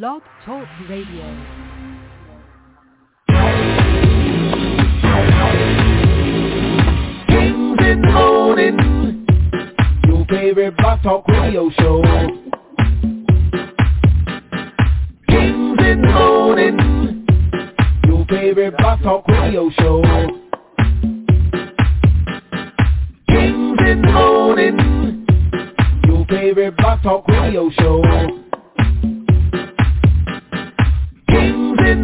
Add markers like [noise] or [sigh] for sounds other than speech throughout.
Blog Talk Radio. Kings in the morning, your favorite Blog Talk Radio show. Kings in the morning, your favorite Blog Talk Radio show. Kings in the morning, your favorite Blog Talk Radio show.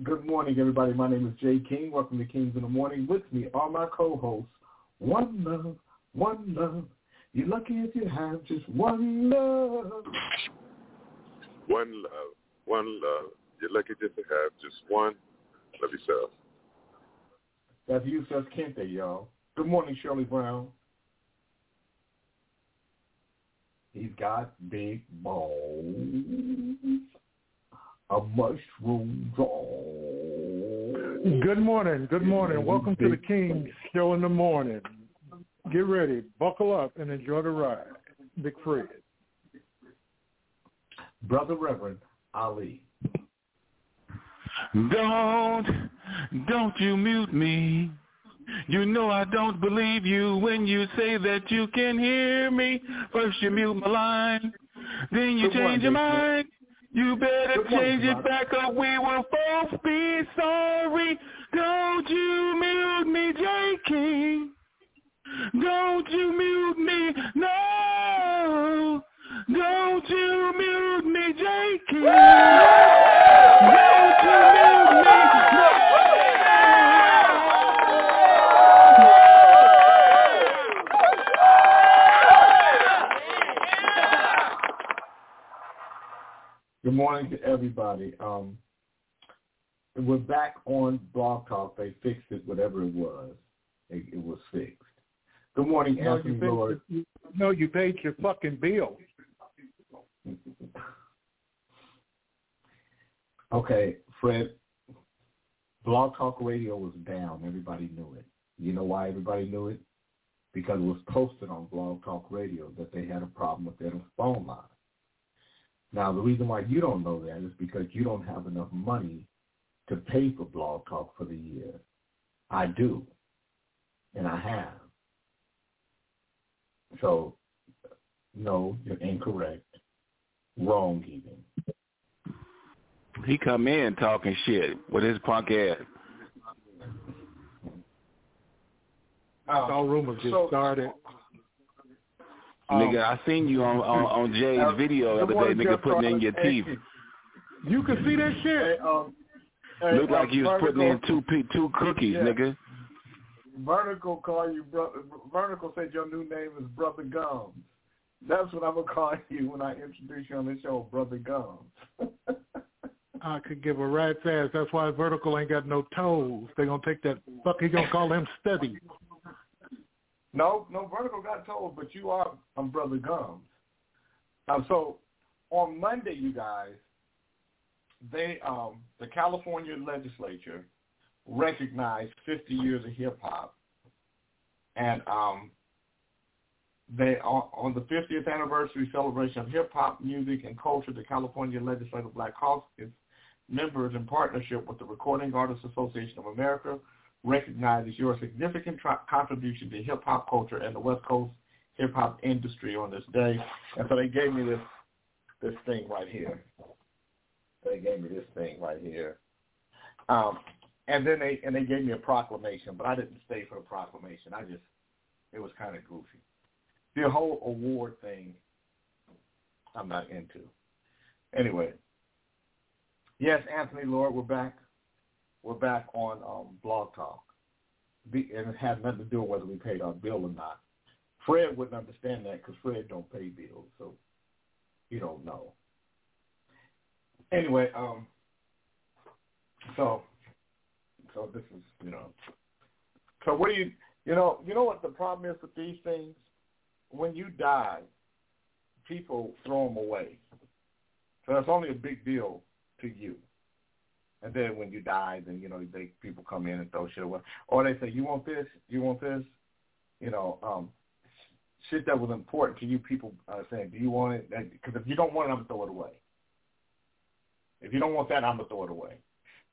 Good morning, everybody. My name is Jay King. Welcome to Kings in the Morning. With me are my co-hosts. One love, one love. You're lucky if you have just one love. One love, one love. You're lucky just to have just one. Love yourself. That's Yusuf Kente, y'all. Good morning, Shirley Brown. He's got big balls, a mushroom jaw. Good morning. Good morning. Welcome to the King Show in the morning. Get ready, buckle up, and enjoy the ride. Big Fred. Brother Reverend Ali. Don't, don't you mute me. You know I don't believe you when you say that you can hear me. First you mute my line, then you Good morning, change your mind. Fred. You better Good change it back up. We will both be sorry. Don't you mute me, J. King. Don't you mute me, no. Don't you mute me, J. King. Don't you mute me, no. Good morning to everybody. Um, we're back on Blog Talk. They fixed it, whatever it was. It, it was fixed. Good morning, No, Anthony you Lord. you, no, you paid your fucking bill. [laughs] Okay, Fred. Blog Talk Radio was down. Everybody knew it. You know why everybody knew it? Because it was posted on Blog Talk Radio that they had a problem with their phone line. Now, the reason why you don't know that is because you don't have enough money to pay for Blog Talk for the year. I do, and I have. So, no, you're incorrect. Wrong even. He come in talking shit with his punk ass. All rumors just so- started. Nigga, I seen you on on, on Jay's Uh, video the other day, nigga, putting in your Hey, teeth. You can see that Hey, shit. um, hey, Looked like uh, you was putting in two pe- two cookies, Yeah. nigga. Vertical call you brother. Vertical said your new name is Brother Gums. That's what I'm gonna call [laughs] you when I introduce you on the show, Brother Gums. [laughs] I could give a rat's ass. That's why Vertical ain't got no toes. They gonna take that. Fuck, he gonna call him Steady. No, no, Vertical got told, but you are um, Brother Gums. Um, so on Monday, you guys, they um, the California legislature recognized 50 years of hip hop, and um, they on, on the 50th anniversary celebration of hip hop music and culture, the California Legislative Black Caucus members in partnership with the Recording Artists Association of America recognizes your significant tr- contribution to hip hop culture and the West Coast hip hop industry on this day. And so they gave me this this thing right here. They gave me this thing right here. Um, and then they and they gave me a proclamation, but I didn't stay for the proclamation. I just it was kind of goofy. The whole award thing, I'm not into. Anyway, yes, Anthony Lord, we're back. We're back on um, Blog Talk. Be, and it had nothing to do with whether we paid our bill or not. Fred wouldn't understand that because Fred don't pay bills, so he don't know. Anyway, um, So, so this is you know. So what do you you know you know what the problem is with these things? When you die, people throw them away. So it's only a big deal to you. And then when you die, then you know they people come in and throw shit away, or they say, "You want this? You want this?" You know, um, shit that was important to you. People uh, saying, "Do you want it?" Because if you don't want it, I'm gonna throw it away. If you don't want that, I'm gonna throw it away.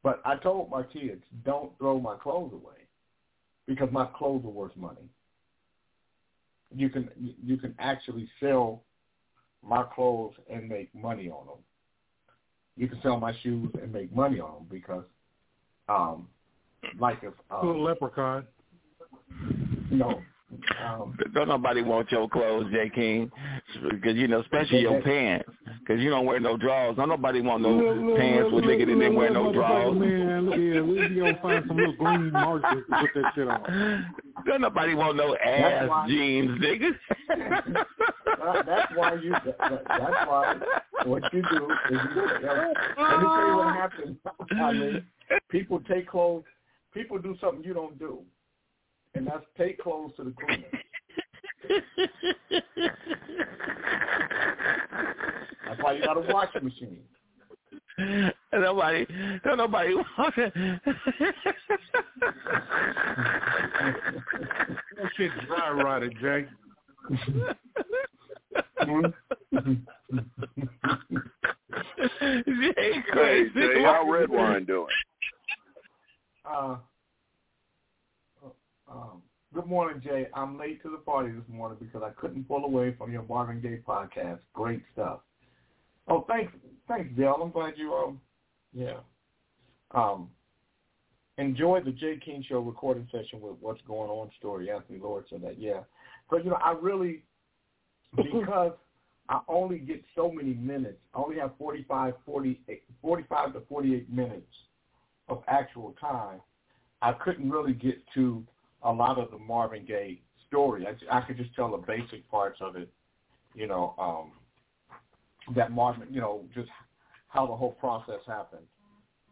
But I told my kids, don't throw my clothes away because my clothes are worth money. You can you can actually sell my clothes and make money on them. You can sell my shoes and make money on them because, um, like if um, Little leprechaun. you know, um, Don't nobody want your clothes, J. King, because you know, especially your pants, because you don't wear no drawers. Don't nobody want no Look, look, pants with look, nigga that didn't wear no drawers. Man, look here, we gonna find some little green markers to put that shit on. Don't nobody want no That's ass why- jeans, nigga. [laughs] That's why you. That, that- that's why what you do is you. Let me tell you what happens. I mean, people take clothes. People do something you don't do, and that's take clothes to the cleaner. That's why you got a washing machine. nobody, don't nobody want it. That shit dry rotted, Jay. Jay [laughs] Hey, crazy. Jay, how red wine doing? Uh, um, good morning, Jay. I'm late to the party this morning because I couldn't pull away from your Marvin Gaye podcast. Great stuff. Oh, thanks, thanks, Dale. I'm glad you um, yeah, um, enjoyed the Jay King Show recording session with What's Going On story. Anthony Lord said that, yeah, but you know, I really because I only get so many minutes. I only have 45, 48, 45 to 48 minutes of actual time. I couldn't really get to a lot of the Marvin Gaye story. I, I could just tell the basic parts of it, you know, um, that Marvin, you know, just how the whole process happened.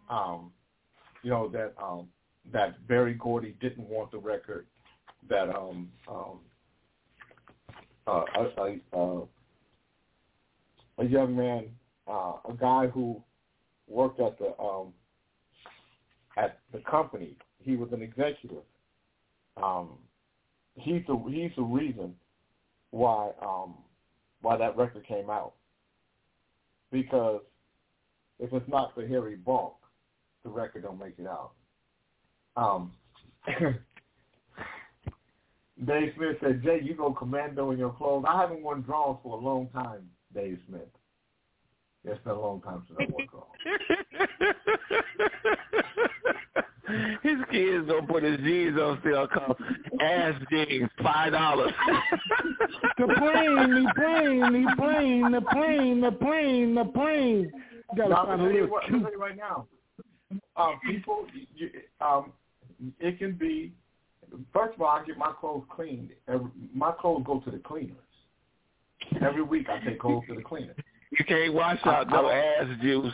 Um, you know that um, that Berry Gordy didn't want the record. That um, um, uh, a, a, a, young man, uh, a guy who worked at the um, at the company. He was an executive. Um, he's the he's the reason why um, why that record came out. Because if it's not for Harry Balk, the record don't make it out. Um, [laughs] Dave Smith said, Jay, you go commando in your clothes. I haven't worn drawers for a long time, Dave Smith. It's been a long time since I wore [laughs] drawers. [laughs] His kids don't put his jeans on still called ass jeans, five dollars. The plane, the plane, the plane, the plane, the plane, the plane. You gotta Now, find a gonna tell you little what- I'm tell you right now. Um, people, you, um, it can be. First of all, I get my clothes cleaned. Every, my clothes go to the cleaners. Every week, I take clothes to the cleaner. You can't wash out no ass juice.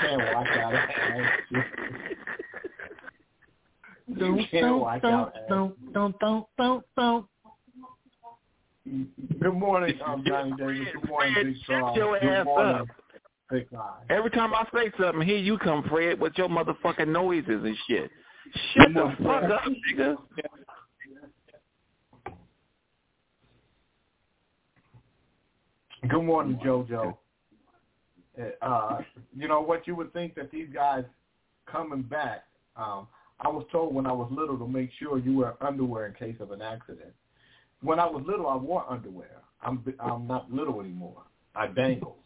Can't wash out ass. You Don't, can't wash out ass. don't, don't, don't, don't, don't. Good morning, um, Johnny Davis. Good morning, Fred, Big shut Good ass morning, Big Every time I say something, here you come, Fred, with your motherfucking noises and shit. Shut the fuck up, nigga. Good morning, JoJo. Uh, you know what? You would think that these guys coming back. Um, I was told when I was little to make sure you wear underwear in case of an accident. When I was little, I wore underwear. I'm I'm not little anymore. I dangles.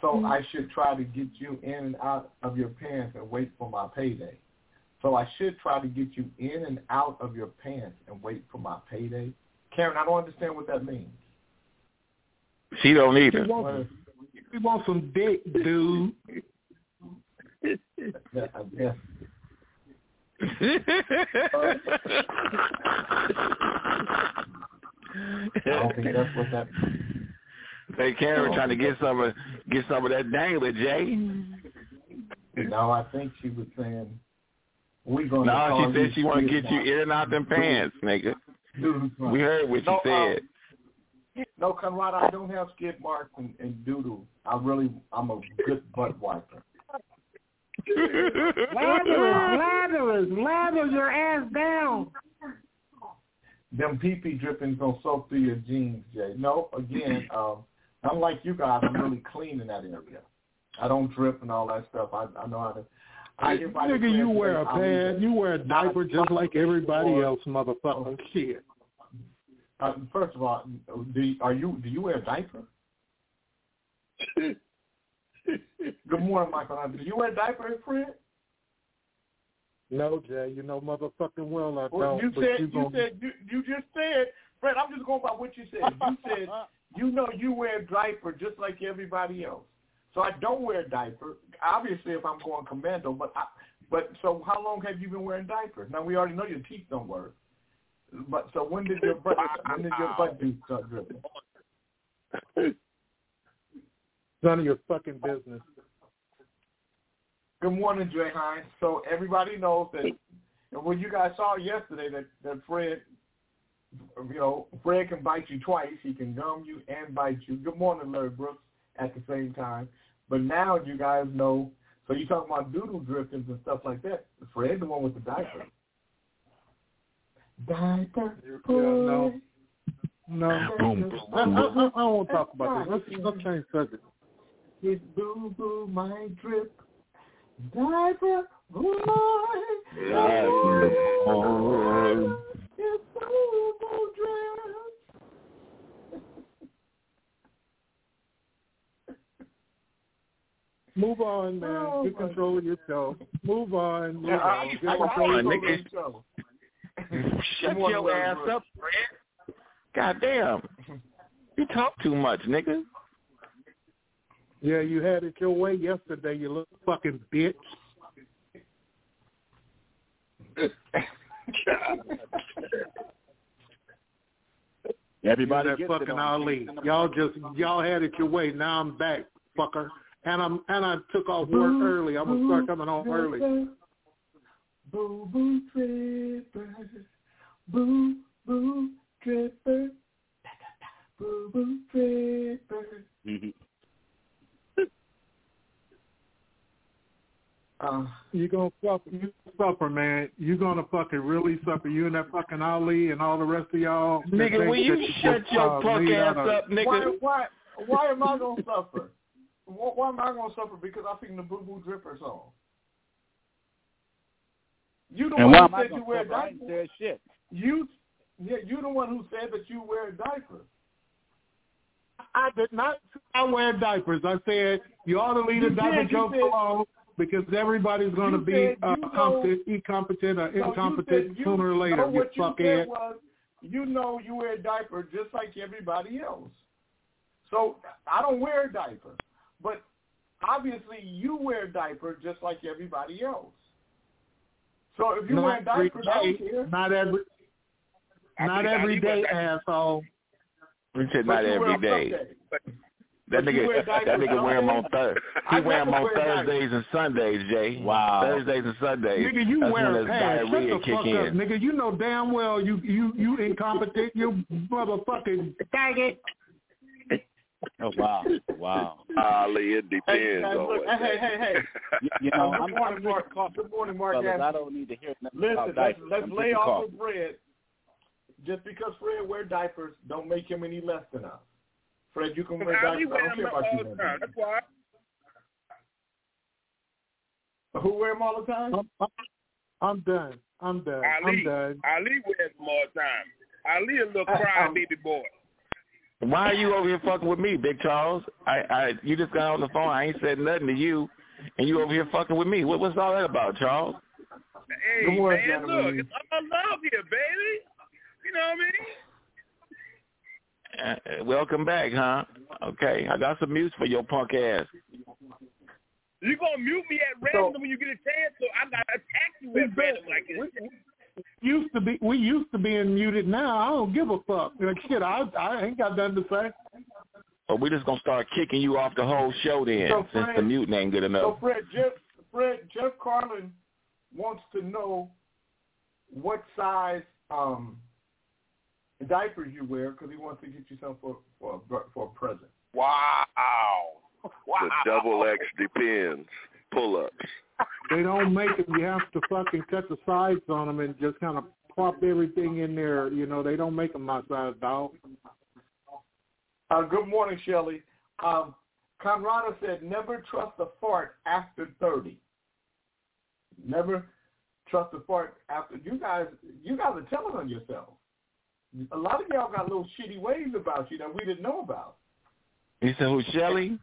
So mm-hmm. I should try to get you in and out of your pants and wait for my payday. So I should try to get you in and out of your pants and wait for my payday. Karen, I don't understand what that means. She don't We either. want, we want some dick, dude. Yeah, [laughs] I. I don't think that's what that. Hey, Karen trying to get some of get some of that dangler, Jay. No, I think she was saying we gonna. No, she said she want to get you out. in and out them pants, nigga. We heard what No, you said. No, Conrad, I don't have skid marks and, and doodle. I really, I'm a good butt wiper. Lazarus, Lazarus, lather your ass down. Them pee-pee drippings gonna soak through your jeans, Jay. No, again, um, unlike you guys, I'm really clean in that area. I don't drip and all that stuff. I, I know how to. I get my Nigga, you wear a pad, you wear a diaper just like everybody else, motherfucker. Shit. Uh, first of all, do you, are you do you wear a diaper? Good morning, Michael. Do you wear a diaper, Fred? No, Jay, you know motherfucking well I Well, don't. you said you you gonna, said you, you just said, Fred. I'm just going by what you said. You said [laughs] you know you wear a diaper just like everybody else. So I don't wear a diaper. Obviously, if I'm going commando, but I, but so how long have you been wearing diapers? Now we already know your teeth don't work. But so when did your butt when did your butt do start dripping? none of your fucking business. Good morning, Jay Hines. So everybody knows that and what you guys saw yesterday that that Fred, you know, Fred can bite you twice. He can gum you and bite you. Good morning, Larry Brooks. At the same time, but now you guys know. So you talking about doodle driftings and stuff like that. Fred, the one with the diaper. Diaper. Yeah, no. No. Boom, I, I, I, I won't talk about this. Let's, let's change subject. His boo boo might drip. Diaper boy. Diaper boy. His boo boo drip. Move on, man. Oh, Get my control of yourself. Move on. Move Yeah, on. Get I, control of yourself. Shut your ass Brooks. up, Fred. Goddamn. You talk too much, nigga. Yeah, you had it your way yesterday, you little fucking bitch. Everybody that fucking it on Ali. Y'all just y'all had it your way. Now I'm back, fucker. And I'm and I took off work early. I'm gonna start coming home early. Boo boo dripper. Boo boo dripper. Boo boo dripper. Mhm. Uh, You gonna suffer, you suffer, man. You gonna fucking really suffer. You and that fucking Ali and all the rest of y'all. Nigga, will you shut your uh, punk ass out of- up, why, nigga? why, why am I gonna suffer? Why, why am I gonna suffer? Because I sing the Boo Boo Dripper song. You the And why one am who said you wear a suffer? I ain't diaper. said shit. You, yeah, you the one who said that you wear diapers. I did not I wear diapers. I said you ought to leave You the diaper said- you jokes said- alone because everybody's going to be uh, competent, incompetent, or No, you incompetent you- sooner or later. No, you what you fuckhead. was, you know, you wear a diaper just like everybody else. So I don't wear a diaper, but obviously you wear a diaper just like everybody else. So if you wear a not diaper, I don't day. Not every. Not every day, asshole. You said not you wear every them day. someday. That nigga, that nigga wear them on Sunday? Thursdays. I He wear them on. Thursdays and Sundays, Jay. Wow. Thursdays and Sundays. Nigga, you That's when wear a his pad. Shut the fuck in. up, nigga. You know damn well you you you incompetent. You motherfucking faggot. Oh wow, wow. Ali, it Hey, depends guys, look, what hey, hey, hey. You, you know, Good I'm, morning, I'm Mark. coffee, Good morning, Mark. fellas. I don't need to hear nothing Listen, about let's, diapers. let's lay off coffee. with Fred. Just because Fred wear diapers, don't make him any less than us. Fred, you can wear Ali diapers. I don't care about all you. the time. That's why. Who wear them all the time? I'm, I'm- I'm done. I'm done. I'm done. Ali wears them all the time. Ali a little crying baby boy. Why are you over here fucking with me, Big Charles? I, I, you just got on the phone. I ain't said nothing to you, and you over here fucking with me. What, what's all that about, Charles? Hey, Good morning, man, look, gentlemen. it's all love here, baby. You know what I mean? Uh, uh, welcome back, huh? Okay, I got some mutes for your punk ass. You gonna mute me at random when you get a chance, so I gotta attack you at random like this. Used to be we used to being muted. Now I don't give a fuck. Like, shit, I I ain't got nothing to say. or we just gonna start kicking you off the whole show then, So, since the muting ain't good enough. So. Fred, Jeff, Fred, Jeff Carlin wants to know what size um, diapers you wear because he wants to get you something for for a- for a present. Wow! Wow. The double X depends. Pull ups. They don't make them. You have to fucking cut the sides on them and just kind of plop everything in there. You know, they don't make them my size, dog. Uh, good morning, Shelley. Um, Conrado said, never trust a fart after 30. Never trust a fart after. You guys, you guys are telling on yourselves. A lot of y'all got little shitty ways about you that we didn't know about. You said who, Shelly?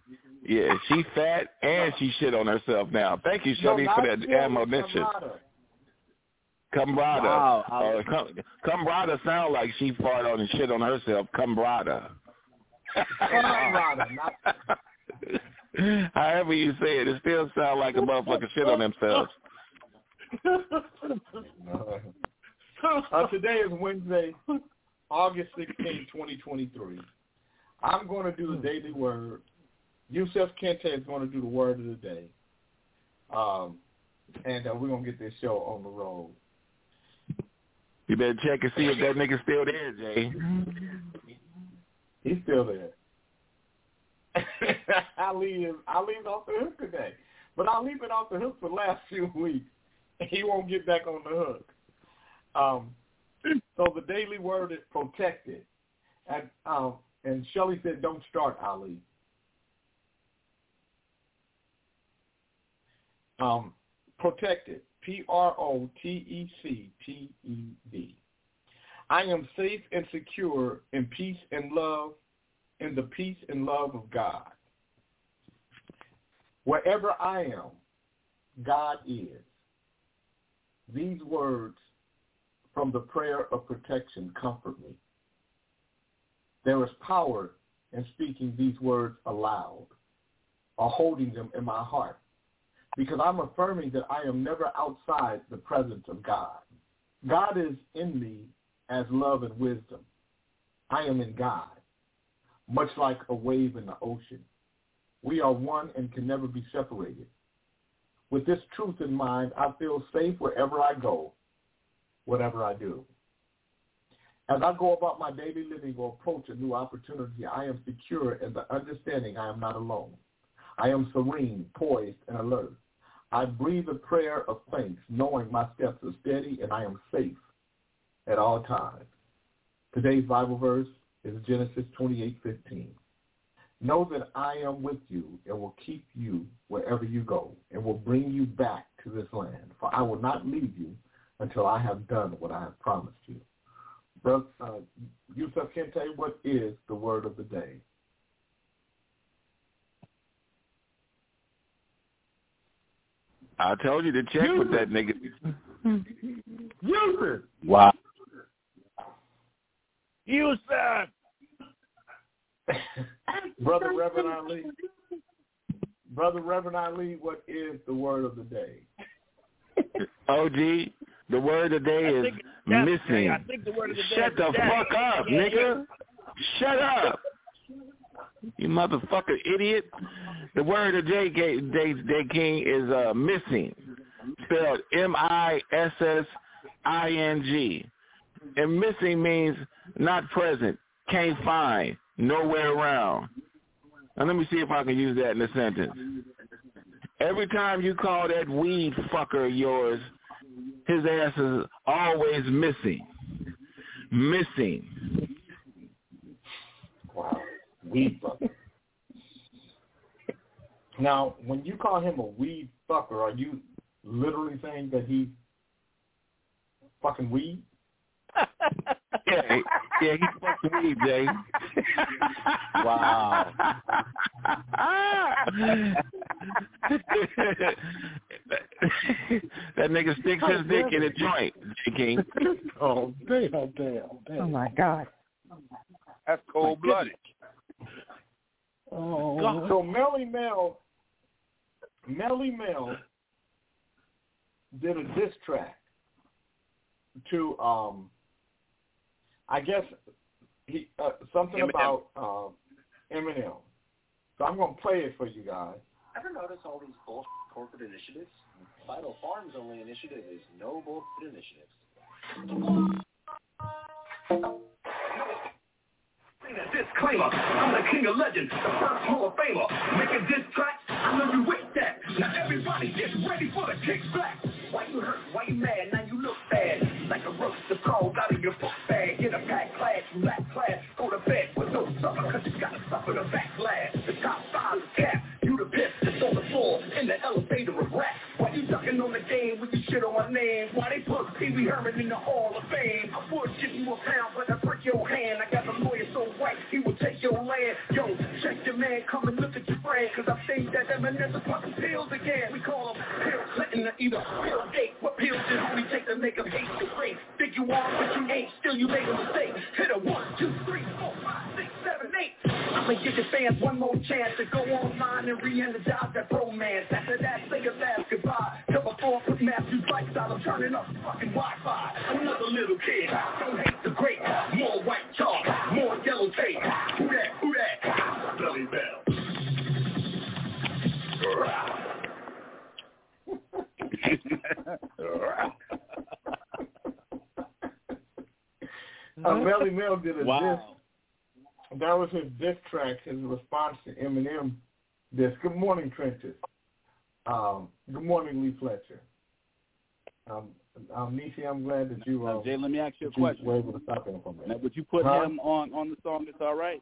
Yeah, she fat and she shit on herself now. Thank you, Shelly, no, for that Shelley, admonition. Conrado. Cambrada. Wow, I- Uh, com- Cambrada sound like she fart on and shit on herself. Cambrada. Conrado, not [laughs] However you say it, it still sound like a motherfucker shit on themselves. [laughs] uh, today is Wednesday, August 16, 2023. I'm going to do the daily word. Yusef Kente is going to do the word of the day. Um, and uh, we're going to get this show on the road. You better check and see if that nigga's still there, Jay. He's still there. [laughs] I Ali is Ali's off the hook today. But I leave been off the hook for the last [laughs] few weeks. And he won't get back on the hook. Um, so the daily word is protected. And um, and Shelley said, "Don't start, Ali." Um, protected. P R O T E C T E D. I am safe and secure in peace and love, in the peace and love of God. Wherever I am, God is. These words from the prayer of protection comfort me. There is power in speaking these words aloud or holding them in my heart because I'm affirming that I am never outside the presence of God. God is in me as love and wisdom. I am in God, much like a wave in the ocean. We are one and can never be separated. With this truth in mind, I feel safe wherever I go, whatever I do. As I go about my daily living or approach a new opportunity, I am secure in the understanding I am not alone. I am serene, poised, and alert. I breathe a prayer of thanks, knowing my steps are steady and I am safe at all times. Today's Bible verse is Genesis 28:15. Know that I am with you and will keep you wherever you go and will bring you back to this land. For I will not leave you until I have done what I have promised you. Brother uh, Yusuf Kente, what is the word of the day? I told you to check with that nigga. Yusuf! Wow. Yusuf! Brother Reverend Ali. Brother Reverend Ali, what is the word of the day? [laughs] OG, the word of the day is missing. I think the word of the day Shut the death. fuck up, Yeah, nigga. Shut up. You motherfucker idiot. The word of J K Day, Day King is uh missing. Spelled M I S S I N G. And missing means not present, can't find, nowhere around. Now let me see if I can use that in a sentence. Every time you call that weed fucker yours, his ass is always missing. Missing. Wow. Weed fucker. Now, when you call him a weed fucker, are you literally saying that he's fucking weed? [laughs] Yeah, yeah, he fucks weed, Jay. Wow. that nigga sticks his dick in a joint, J King. [laughs] Oh, damn, damn, damn. Oh my God. That's cold blooded. Oh, So Melle Mel, Melle Mel did a diss track to, um, I guess he uh, something Eminem. about uh, Eminem. So I'm gonna play it for you guys. Ever notice all these bullshit corporate initiatives? Vital Farms' only initiative is no bullshit initiatives. Disclaimer, I'm the king of legends, the first Hall of Famer. Making diss tracks, I know you with that. Now everybody get ready for the kickback. Why you hurt? Why you mad? Now you look bad. Like a roast of cold out of your book bag. Get a pack class, you class. Go to bed with no supper, cause you gotta suffer the backlash. The top five is cap. You the piss that's on the floor in the elevator of rap. You ducking on the game with you shit on my name? Why they put Pee Wee Herman in the Hall of Fame? I would give you a pound, but I break your hand. I got a lawyer so white, he will take your land. Yo, check your man, come and look at your friend. Cause I think that Eminem is popping pills again. We call him Bill Clinton or either Bill Gates. What pills did we take to make him hate the race? Think you are, but you ain't. Still you made a mistake. Hit a one, two, three, four, five, six, seven, eight. I'ma give your fans one more chance to go online and re-energize that romance. That, turning up fucking Wi-Fi. Another little kid, don't hate the great. More white chalk, more yellow tape. Who that? Who that? Billy Bell. [laughs] Uh, Melle Mel did a Wow. diss. That was his diss track, his response to Eminem diss. Good morning, Trenches. Um, good morning, Lee Fletcher. Um, um, Nishi, I'm glad that you, Now, uh, Jay, let me ask you a question. were able to stop him from Now, would you put Huh? him on on the song? It's all right.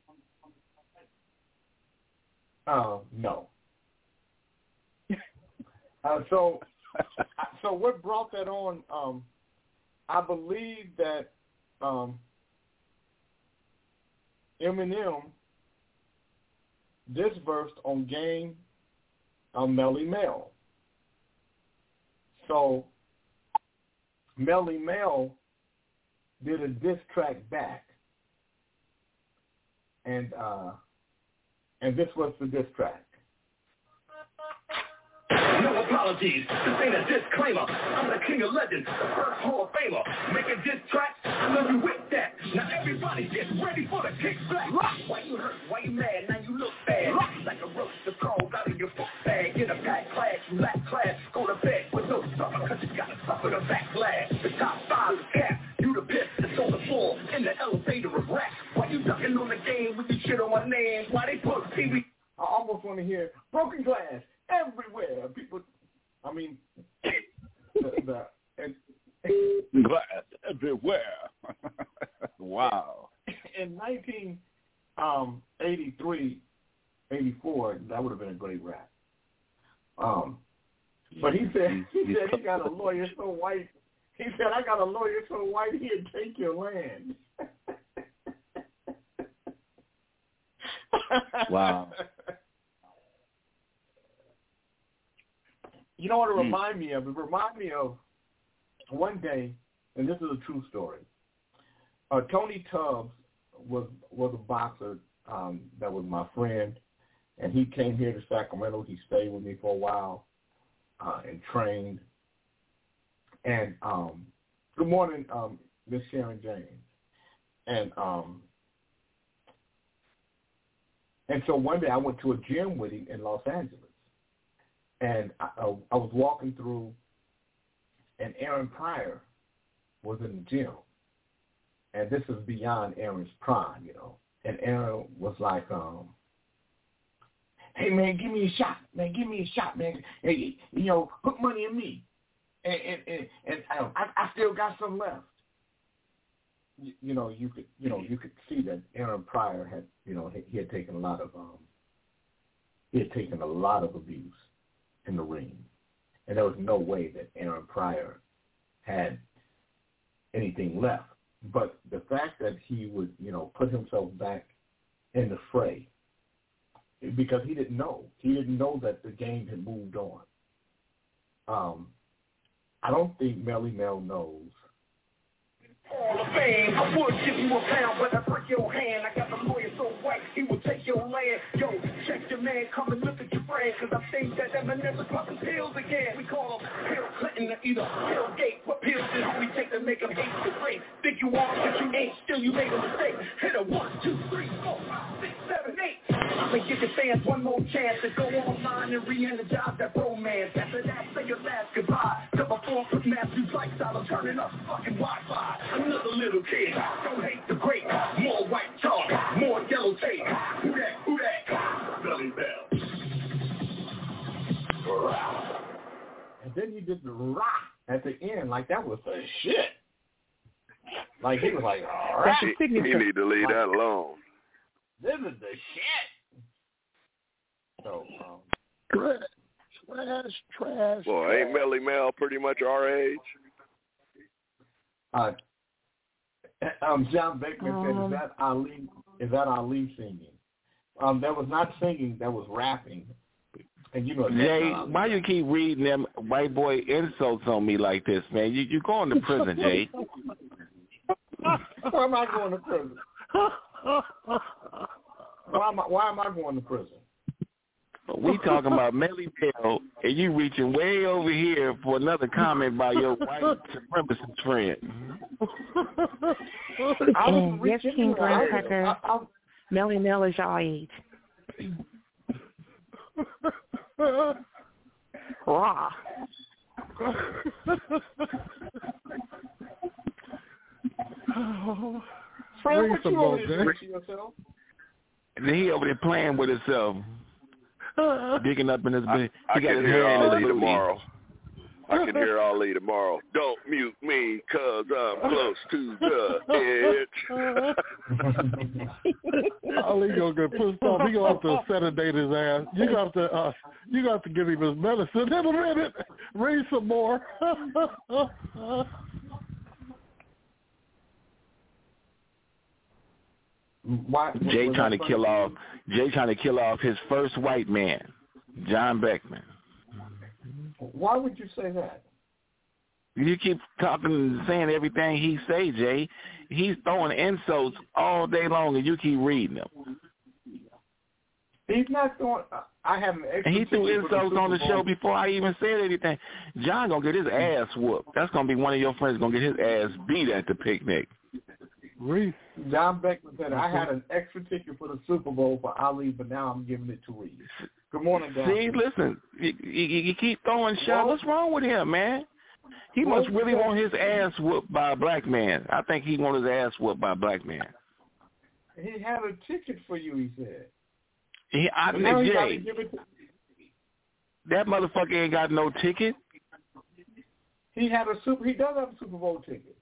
Uh, no. [laughs] uh, so, so what brought that on? Um, I believe that um, Eminem disversed on Game on Melle Mel. So Melle Mel did a diss track back, and uh, and this was the diss track. No apologies. This ain't a disclaimer. I'm the king of legends, the first Hall of Famer. Making diss tracks, I know you with that. Now everybody get ready for the kickback. Why you hurt? Why you mad? Now you look bad. Like a roast of cold out of your book bag. Get a pack class, you lack class. Go to bed with no supper, cause you gotta suffer the backlash. The top five is cap. You the piss that's on the floor in the elevator of rap. Why you ducking on the game with you shit on my name? Why they put TV? I almost want to hear broken glass everywhere. People, I mean, the, the and, Glass everywhere. [laughs] wow. in 1983, 84, that would have been a great rap. Um, but he said he said he got a [laughs] lawyer so white. He said I got a lawyer so white he'd take your land. Wow. [laughs] You know what it Hmm. remind me of? It remind me of one day, and this is a true story. Uh, Tony Tubbs was was a boxer um, that was my friend, and he came here to Sacramento. He stayed with me for a while uh, and trained. And um, good morning, um, Miss Sharon James. And um, and so one day I went to a gym with him in Los Angeles and I, I, was walking through, and Aaron Pryor was in the gym, and this is beyond Aaron's prime, you know. And Aaron was like, um, "Hey man, give me a shot, man, give me a shot, man. Hey, you know, put money in me, and and and, and I, I still got some left." You, you know, you could, you know, you could see that Aaron Pryor had, you know, he, he had taken a lot of, um, he had taken a lot of abuse in the ring. And there was no way that Aaron Pryor had anything left. But the fact that he would, you know, put himself back in the fray because he didn't know. He didn't know that the game had moved on. Um, I don't think Melle Mel knows Hall of Fame. I would give you a pound, but I break your hand. I got the he will take your land. Yo, check your man, come and look at your friend. Cause I think that Eminem is popping pills again. We call him Bill Clinton or either Bill Gates. What pills did we take to make him hate the race? Think you are, but you ain't. Still you made a mistake. Hit a one, two, three, four, five, six, seven, eight. I'ma give your fans one more chance to go online and re-energize that romance. After that, say your last goodbye. Double four with Matthews lifestyle, I'm turning up fucking Wi-Fi. Another little kid, don't hate the great. More white chalk, more yellow tape. Who that, who that? Billy Bell. And then he did the rah at the end, like that was the shit. Like he was like, all right. He, he need to leave that alone. This is the shit. So, um, Trash, trash, trash. Well, ain't Melle Mel pretty much our age? uh, um, John Beckman said, Um, "Is that Ali? Is that Ali singing?" Um, that was not singing. That was rapping. And you know, Jay, not Ali. why you keep reading them white boy insults on me like this, man? You you going to prison, Jay? [laughs] [laughs] why am I going to prison? Why am I, why am I going to prison? We talking about Melly Bell, and you reaching way over here for another comment by your white [laughs] supremacist friend. [laughs] I was And yes, King for- I- Grandpacker, I- I- Melle Mel is your age. Raw. Fred, what you over there Jay. doing to yourself? And then he over there playing with himself, [laughs] digging up in his I, bed. I He got can his hear hand in Ali his booty. tomorrow. I can hear Ali tomorrow. Don't mute me, cause I'm close to the edge. [laughs] Ali gonna get pissed off. He gonna have to sedate his ass. You gonna have to, uh, you gonna have to give him his medicine in a minute. Read some more. [laughs] Why, Jay trying to kill off Jay trying to kill off his first white man, John Beckman. Why would you say that? You keep talking and saying everything he say, Jay. He's throwing insults all day long, and you keep reading them. He's not going. I have an extra And he threw ticket for insults on the Super show before I even said anything. John gonna get his ass whooped. That's gonna be one of your friends gonna get his ass beat at the picnic. Reese. John Beckman said, I had mm-hmm. an extra ticket for the Super Bowl for Ali, but now I'm giving it to Reese. Good morning, Dan. See, listen, you, you, you keep throwing shots. What's wrong with him, man? He must really want his ass whooped by a black man. I think he want his ass whooped by a black man. He had a ticket for you, he said. He, I, now Jay, give it to, that motherfucker ain't got no ticket. he had a super. He does have a Super Bowl ticket.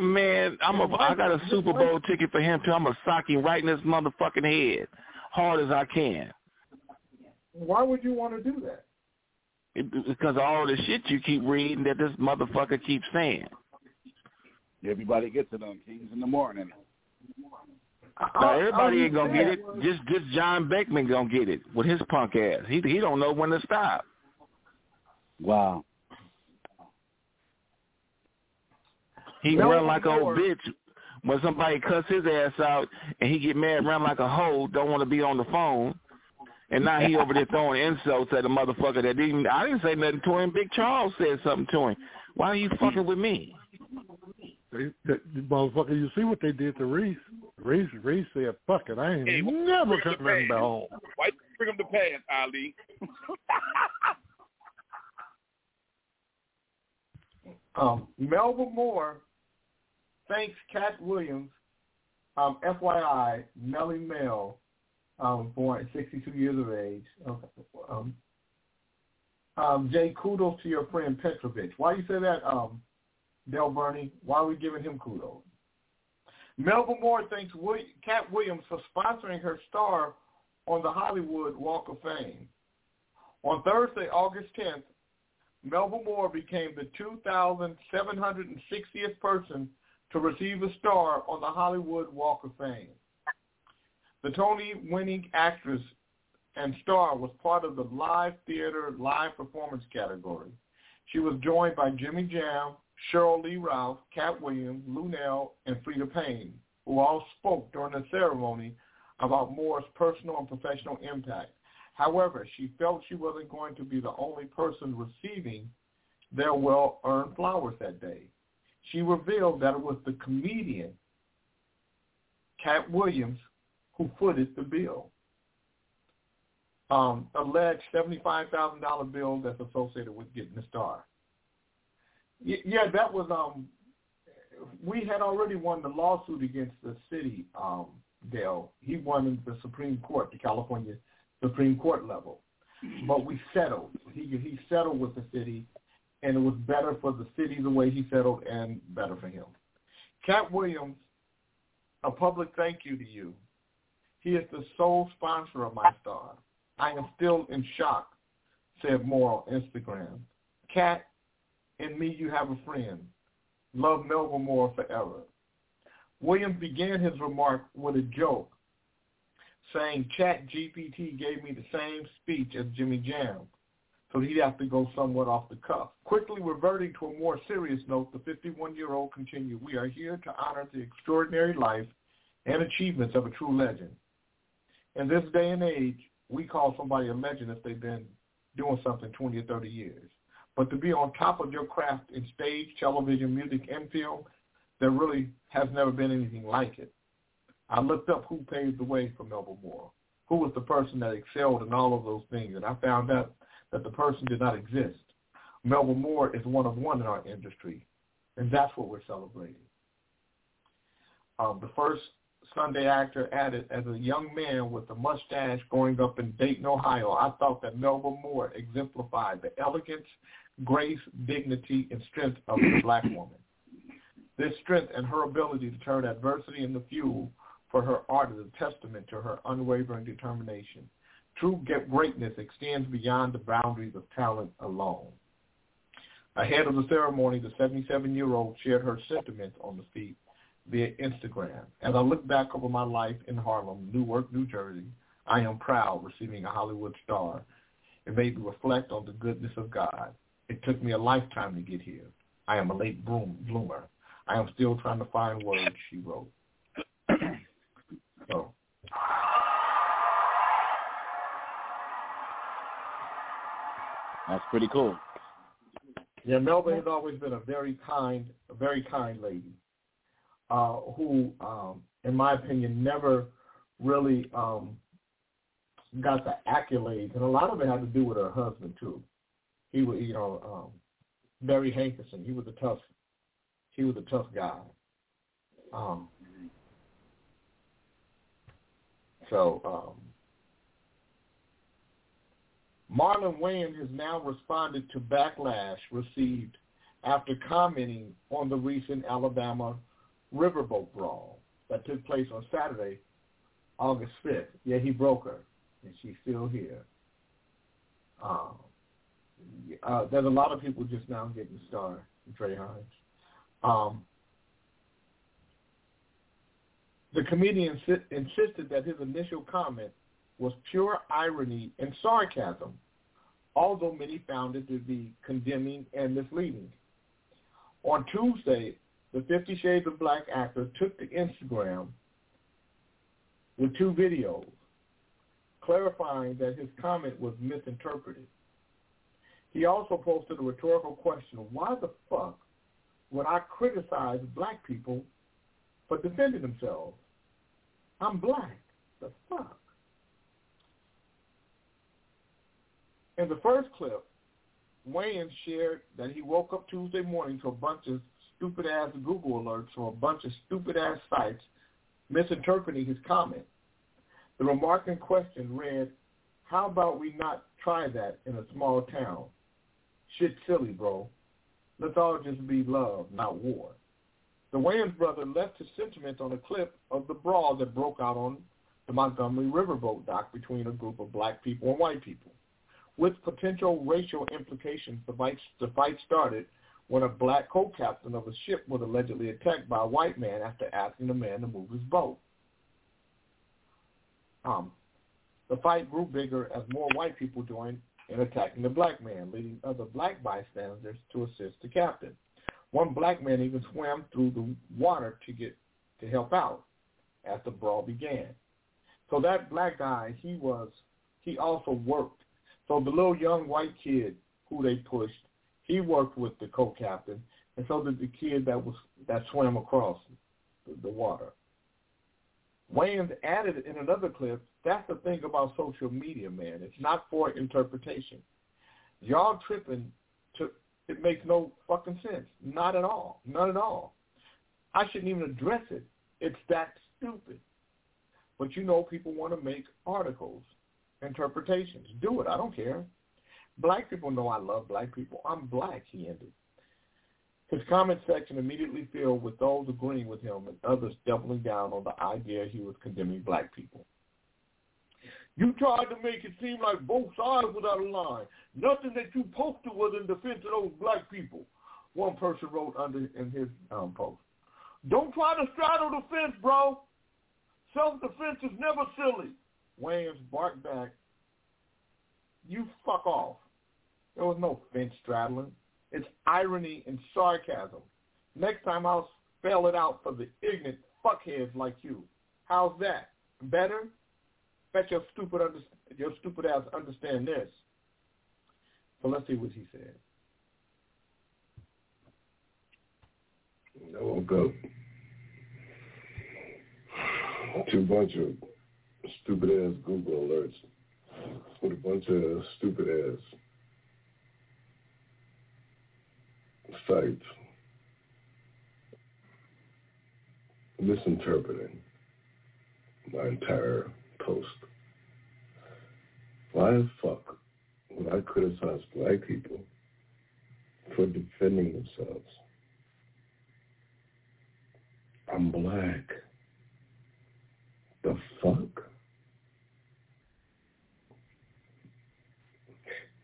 Man, I'm a, I got a Super Bowl ticket for him too. I'm gonna sock him right in his motherfucking head, hard as I can. Why would you want to do that? It, because of all the shit you keep reading that this motherfucker keeps saying. Everybody gets it on Kings in the morning. Now everybody ain't gonna get it. Just just John Beckman gonna get it with his punk ass. He he don't know when to stop. Wow. He No run like a old bitch when somebody cuss his ass out and he get mad, run like a hoe, don't want to be on the phone. And now he over there [laughs] throwing insults at a motherfucker that didn't. I didn't say nothing to him. Big Charles said something to him. Why are you fucking with me? They, the, the motherfucker, you see what they did to Reese? Reese, Reese said, "Fuck it, I ain't Hey, never bring coming the back home." Why you bring him the pants, Ali? [laughs] Um, Melba Moore thanks Katt Williams, um, FYI, Melle Mel, um, born at 62 years of age. Um, um, Jay, kudos to your friend Petrovich. Why you say that, um, Del Burney? Why are we giving him kudos? Melba Moore thanks Will- Katt Williams for sponsoring her star on the Hollywood Walk of Fame. On Thursday, August 10th, Melba Moore became the 2,760th person to receive a star on the Hollywood Walk of Fame. The Tony-winning actress and star was part of the live theater live performance category. She was joined by Jimmy Jam, Sheryl Lee Ralph, Katt Williams, Luenell, and Freda Payne, who all spoke during the ceremony about Moore's personal and professional impact. However, she felt she wasn't going to be the only person receiving their well-earned flowers that day. She revealed that it was the comedian, Katt Williams, who footed the bill. um, alleged $75,000 bill that's associated with getting the star. Y- yeah, that was, um, we had already won the lawsuit against the city, um, Dale. He won in the Supreme Court, the California Supreme Court level. But we settled. He, he settled with the city, and it was better for the city the way he settled and better for him. Katt Williams, a public thank you to you. He is the sole sponsor of my star. I am still in shock, said Moore on Instagram. Katt, in me you have a friend. Love Melba Moore forever. Williams began his remark with a joke, saying Chat GPT gave me the same speech as Jimmy Jam, so he'd have to go somewhat off the cuff. Quickly reverting to a more serious note, the 51-year-old continued, we are here to honor the extraordinary life and achievements of a true legend. In this day and age, we call somebody a legend if they've been doing something 20 or 30 years. But to be on top of your craft in stage, television, music, and film, there really has never been anything like it. I looked up who paved the way for Melba Moore, who was the person that excelled in all of those things, and I found out that the person did not exist. Melba Moore is one of one in our industry, and that's what we're celebrating. Um, the first Sunday actor added, as a young man with a mustache growing up in Dayton, Ohio, I thought that Melba Moore exemplified the elegance, grace, dignity, and strength of the black woman. This strength and her ability to turn adversity into fuel for her art is a testament to her unwavering determination. True greatness extends beyond the boundaries of talent alone. Ahead of the ceremony, the 77-year-old shared her sentiments on the feat via Instagram. As I look back over my life in Harlem, Newark, New Jersey, I am proud receiving a Hollywood star. It made me reflect on the goodness of God. It took me a lifetime to get here. I am a late bloom, bloomer. I am still trying to find words, she wrote. [clears throat] so. That's pretty cool. Yeah, Melba has always been a very kind, a very kind lady, uh, who, um, in my opinion, never really um, got the accolades, and a lot of it had to do with her husband too. He was, you know, um, Barry Hankerson. He was a tough, he was a tough guy. Um, so um, Marlon Wayans has now responded to backlash received after commenting on the recent Alabama riverboat brawl that took place on Saturday, August 5th. Yeah, he broke her, and she's still here. Um, uh, there's a lot of people just now getting started, Trey Hines. Um, the comedian insisted that his initial comment was pure irony and sarcasm, although many found it to be condemning and misleading. On Tuesday, the Fifty Shades of Black actor took to Instagram with two videos clarifying that his comment was misinterpreted. He also posted a rhetorical question, why the fuck would I criticize black people for defending themselves? I'm black. The fuck? In the first clip, Wayans shared that he woke up Tuesday morning to a bunch of stupid-ass Google alerts from a bunch of stupid-ass sites misinterpreting his comment. The remark in question read, how about we not try that in a small town? Shit silly, bro. Let's all just be love, not war. The Wayans brother left his sentiments on a clip of the brawl that broke out on the Montgomery Riverboat dock between a group of black people and white people. With potential racial implications, the fight, the fight started when a black co-captain of a ship was allegedly attacked by a white man after asking the man to move his boat. Um, the fight grew bigger as more white people joined in attacking the black man, leading other black bystanders to assist the captain. One black man even swam through the water to get to help out as the brawl began. So that black guy, he was, he also worked. So the little young white kid who they pushed, he worked with the co-captain, and so did the kid that was that swam across the, the water. Wayans added in another clip That's the thing about social media, man. It's not for interpretation. Y'all tripping to it makes no fucking sense. Not at all. None at all. I shouldn't even address it. It's that stupid. But you know people want to make articles, interpretations. Do it. I don't care. Black people know I love black people. I'm black, he ended. His comment section immediately filled with those agreeing with him and others doubling down on the idea he was condemning black people. You tried to make it seem like both sides was out of line. Nothing that you posted was in defense of those black people. One person wrote under in his um, post. Don't try to straddle the fence, bro. Self-defense is never silly. Wayans barked back. You fuck off. There was no fence straddling. It's irony and sarcasm. Next time I'll spell it out for the ignorant fuckheads like you. How's that? Better? Bet your stupid under, your stupid ass understand this. So let's see what he said. Woke up to a bunch of stupid ass Google alerts with a bunch of stupid ass sites misinterpreting my entire post. Why the fuck would I criticize black people for defending themselves? I'm black. The fuck?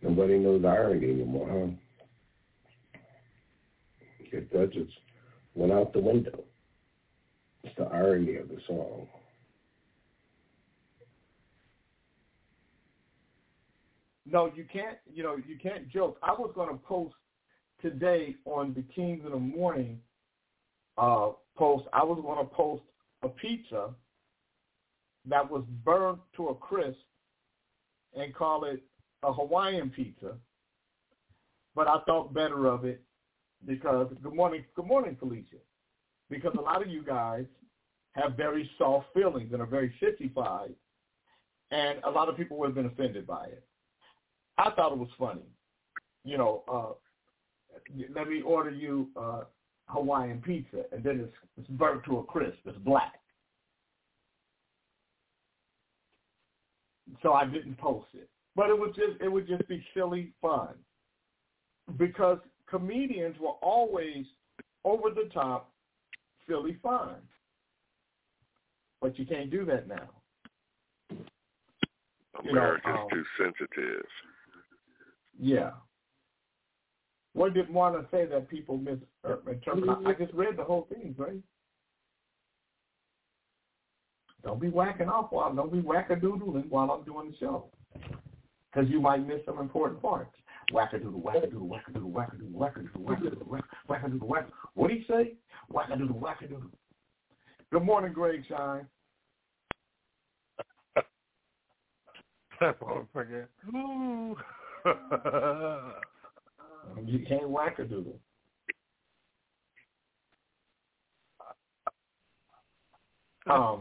Nobody knows irony anymore, huh? If that just went out the window. It's the irony of the song. No, you can't. You know, you can't joke. I was going to post today on the Kings in the Morning uh, post. I was going to post a pizza that was burnt to a crisp and call it a Hawaiian pizza. But I thought better of it because good morning, good morning, Felicia. Because a lot of you guys have very soft feelings and are very sissified, and a lot of people would have been offended by it. I thought it was funny. You know, uh, let me order you uh, Hawaiian pizza, and then it's, it's burnt to a crisp. It's black. So I didn't post it, but it would just it would just be silly fun because comedians were always over the top, silly fun. But you can't do that now. America's you know, um, too sensitive. Yeah. What did want to say that people misinterpret? I just read the whole thing, right? Don't be whacking off while don't be wackadoodling while I'm doing the show, because you might miss some important parts. Wackadoodle, wackadoodle, wackadoodle, wackadoodle, wackadoodle, wackadoodle, wackadoodle, wackadoodle. What do you say? Wackadoodle, wackadoodle. Good morning, Greg Shine. That motherfucker. Ooh. you can't wackadoodle. [laughs] Um,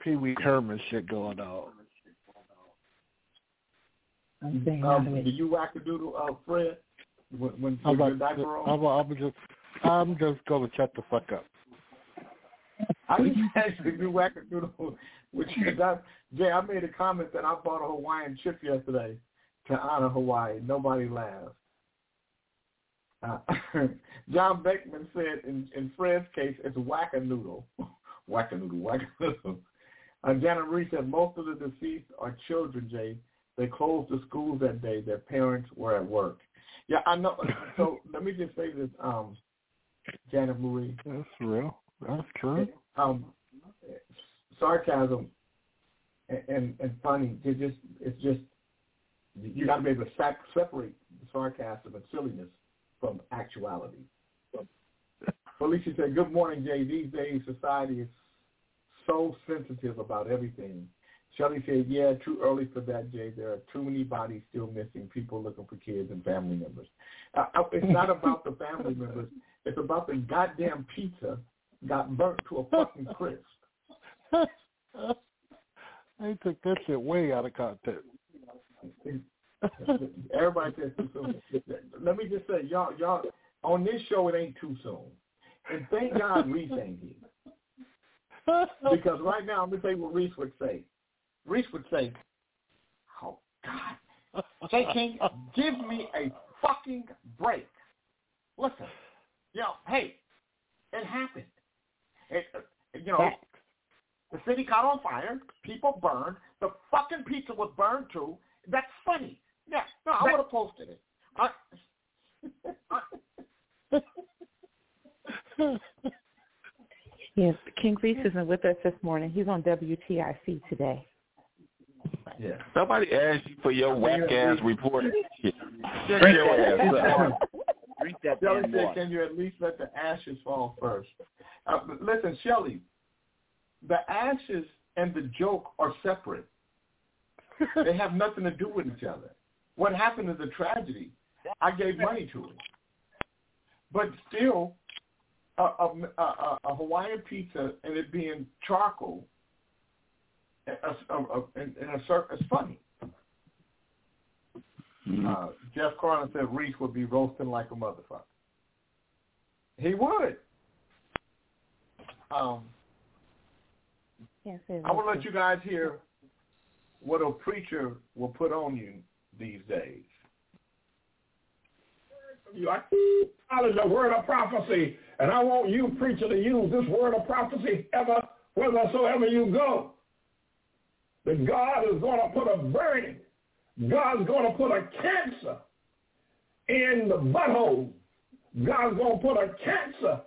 Pee Wee Herman shit going on. Um, do you wackadoodle, uh, Fred? When, when I'm, your about, diaper on? I'm, I'm just, I'm just gonna shut the fuck up. [laughs] I didn't actually do wackadoodle with your diaper. Jay, I made a comment that I bought a Hawaiian chip yesterday to honor Hawaii. Nobody laughed. Uh, [laughs] John Beckman said in, in Fred's case, it's whack-a-noodle. [laughs] whack-a-noodle, whack-a-noodle. Uh, Janet Reese said most of the deceased are children, Jay. They closed the schools that day. Their parents were at work. Yeah, I know. So [laughs] let me just say this, um, Janet Marie. That's real. That's true. Um, sarcasm and, and, and funny. It just it's just you got to be able to sac- separate the sarcasm and silliness from actuality. [laughs] Felicia said, "Good morning, Jay. These days, society is so sensitive about everything." Shelley said, "Yeah, too early for that, Jay. There are too many bodies still missing. People looking for kids and family members. Uh, it's not about the family members. It's about the goddamn pizza got burnt to a fucking crisp." [laughs] They took that shit way out of context. [laughs] Everybody says too soon. Let me just say, y'all, y'all, on this show, it ain't too soon. And thank God Reese ain't here. [laughs] Because right now, I'm going to tell you what Reese would say. Reese would say, oh, God, King, give me a fucking break. Listen, you know, hey, it happened. It, uh, you know, the city caught on fire. People burned. The fucking pizza was burned too. That's funny. Yeah, no, I would have posted it. I, [laughs] yes, King Reese isn't with us this morning. He's on WTIC today. Yeah. Somebody asked you for your whack [laughs] ass report. Shut [laughs] Drink your that ass damn up. Drink that Shelly said, water. can you at least let the ashes fall first? Uh, listen, Shelly, the ashes and the joke are separate. [laughs] they have nothing to do with each other. What happened is a tragedy. I gave money to it. But still, a, a, a, a Hawaiian pizza and it being charcoal, a, a, a, in, in a circle, it's funny. Uh, Jeff Carlin said Reese would be roasting like a motherfucker. He would. Um, Yes, I will is. let you guys hear what a preacher will put on you these days. You acknowledge the word of prophecy, and I want you, preacher, to use this word of prophecy ever, whithersoever you go. That God is going to put a burning, God's going to put a cancer in the butthole. God's going to put a cancer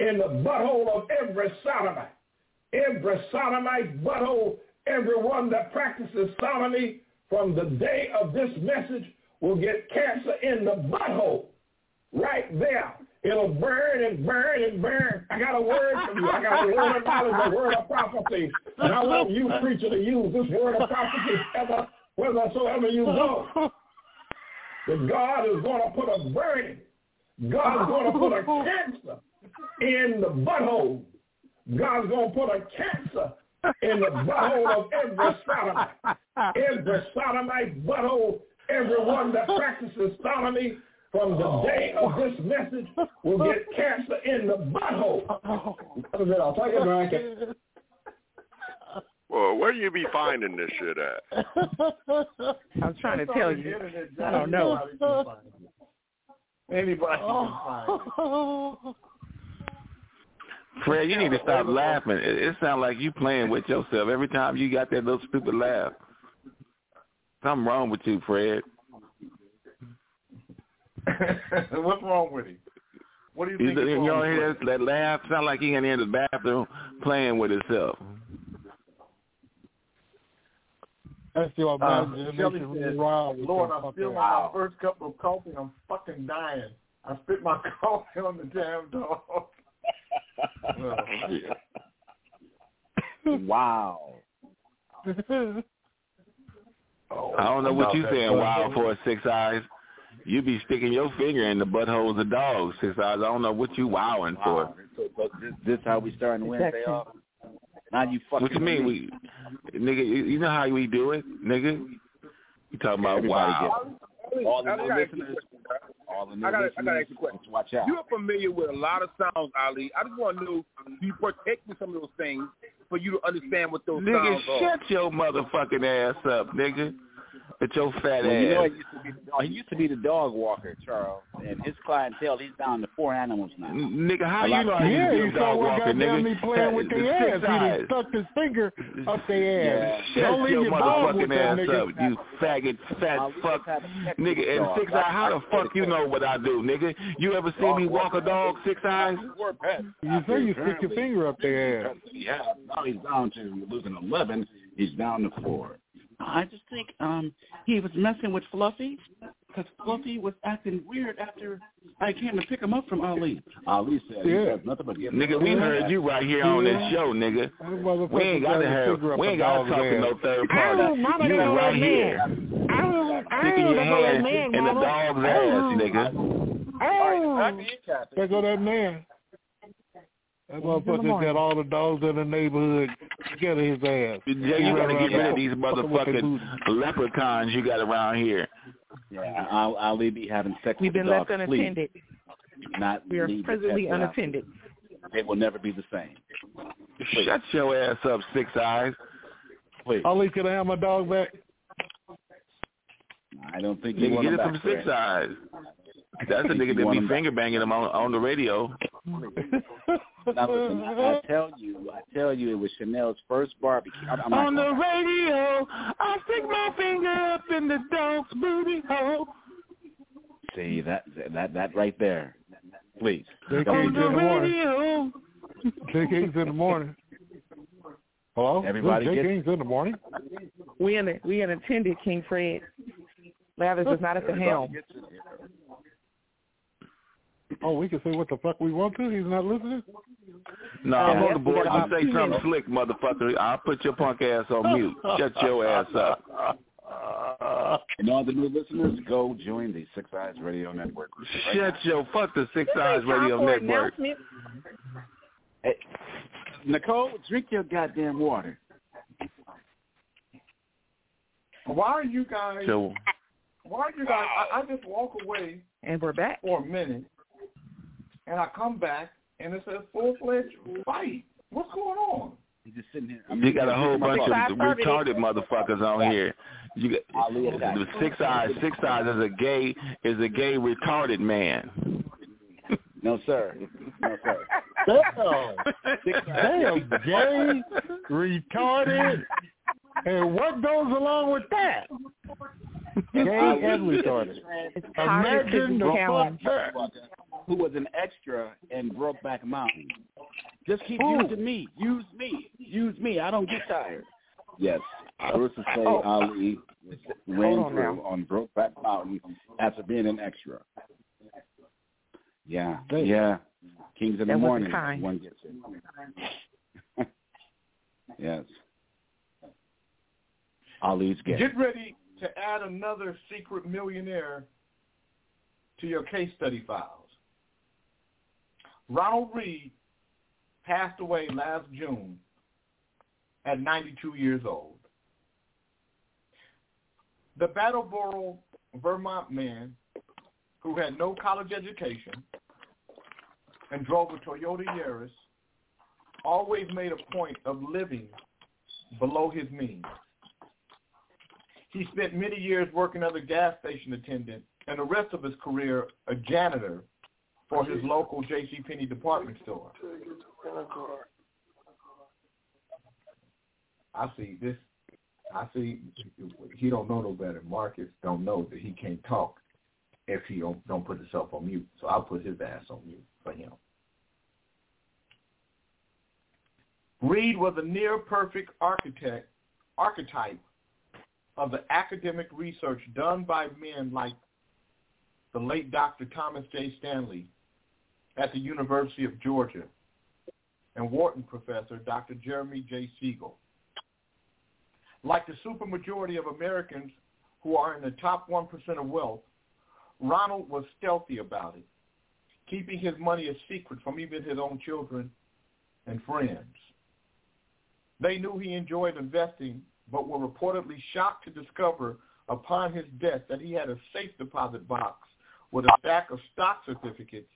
in the butthole of every sodomite. Every sodomite butthole, everyone that practices sodomy from the day of this message will get cancer in the butthole. Right there. It'll burn and burn and burn. I got a word for you. I got a word of knowledge, a word of prophecy. And I want you, preacher, to use this word of prophecy ever, whithersoever you go. That God is going to put a burning. God is going to put a cancer in the butthole. God's going to put a cancer in the butthole of every sodomite. Every sodomite butthole, everyone that practices sodomy from the oh. day of this message will get cancer in the butthole. Oh. I'll take it back. Well, where you be finding this shit at? I'm trying to tell you. I don't know. Anybody can find it. Anybody oh. can find it. Fred, you need to stop laughing. It, it sounds like you playing with yourself every time you got that little stupid laugh. Something wrong with you, Fred. [laughs] What's wrong with him? What do you You, think? you wrong don't with hear him? that, that laugh? Sound like he in the bathroom playing with himself. That's your Uh, Shelly running said, Lord, I'm fucking still on my first cup of coffee. I'm fucking dying. I spit my [laughs] coffee on the damn dog. oh. [laughs] Wow. Oh, I don't know what you about saying, wow, wild for six eyes. You be sticking your finger in the buttholes of dogs, six eyes. I don't know what you wowing for. Wow. So, so this, this how we starting Wednesday off? Now you fucking What you mean? We, nigga, you you know how we do it, nigga. You talking about Everybody wow? gets. All the I new gotta ask you a listeners, all the new I gotta, I gotta ask you a question. watch out. You're familiar with a lot of sounds, Ali. I just want to know, do you partake in some of those things for you to understand what those Nigga, sounds are? shut your motherfucking ass up, nigga. With your fat Well, you know, ass. he used, to be, no, he used to be the dog walker, Charles, and his clientele, he's down to four animals now. N- Nigga, how you lot know Yeah, used to a saw dog what walker, nigga? me playing with Six their ass. He eyes. done stuck his finger up their ass. Yeah. Don't leave your your dog with motherfucking that ass nigga. up, you faggot, fat Ali fuck, just had a text nigga. And dog. six eye, how the fuck you know what I do, nigga? You ever see me walk a dog, six eyes? You say you stick your finger up their ass. Yeah, now he's down to losing 11. He's down to four. I just think um he was messing with Fluffy because Fluffy was acting weird after I came to pick him up from Ali. Ali said Yeah. has nothing but getting Nigga, we heard you right here on this show, nigga. We ain't got to have, we ain't got to dog's talk to no third Oh, party. mama, You they know right that here, man. Oh, sticking your oh, there go that hand man, in the dog's ass, nigga. Oh, There go that man. That in the motherfucker morning. got all the dogs in the neighborhood scared of his ass. Yeah, you gotta get rid of these motherfucking leprechauns you got around here. Yeah, I'll, Ali be having sex We've with been left to sleep, unattended. Not We are leave presently unattended. They will never be the same. Shut your ass up, Six Eyes. Please. Ali, can I have my dog back? I don't think you Nigga, want get it from Six Fred. Eyes. [laughs] That's a nigga that want be finger banging him on on the radio. [laughs] Now listen, I, I tell you, I tell you, it was Chanel's first barbecue. I'm, I'm On gonna- the radio, I stick my finger up in the dog's booty hole. see that that that right there. Please. They Don't came in the that. morning. J King's in the morning. Hello? Everybody J get- King's in the morning. We in we unattended, King Fred. Lavis is not at the helm. Oh, we can say what the fuck we want to. He's not listening. No, Yeah, I'm on yes, the board. You say two something slick, motherfucker. I'll put your punk ass on mute. Shut your ass up. [laughs] And all the new listeners, go join the Six Eyes Radio Network. right Shut your fuck the Six This Eyes Radio Network. announcement. Hey, Nicole, drink your goddamn water. Why are you guys? So Why are you guys? I, I just walk away And we're back. for a minute, and I come back, and it's a full fledged fight. What's going on? You just sitting here. you got a whole bunch of Five thirty. retarded motherfuckers on here. You got the Six Eyes. Six Eyes is a gay is a gay retarded man. No, sir. No, sir. Damn, [laughs] damn, gay, retarded, and what goes along with that? Gay Ali and is retarded. It's Imagine the challenge. fuck that. Who was an extra in Brokeback Mountain? Just keep Who? using me. Use me. Use me. I don't get tired. Yes, Marissa Say Oh. Ali ran on through now. on Brokeback Mountain after being an extra. Yeah, Damn. yeah. Kings in the That wasn't morning. kind. One gets it. [laughs] yes. Ali's gay. Get ready to add another secret millionaire to your case study files. Ronald Read passed away last June at 92 years old. The Brattleboro, Vermont man who had no college education and drove a Toyota Yaris always made a point of living below his means. He spent many years working as a gas station attendant and the rest of his career a janitor for his local J.C. Penney department store. I see this. I see he don't know no better. Marcus don't know that he can't talk if he don't, don't put himself on mute. So I'll put his ass on mute for him. Read was a near perfect architect archetype of the academic research done by men like the late Dr. Thomas J. Stanley at the University of Georgia and Wharton professor Dr. Jeremy J. Siegel. Like the supermajority of Americans who are in the top 1% of wealth, Ronald was stealthy about it, keeping his money a secret from even his own children and friends. They knew he enjoyed investing, but were reportedly shocked to discover upon his death that he had a safe deposit box with a stack of stock certificates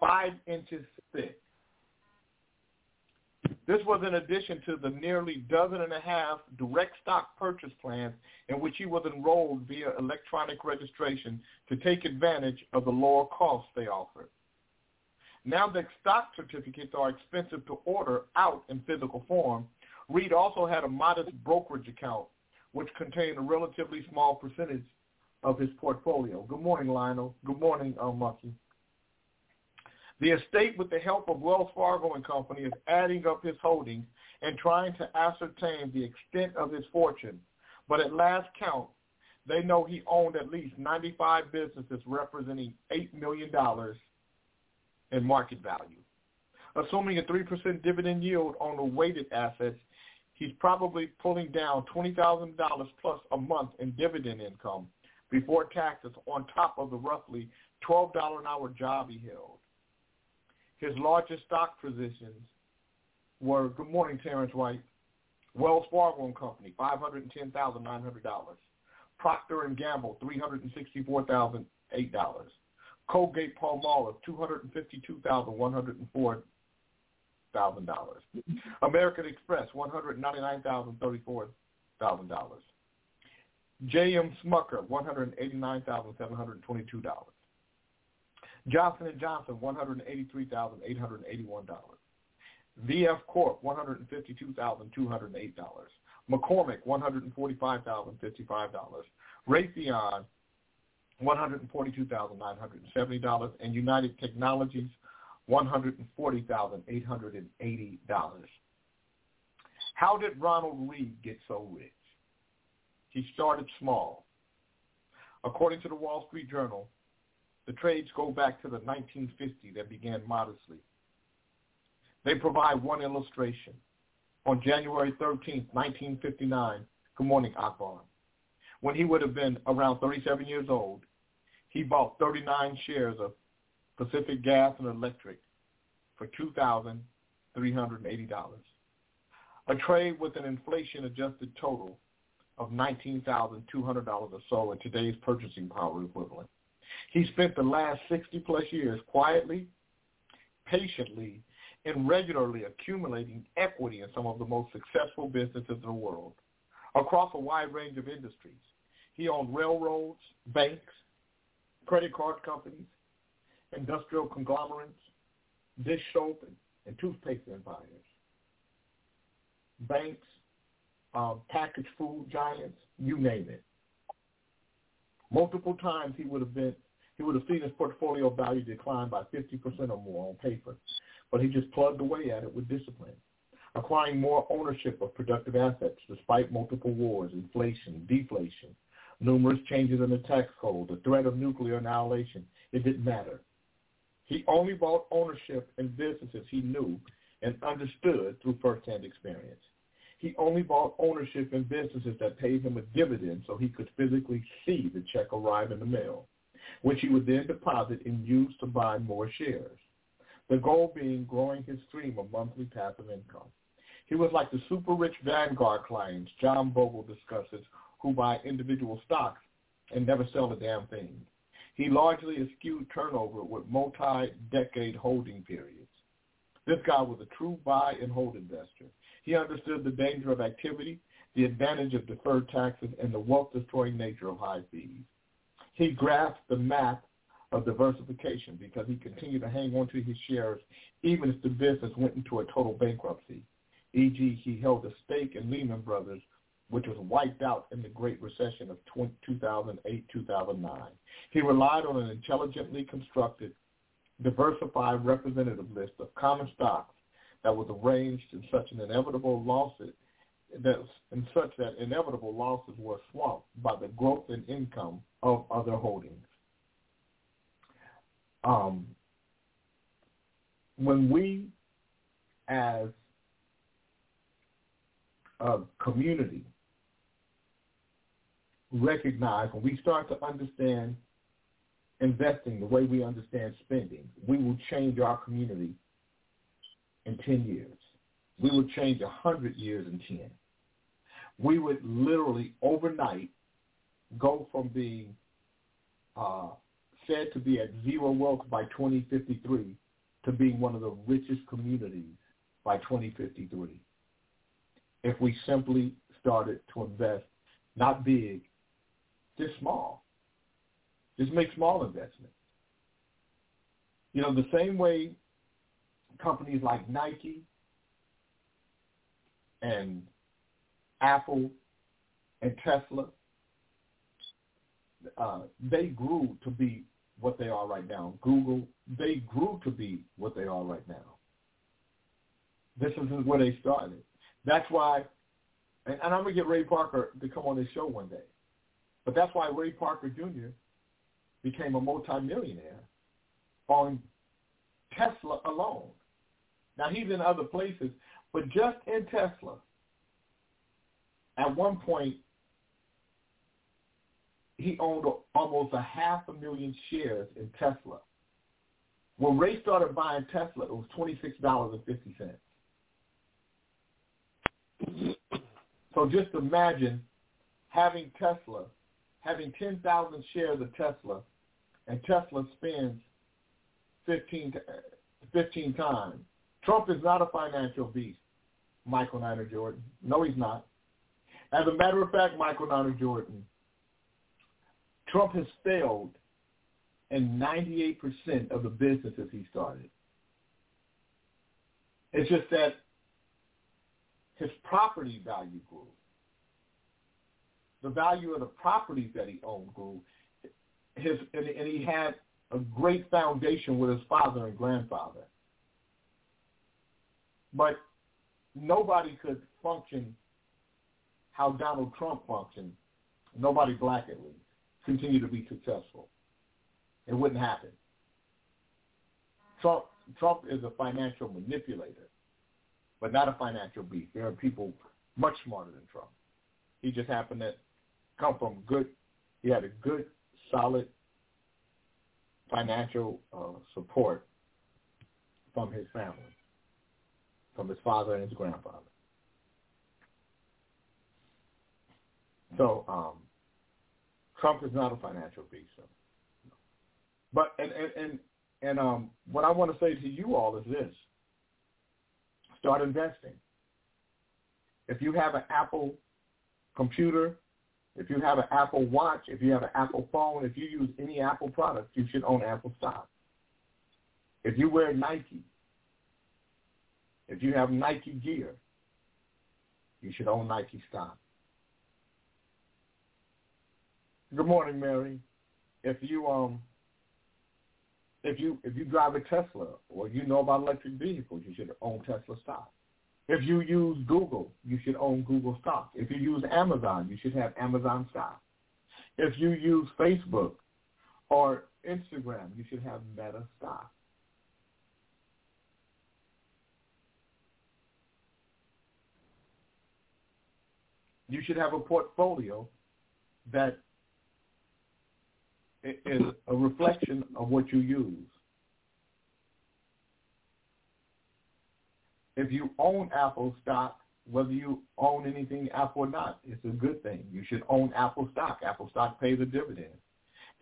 five inches thick. This was in addition to the nearly dozen and a half direct stock purchase plans in which he was enrolled via electronic registration to take advantage of the lower costs they offered. Now that stock certificates are expensive to order out in physical form, Read also had a modest brokerage account, which contained a relatively small percentage of his portfolio. Good morning, Lionel. Good morning, uh, Mucky. The estate, with the help of Wells Fargo and Company, is adding up his holdings and trying to ascertain the extent of his fortune. But at last count, they know he owned at least 95 businesses representing $8 million in market value. Assuming a 3% dividend yield on the weighted assets, he's probably pulling down $20,000 plus a month in dividend income before taxes on top of the roughly $12 an hour job he held. His largest stock positions were, good morning, Terrence White, Wells Fargo and Company, $510,900. Procter and Gamble, $364,008. Colgate Palmolive, $252,104. Thousand dollars. American Express, one hundred ninety nine thousand thirty four thousand dollars. J.M. Smucker, one hundred eighty nine thousand seven hundred twenty two dollars. Johnson and Johnson, one hundred eighty three thousand eight hundred eighty one dollars. VF Corp, one hundred fifty two thousand two hundred eight dollars. McCormick, one hundred forty five thousand fifty five dollars. Raytheon, one hundred forty two thousand nine hundred seventy dollars, and United Technologies, $140,880. How did Ronald Read get so rich? He started small. According to the Wall Street Journal, the trades go back to the 1950s that began modestly. They provide one illustration. On January 13, 1959, good morning, Akbar, when he would have been around 37 years old, he bought 39 shares of Pacific Gas and Electric for $2,380. A trade with an inflation-adjusted total of $19,200 or so in today's purchasing power equivalent. He spent the last 60 plus years quietly, patiently, and regularly accumulating equity in some of the most successful businesses in the world across a wide range of industries. He owned railroads, banks, credit card companies, industrial conglomerates, dish soap and, toothpaste empires, banks, um, packaged food giants, you name it. Multiple times he would have been he would have seen his portfolio value decline by 50% or more on paper, but he just plugged away at it with discipline, acquiring more ownership of productive assets despite multiple wars, inflation, deflation, numerous changes in the tax code, the threat of nuclear annihilation. It didn't matter. He only bought ownership in businesses he knew and understood through firsthand experience. He only bought ownership in businesses that paid him a dividend so he could physically see the check arrive in the mail, which he would then deposit and use to buy more shares. The goal being growing his stream of monthly passive income. He was like the super rich Vanguard clients John Bogle discusses who buy individual stocks and never sell a damn thing. He largely eschewed turnover with multi-decade holding periods. This guy was a true buy and hold investor. He understood the danger of activity, the advantage of deferred taxes, and the wealth-destroying nature of high fees. He grasped the map of diversification because he continued to hang on to his shares even if the business went into a total bankruptcy. E.g., he held a stake in Lehman Brothers which was wiped out in the Great Recession of 2008-2009. He relied on an intelligently constructed, diversified representative list of common stocks that was arranged in such an inevitable losses that in such that inevitable losses were swamped by the growth and income of other holdings. Um, when we, as a community, recognize, when we start to understand investing the way we understand spending, we will change our community in 10 years. We will change 100 years in 10. We would literally overnight go from being uh, said to be at zero wealth by 2053 to being one of the richest communities by 2053 if we simply started to invest not big just small. Just make small investments. You know, the same way companies like Nike and Apple and Tesla, uh, they grew to be what they are right now. Google, they grew to be what they are right now. This is where they started. That's why, and, and I'm going to get Ray Parker to come on this show one day. But that's why Ray Parker Jr. became a multimillionaire on Tesla alone. Now he's in other places, but just in Tesla, at one point, he owned almost a half a million shares in Tesla. When Ray started buying Tesla, it was twenty six dollars and fifty cents. So just imagine having Tesla, having 10,000 shares of Tesla, and Tesla spends 15, 15 times. Trump is not a financial beast, Michael Niner Jordan. No, he's not. As a matter of fact, Michael Niner Jordan, Trump has failed in 98% of the businesses he started. It's just that his property value grew. The value of the properties that he owned grew. His and, and he had a great foundation with his father and grandfather. But nobody could function how Donald Trump functioned. Nobody black at least continue to be successful. It wouldn't happen. Trump Trump is a financial manipulator, but not a financial beast. There are people much smarter than Trump. He just happened to come from good. He had a good, solid financial uh, support from his family, from his father and his grandfather. So um, Trump is not a financial beast. So. But and and and, and um, what I want to say to you all is this: start investing. If you have an Apple computer, if you have an Apple Watch, if you have an Apple phone, if you use any Apple product, you should own Apple stock. If you wear Nike, if you have Nike gear, you should own Nike stock. Good morning, Mary. If you um if you if you drive a Tesla or you know about electric vehicles, you should own Tesla stock. If you use Google, you should own Google stock. If you use Amazon, you should have Amazon stock. If you use Facebook or Instagram, you should have Meta stock. You should have a portfolio that is a reflection of what you use. If you own Apple stock, whether you own anything Apple or not, it's a good thing. You should own Apple stock. Apple stock pays a dividend.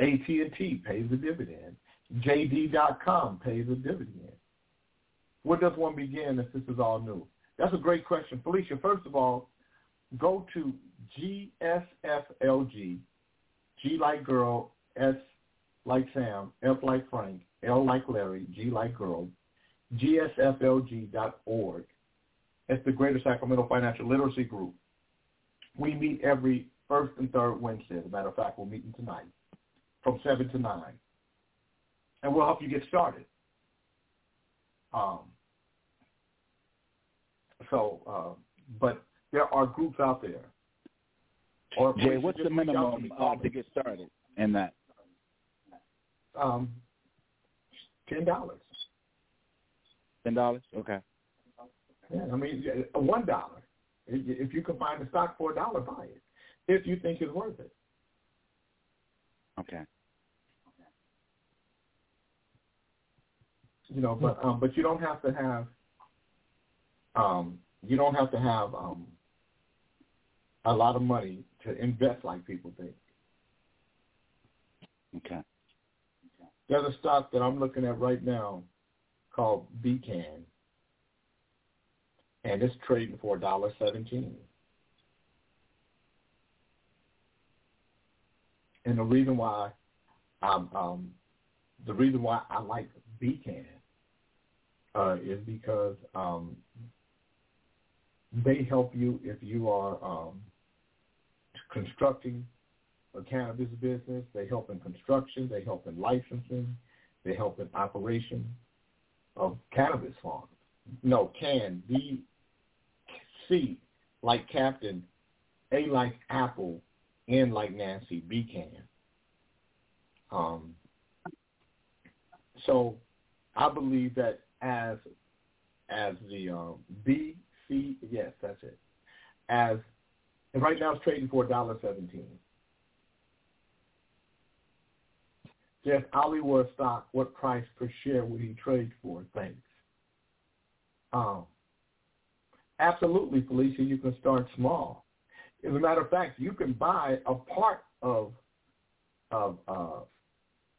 AT&T pays a dividend. JD.com pays a dividend. Where does one begin if this is all new? That's a great question. Felicia, first of all, go to GSFLG, G like girl, S like Sam, F like Frank, L like Larry, G like girl, gsflg.org. It's the Greater Sacramento Financial Literacy Group. We meet every first and third Wednesday. As a matter of fact, we're meeting tonight from 7 to 9. And we'll help you get started. Um, so, uh, but there are groups out there. Or Jay, what's the minimum uh, to get started in that? Um, ten dollars. Ten dollars. Okay. Yeah, I mean one dollar. If you can find a stock for a dollar, buy it. If you think it's worth it. Okay. You know, but um, but you don't have to have um, you don't have to have um, a lot of money to invest like people think. Okay. There's a stock that I'm looking at right now called Beacon, and it's trading for a dollar seventeen. And the reason why, um, um, the reason why I like Beacon uh, is because um, they help you if you are um, constructing a cannabis business. They help in construction. They help in licensing. They help in operation of cannabis farms. No, can, B, C, like Captain, A like Apple, N like Nancy, B can. Um, so I believe that as as the um, B, C, yes, that's it. As and right now it's trading for a dollar seventeen. Jeff Hollywood stock, what price per share would he trade for? Thanks. Um, absolutely, Felicia, you can start small. As a matter of fact, you can buy a part of of uh,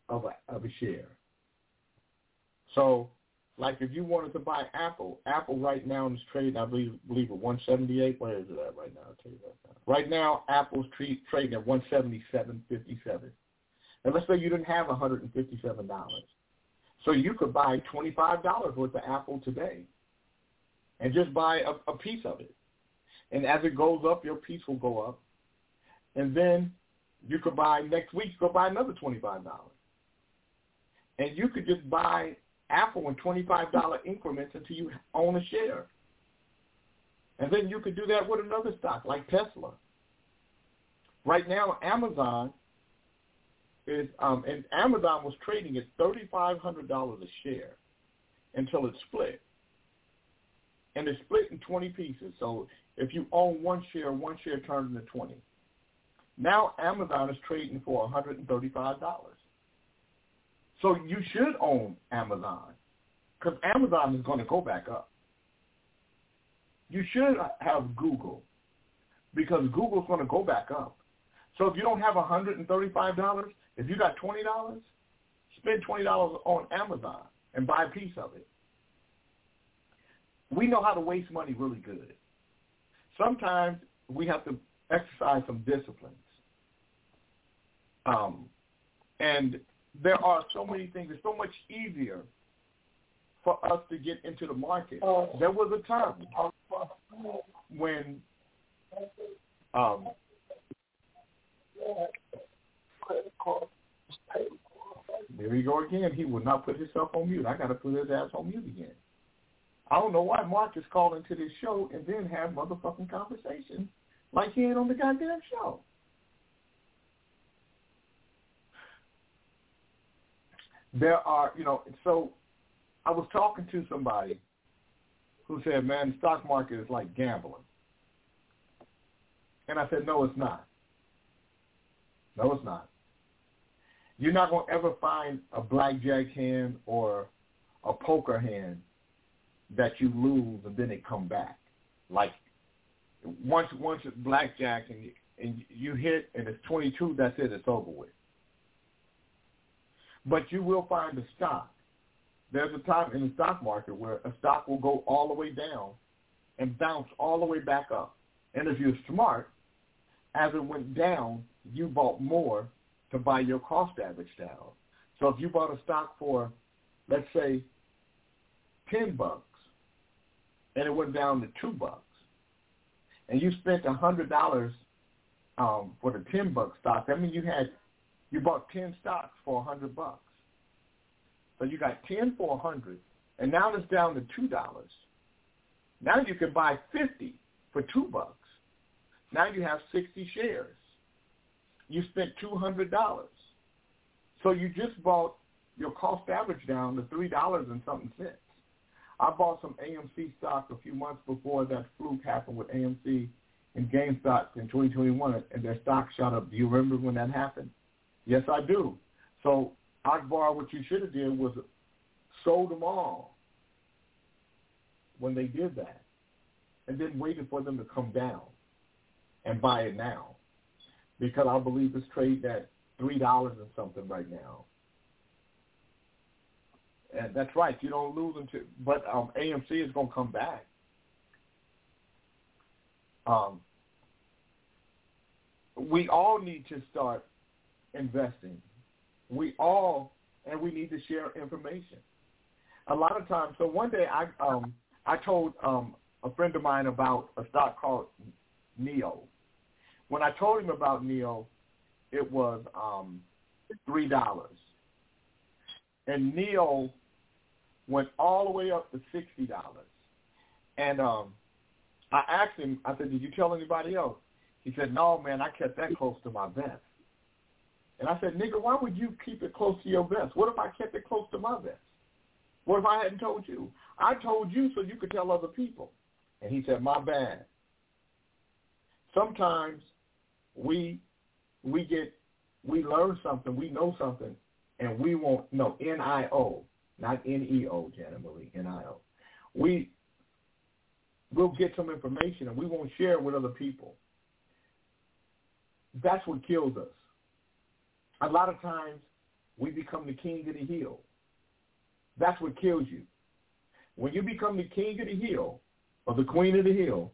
of a, of a share. So, like if you wanted to buy Apple, Apple right now is trading, I believe, believe at 178. Where is it at right now? I'll tell you right now. Right now, Apple's trading at 177.57. And let's say you didn't have 157 dollars, so you could buy 25 dollars worth of Apple today, and just buy a, a piece of it. And as it goes up, your piece will go up, and then you could buy next week. Go buy another twenty-five dollars, and you could just buy Apple in twenty-five dollar increments until you own a share. And then you could do that with another stock like Tesla. Right now, Amazon is um, and Amazon was trading at thirty-five hundred dollars a share until it split, and it split in twenty pieces. So if you own one share, one share turns into twenty. Now Amazon is trading for $135. So you should own Amazon because Amazon is going to go back up. You should have Google because Google's going to go back up. So if you don't have $135, if you got $20, spend $20 on Amazon and buy a piece of it. We know how to waste money really good. Sometimes we have to exercise some disciplines. Um, and there are so many things. It's so much easier for us to get into the market. There was a time when um, there you go again. He will not put himself on mute. I got to put his ass on mute again. I don't know why Mark is calling to this show and then have motherfucking conversation like he ain't on the goddamn show. There are, you know, so I was talking to somebody who said, man, the stock market is like gambling. And I said, no, it's not. No, it's not. You're not going to ever find a blackjack hand or a poker hand that you lose and then they come back. Like once once it's blackjack and you, and you hit and it's 22, that's it. It's over with. But you will find a stock. There's a time in the stock market where a stock will go all the way down and bounce all the way back up. And if you're smart, as it went down, you bought more to buy your cost average down. So if you bought a stock for, let's say, ten bucks, and it went down to two bucks, and you spent a hundred dollars um, for the ten buck stock, that means you had you bought ten stocks for a hundred bucks. So you got ten for a hundred, and now it's down to two dollars. Now you can buy fifty for two bucks. Now you have sixty shares. You spent two hundred dollars. So you just bought your cost average down to three dollars and something cents. I bought some AMC stock a few months before that fluke happened with AMC and GameStop in 2021, and their stock shot up. Do you remember when that happened? Yes, I do. So Akbar, what you should have did was sold them all when they did that, and then waited for them to come down and buy it now, because I believe it's trading at three dollars and something right now. And that's right. You don't lose until, but um, AMC is going to come back. Um, we all need to start investing. We all, and we need to share information. A lot of times, so one day I um, I told um, a friend of mine about a stock called NIO. When I told him about NIO, it was um, three dollars, and NIO went all the way up to sixty dollars. And um, I asked him, I said, "Did you tell anybody else?" He said, "No, man, I kept that close to my vest." And I said, "Nigga, why would you keep it close to your vest? What if I kept it close to my vest? What if I hadn't told you? I told you so you could tell other people." And he said, "My bad." Sometimes we we get we learn something, we know something, and we won't know N I O not N-E-O, Janet Marie, N-I-O. We will get some information and we won't share it with other people. that's what kills us. A lot of times we become the king of the hill. That's what kills you. When you become the king of the hill or the queen of the hill,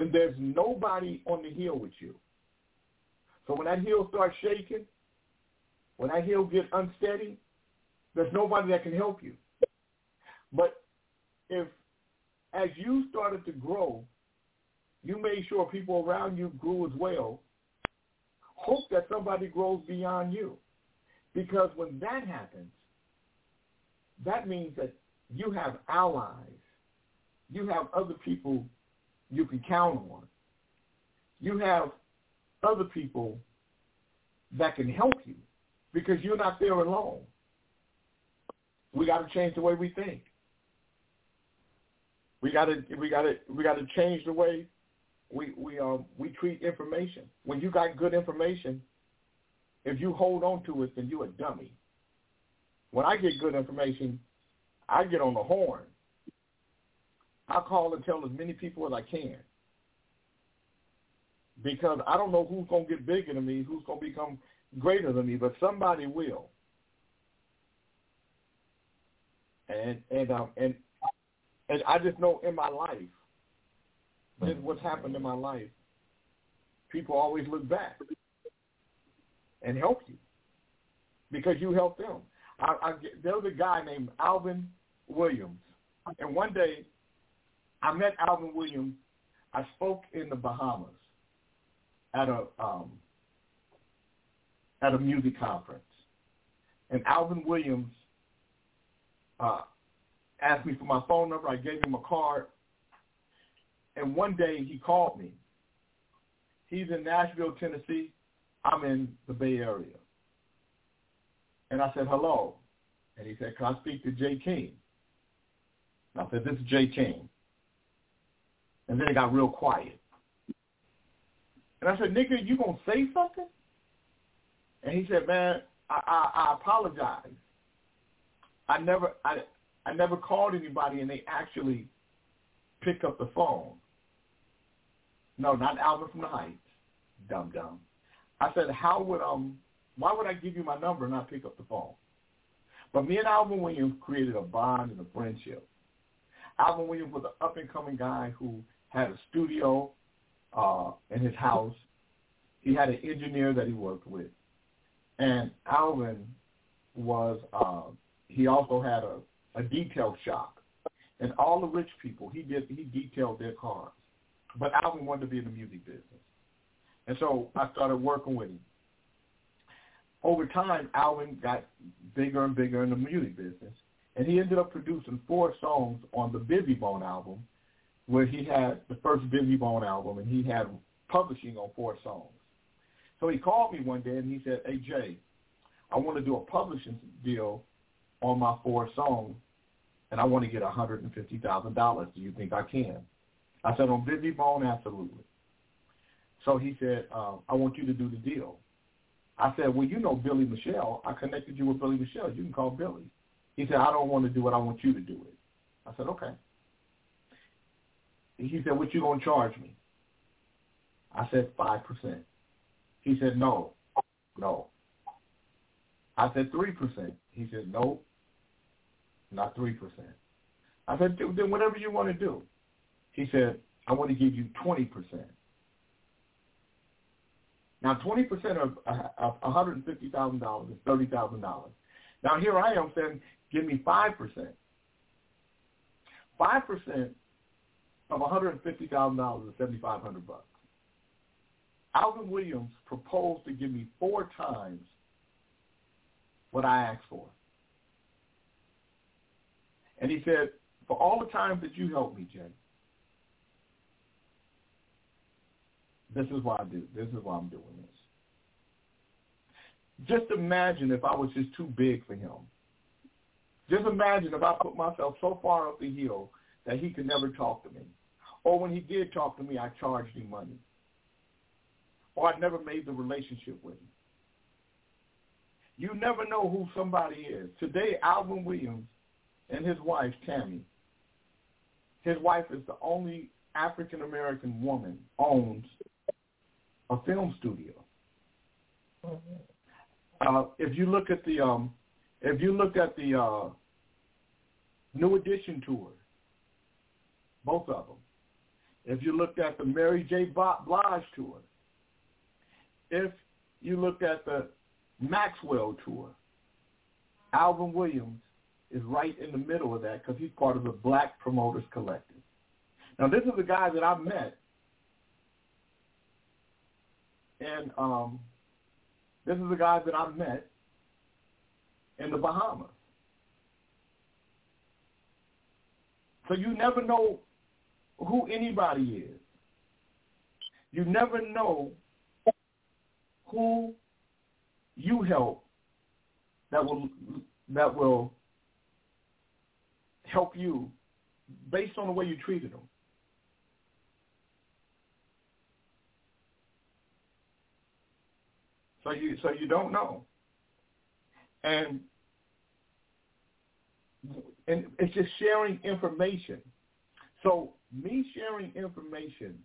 then there's nobody on the hill with you. So when that hill starts shaking, when that hill gets unsteady, there's nobody that can help you. But if as you started to grow, you made sure people around you grew as well, hope that somebody grows beyond you. Because when that happens, that means that you have allies. You have other people you can count on. You have other people that can help you because you're not there alone. We got to change the way we think. We got to we got to we got to change the way we we um we treat information. When you got good information, if you hold on to it, then you're a dummy. When I get good information, I get on the horn. I call and tell as many people as I can. Because I don't know who's going to get bigger than me, who's going to become greater than me, but somebody will. And and um and and I just know in my life, this is what's happened in my life. People always look back and help you because you help them. I, I, there was a guy named Alvin Williams, and one day I met Alvin Williams. I spoke in the Bahamas at a um, at a music conference, and Alvin Williams uh, asked me for my phone number. I gave him a card, and one day he called me. He's in Nashville, Tennessee. I'm in the Bay Area. And I said, hello. And he said, can I speak to Jay King? And I said, this is Jay King. And then it got real quiet. And I said, nigga, you going to say something? And he said, man, I, I, I apologize. I never, I, I never called anybody and they actually picked up the phone. No, not Alvin from the Heights. Dumb dumb. I said, how would um why would I give you my number and not pick up the phone? But me and Alvin Williams created a bond and a friendship. Alvin Williams was an up and coming guy who had a studio uh, in his house. He had an engineer that he worked with. And Alvin was uh, he also had a, a detail shop. And all the rich people, he did he detailed their cars. But Alvin wanted to be in the music business. And so I started working with him. Over time, Alvin got bigger and bigger in the music business, and he ended up producing four songs on the Bizzy Bone album, where he had the first Bizzy Bone album, and he had publishing on four songs. So he called me one day and he said, "Hey Jay, I want to do a publishing deal on my four songs, and I want to get $150,000. Do you think I can?" I said, "On Bizzy Bone, absolutely." So he said, um, I want you to do the deal. I said, well, you know Billy Michelle. I connected you with Billy Michelle. You can call Billy. He said, I don't want to do it. I want you to do it. I said, okay. He said, what you going to charge me? I said, 5%. He said, no, no. I said, 3%. He said, no, not 3%. I said, then whatever you want to do. He said, I want to give you 20%. Now, 20% of, uh, of $150,000 is $30,000. Now, here I am saying, give me 5%. 5% of $150,000 is 7500 bucks. Alvin Williams proposed to give me four times what I asked for. And he said, for all the times that you helped me, Jay, This is why I do. This is why I'm doing this. Just imagine if I was just too big for him. Just imagine if I put myself so far up the hill that he could never talk to me. Or when he did talk to me, I charged him money. Or I never made the relationship with him. You never know who somebody is. Today, Alvin Williams and his wife, Tammy, his wife is the only African-American woman owns a film studio. Uh, if you look at the um, if you look at the uh, New Edition tour, both of them. If you looked at the Mary J. Blige tour, if you looked at the Maxwell tour, Alvin Williams is right in the middle of that because he's part of the Black Promoters Collective. Now, this is a guy that I met, and um, this is a guy that I met in the Bahamas. So you never know who anybody is. You never know who you help that will that will help you based on the way you treated them. So you so you don't know. And and it's just sharing information. So me sharing information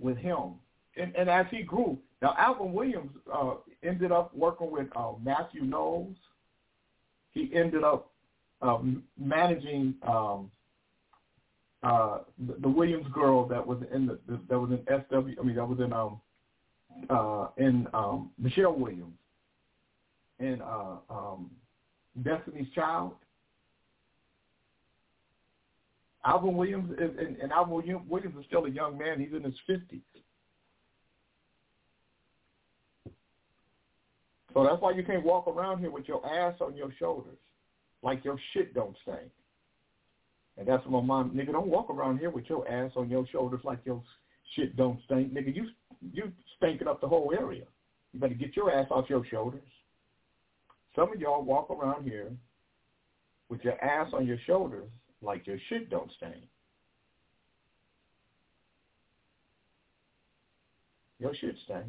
with him, and, and as he grew, now Alvin Williams uh, ended up working with uh, Matthew Knowles. He ended up um, managing um, uh, the, the Williams girl that was in the, the that was in SW. I mean that was in um uh, in um, Michelle Williams and uh, um, Destiny's Child. Alvin Williams is, and, and Alvin Williams is still a young man. He's in his fifties. So that's why you can't walk around here with your ass on your shoulders, like your shit don't stink. And that's what my mom, nigga, don't walk around here with your ass on your shoulders like your shit don't stink, nigga. You you stinking up the whole area. You better get your ass off your shoulders. Some of y'all walk around here with your ass on your shoulders like your shit don't stink. Your shit stink.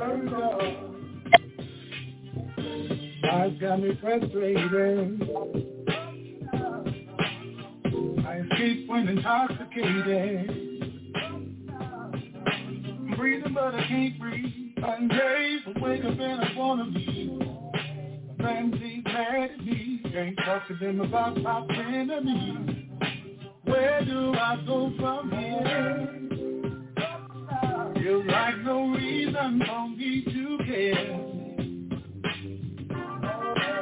About getting turned up. Life got me frustrated. I escape when intoxicated. I'm breathing but I can't breathe. Some days I wake up and I wanna leave. Ain't mad at me. Can't talk to them about my me. Where do I go from here? Feels like no reason me to care.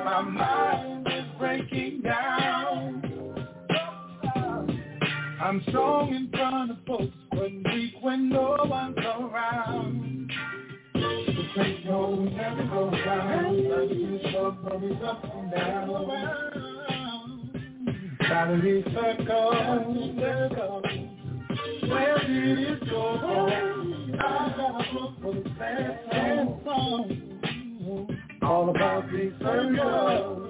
My mind is breaking down. I'm strong in front of folks, but weak when no one's around. But it's up and down. Where did it go? All about these circles.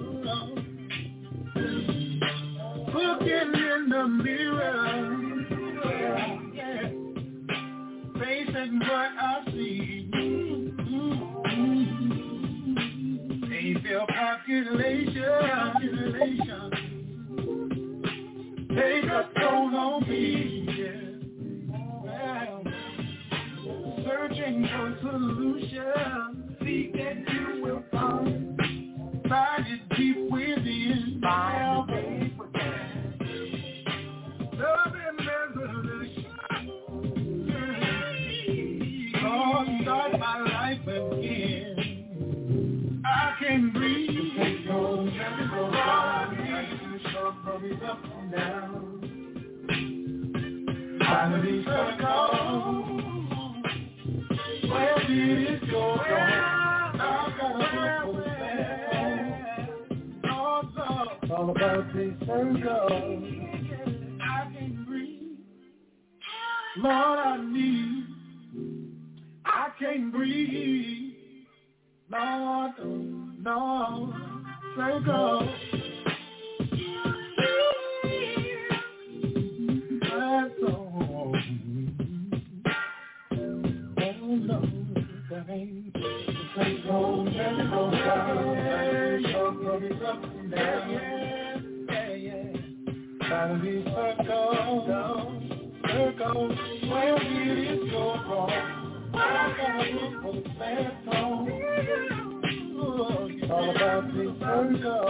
Looking in the mirror. Solutions. Oh same road that it goes down. To be circle, circle. Where it is go wrong. I gotta look for the song. It's all about the circle,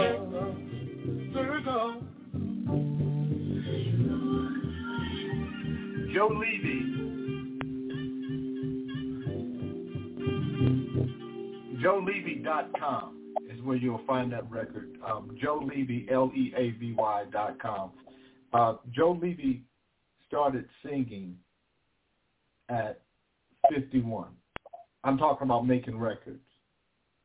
circle. Joe Leavy. JoeLeavy.com is where you'll find that record. Um, Joe Leavy, L-E-A-V-Y dot com. Uh, Joe Leavy started singing at 51. I'm talking about making records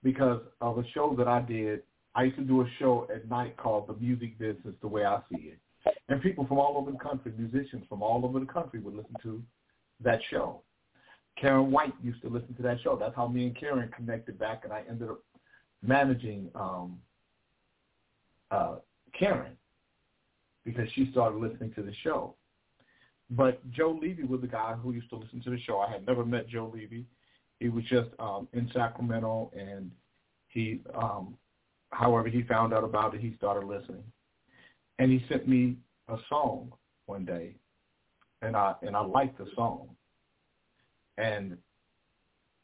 because of a show that I did. I used to do a show at night called The Music Business the Way I See It. And people from all over the country, musicians from all over the country would listen to that show. Karyn White used to listen to that show. That's how me and Karyn connected back, and I ended up managing um, uh, Karyn because she started listening to the show. But Joe Leavy was the guy who used to listen to the show. I had never met Joe Leavy. He was just um, in Sacramento, and he, um, however, he found out about it. He started listening, and he sent me a song one day, and I and I liked the song, and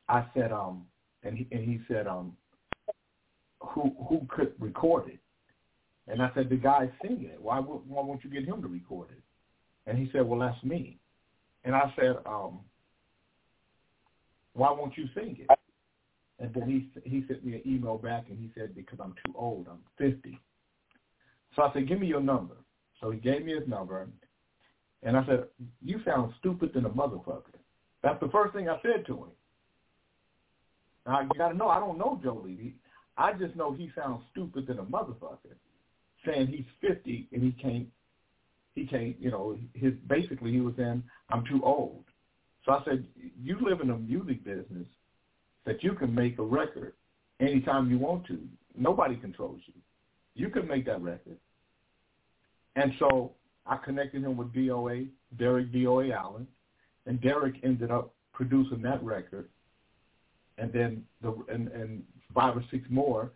I said, um, and he and he said, um, who who could record it? And I said, the guy singing it. Why why won't you get him to record it? And he said, well, that's me. And I said, um, why won't you sing it? And then he he sent me an email back and he said, because I'm too old. I'm 50. So I said, give me your number. So he gave me his number. And I said, you sound stupid than a motherfucker. That's the first thing I said to him. Now, you got to know, I don't know Joe Leavy. I just know he sounds stupid than a motherfucker, saying he's 50 and he can't, he can't, you know, his basically he was saying, I'm too old. So I said, you live in a music business that you can make a record anytime you want to. Nobody controls you. You can make that record. And so I connected him with DOA, Derek DOA Allen, and Derek ended up producing that record, and then the and, and five or six more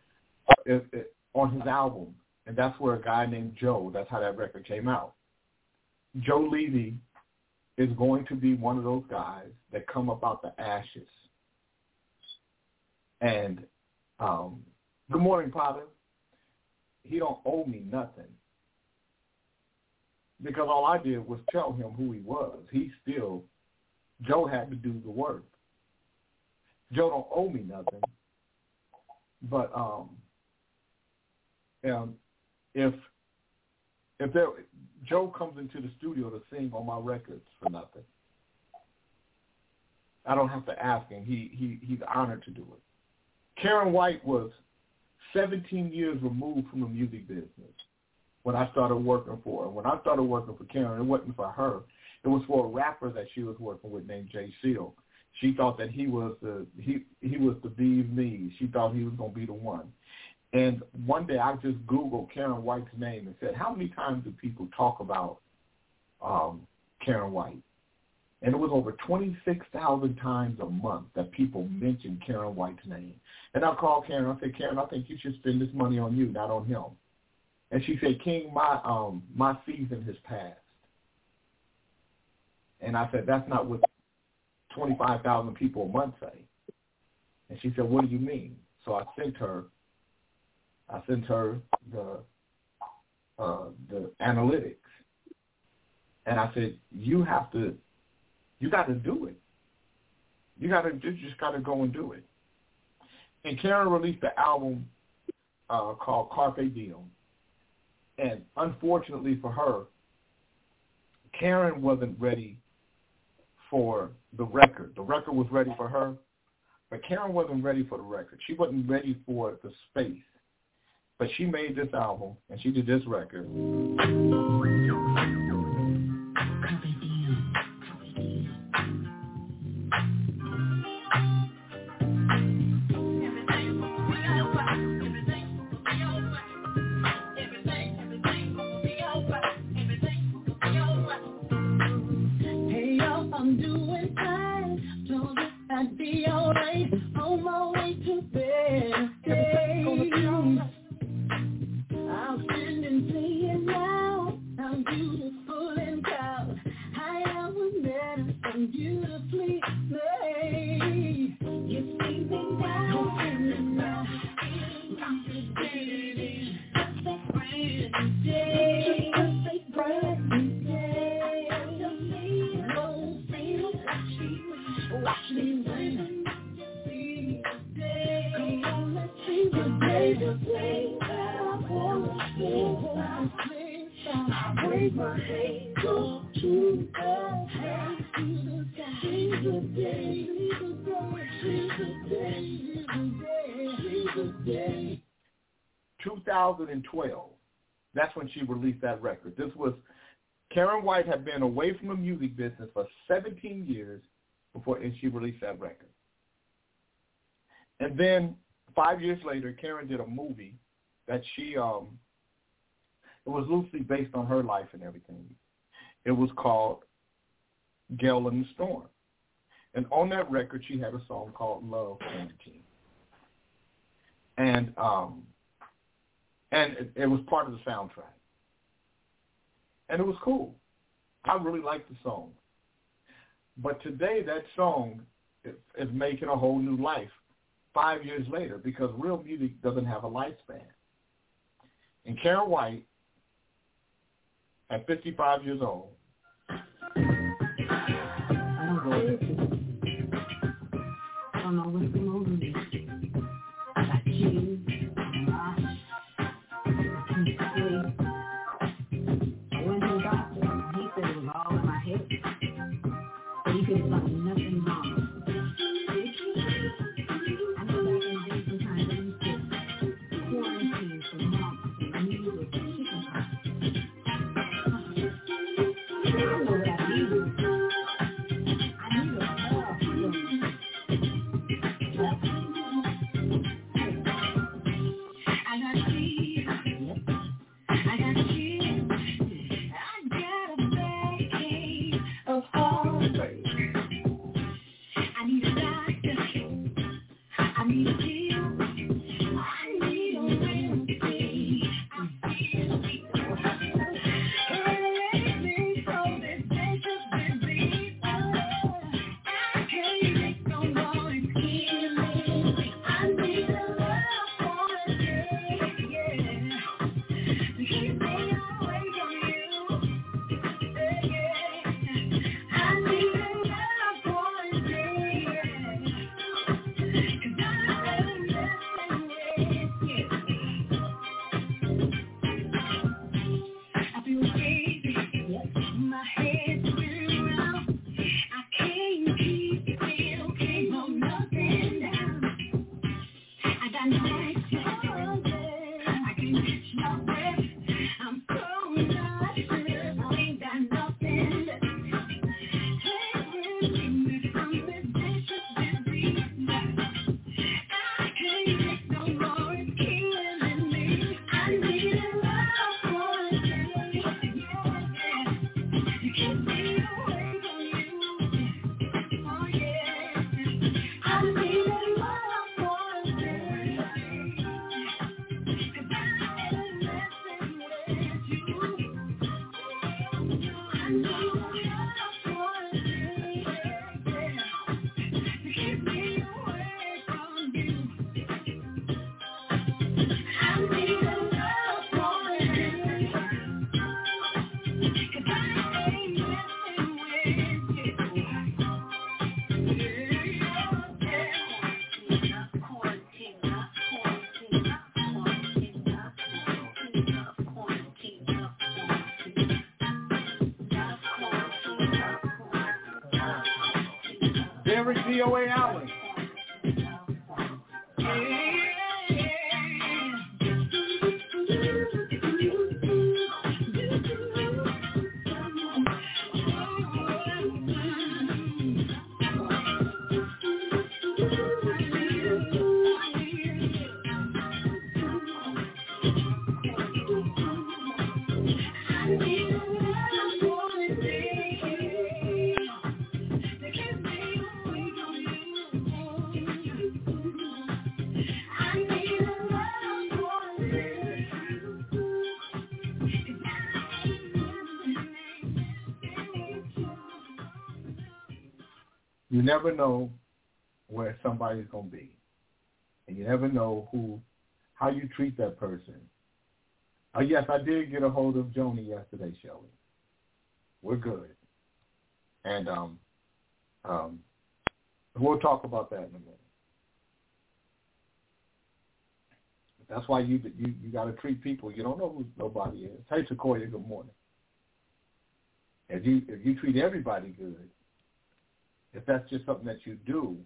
it, it, on his album, and that's where a guy named Joe. That's how that record came out. Joe Leavy is going to be one of those guys that come up out the ashes. And um, good morning, Potter. He don't owe me nothing because all I did was tell him who he was. He still, Joe had to do the work. Joe don't owe me nothing, but um, um, if if there Joe comes into the studio to sing on my records for nothing, I don't have to ask him. He he he's honored to do it. Karyn White was 17 years removed from the music business when I started working for her. When I started working for Karyn, it wasn't for her. It was for a rapper that she was working with named Jay Seal. She thought that he was the he he was the bee's knees. She thought he was gonna be the one. And one day I just Googled Karyn White's name and said, how many times do people talk about um, Karyn White? And it was over 26,000 times a month that people mentioned Karyn White's name. And I called Karyn. I said, Karyn, I think you should spend this money on you, not on him. And she said, King, my um my season has passed. And I said, that's not what 25,000 people a month say. And she said, what do you mean? So I sent her, I sent her the uh, the analytics, and I said, you have to, you got to do it. You got to, you just got to go and do it. And Karyn released the album uh, called Carpe Diem, and unfortunately for her, Karyn wasn't ready for the record. The record was ready for her, but Karyn wasn't ready for the record. She wasn't ready for the space. But she made this album and she did this record. when she released that record. This was Karyn White had been away from the music business for 17 years before and she released that record. And then five years later, Karyn did a movie that she um it was loosely based on her life and everything. It was called Gale in the Storm. And on that record she had a song called Love Quarantine. And um and it, it was part of the soundtrack and it was cool. I really liked the song. But today that song is, making a whole new life five years later because real music doesn't have a lifespan. And Karyn White, at 55 years old, never know where somebody's going to be. And you never know who, how you treat that person. Oh, yes, I did get a hold of Joni yesterday, Shelly. We're good. And um, um, we'll talk about that in a minute. That's why you you you got to treat people. You don't know who nobody is. Hey, Sequoia, good morning. If you if you treat everybody good, if that's just something that you do,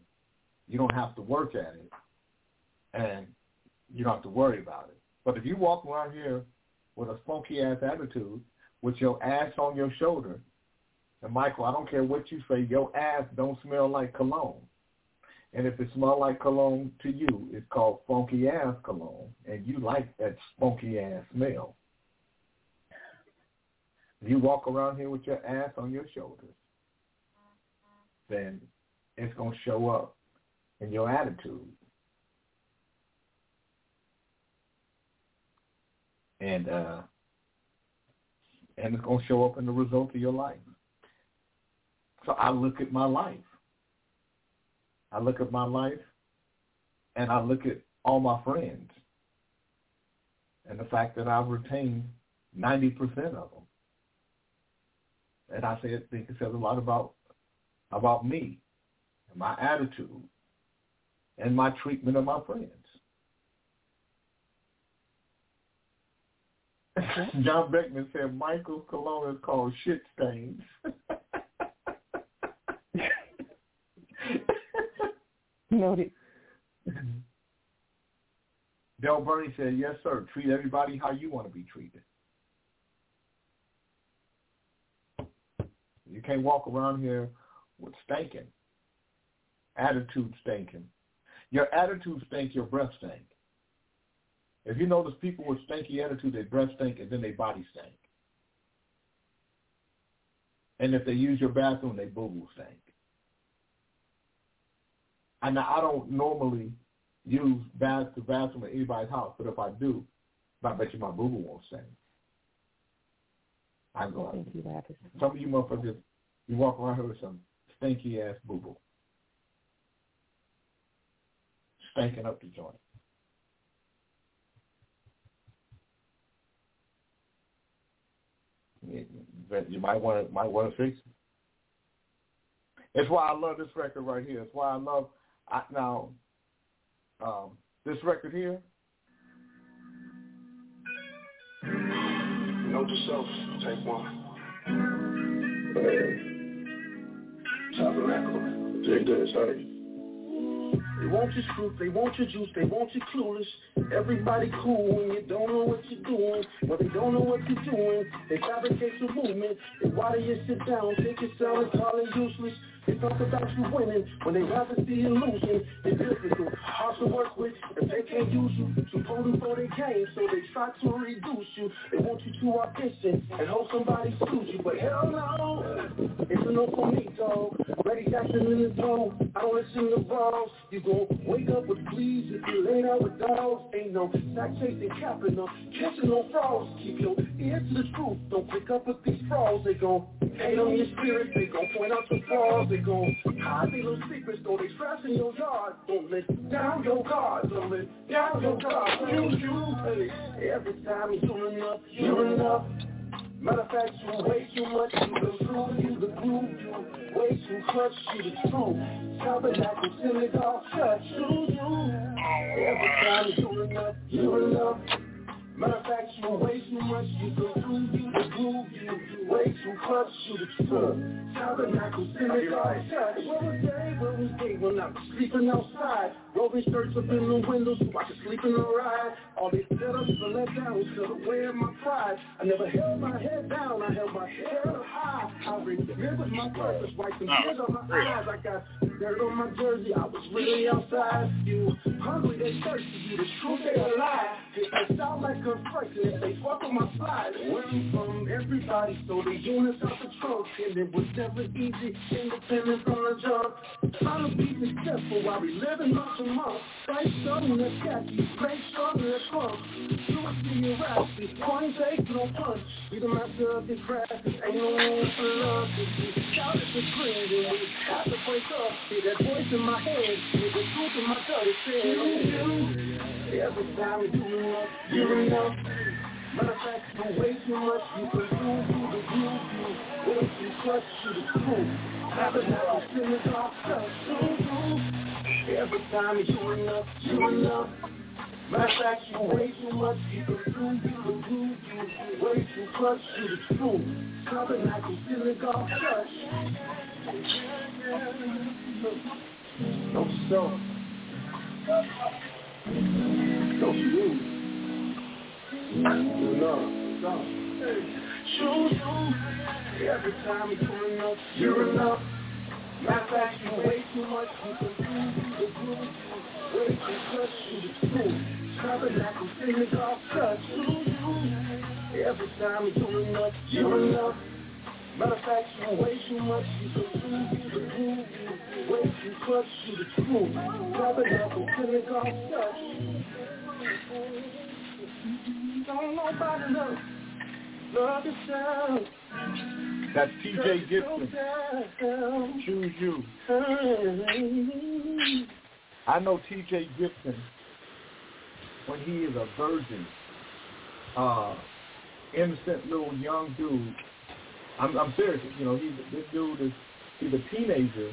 you don't have to work at it, and you don't have to worry about it. But if you walk around here with a funky ass attitude, with your ass on your shoulder, and Michael, I don't care what you say, your ass don't smell like cologne. And if it smells like cologne to you, it's called funky ass cologne, and you like that funky ass smell. You walk around here with your ass on your shoulders, then it's going to show up in your attitude. And uh, and it's going to show up in the result of your life. So I look at my life. I look at my life and I look at all my friends and the fact that I've retained 90% of them. And I say, I think it says a lot about about me and my attitude and my treatment of my friends. [laughs] John Beckman said Michael's cologne is called shit stains. [laughs] Noted. Mm-hmm. Del Bernie said, yes, sir. Treat everybody how you want to be treated. You can't walk around here with stinking. Attitude stinking. Your attitude stink, your breath stink. If you notice people with stinky attitude, their breath stink and then their body stink. And if they use your bathroom, they boo-boo stink. And I don't normally use bath the bathroom at anybody's house, but if I do, I bet you my boo-boo won't stink. I go Thank you. Some of you motherfuckers, you walk around here with some stinky ass boo-boo. Stinking up the joint. You might want to might want to fix it. It's why I love this record right here. It's why I love I, now um, this record here. Note to self, take one. Tabernacle, dig this, hey. They want your truth, they want your juice, they want you clueless. Everybody cool when you don't know what you're doing. When they don't know what you're doing, they fabricate your movement. They why do you sit down, take your sound and call it useless. They about you winning when they rather see losing. They difficult, hard to work with if they can't use you. Too potent for their game, so they try to reduce you. They want you to audition and hope somebody sues you, but hell no, it's a no for me, dog. Ready Jackson in the zone, I don't listen to balls. You gon' wake up with fleas if you lay down with dogs. Ain't no sack chasing, capping up, catching no frogs. Keep your ear to the truth, don't pick up with these frauds. They gon' hate on your spirit, they gon' point out the flaws. They gon' hide their little secrets, though they trash in your yard. Don't let down your guard, don't let down your guard. You, you, hey, every time you're doing enough, you're enough. Matter of fact, you way too much, you the groove, you the groove, you way too much, you the truth. Tabernacle, synagogue, church, you, you. Every time you're enough, you're enough. Matter of fact, you way too much, you the groove, you the groove, you way too you the truth. Tabernacle, synagogue, church. What was day, what was day when I was sleeping outside? Rolling skirts up in the windows so I could sleep in the ride. All they set up to let down was to wear my pride. I never held my head down, I held my head up high. I remembered my purpose, wiped some tears on my eyes. I got dirt on my jersey, I was really outside. You hungry, they thirsty, you the truth, they a lie. They sound like if they fuck with my slide. I'm from, everybody stole the units out the trunk. And it was never easy, independent from the jump. Trying to be successful while we living month to month. Right sun in the khaki, great sun in the trunk. You see your rap, these coins take no punch. Be the master of your craft, ain't no room for love. to. Shout at the screen and we have to break up. See that voice in my head, with the truth in my gut, it says, you, every time you do enough, Matter of fact, you way too much, you do, you the groove, you way too clutch, you the screw. Tabernacle, synagogue, touch, do, do. Every time you enough, you're enough. Matter of fact, you way too much, you do, you the groove, you way too clutch, you the screw. Tabernacle, synagogue, touch. No self. No you. No. You. Every time you're enough, you're enough. Matter of fact, you way too much. You you. You way too clutch, you the synagogue, touch. You. Every time you're enough, you're enough. Matter of fact, you way too much. You you. You way too clutch, you the synagogue, touch. Don't nobody love, love yourself. That's T.J. Gibson. Choose you. I know T.J. Gibson when he is a virgin, uh, innocent little young dude. I'm, I'm serious. You know, he's this dude is he's a teenager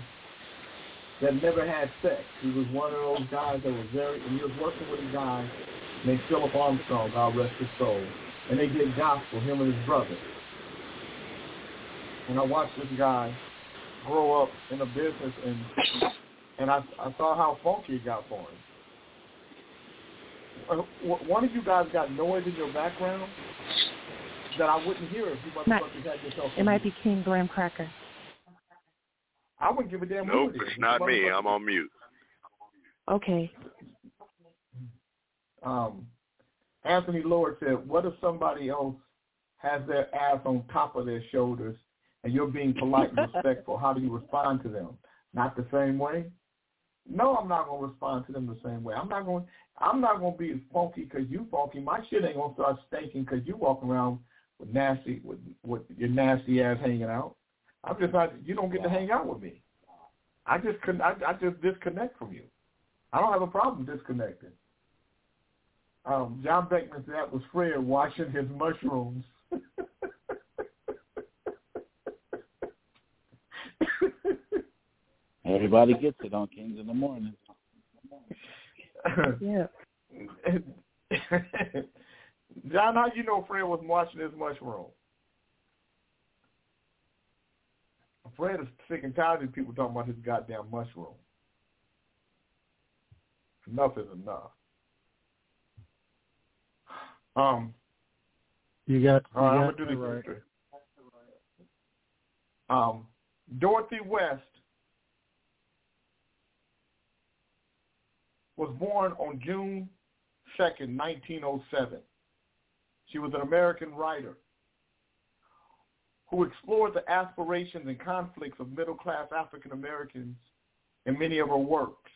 that never had sex. He was one of those guys that was very, and he was working with a guy named Philip Armstrong, God rest his soul, and they did gospel, him and his brother. And I watched this guy grow up in a business, and and I I saw how funky it got for him. Uh, One of you guys got noise in your background that I wouldn't hear if you Not- motherfuckers had yourself. It might be King Graham Cracker. I wouldn't give a damn Nope, who it is. it's not me. I'm on mute. Okay. Um, Anthony Lord said, "What if somebody else has their ass on top of their shoulders, and you're being polite and [laughs] respectful? How do you respond to them? Not the same way? No, I'm not gonna respond to them the same way. I'm not going. I'm not gonna be as funky because you funky. My shit ain't gonna start stinking because you walk around with nasty with with your nasty ass hanging out. I'm just not. You don't get to hang out with me. I just con- I, I just disconnect from you. I don't have a problem disconnecting." Um, John Beckman said that was Fred washing his mushrooms. Everybody gets it on Kings in the Morning. [laughs] Yeah. [laughs] John, how you know Fred was washing his mushroom? Fred is sick and tired of people talking about his goddamn mushroom. Enough is enough. Um, You got. You all right, I'm gonna do this right. history. Um, Dorothy West was born on June 2nd, 1907. She was an American writer who explored the aspirations and conflicts of middle-class African Americans in many of her works.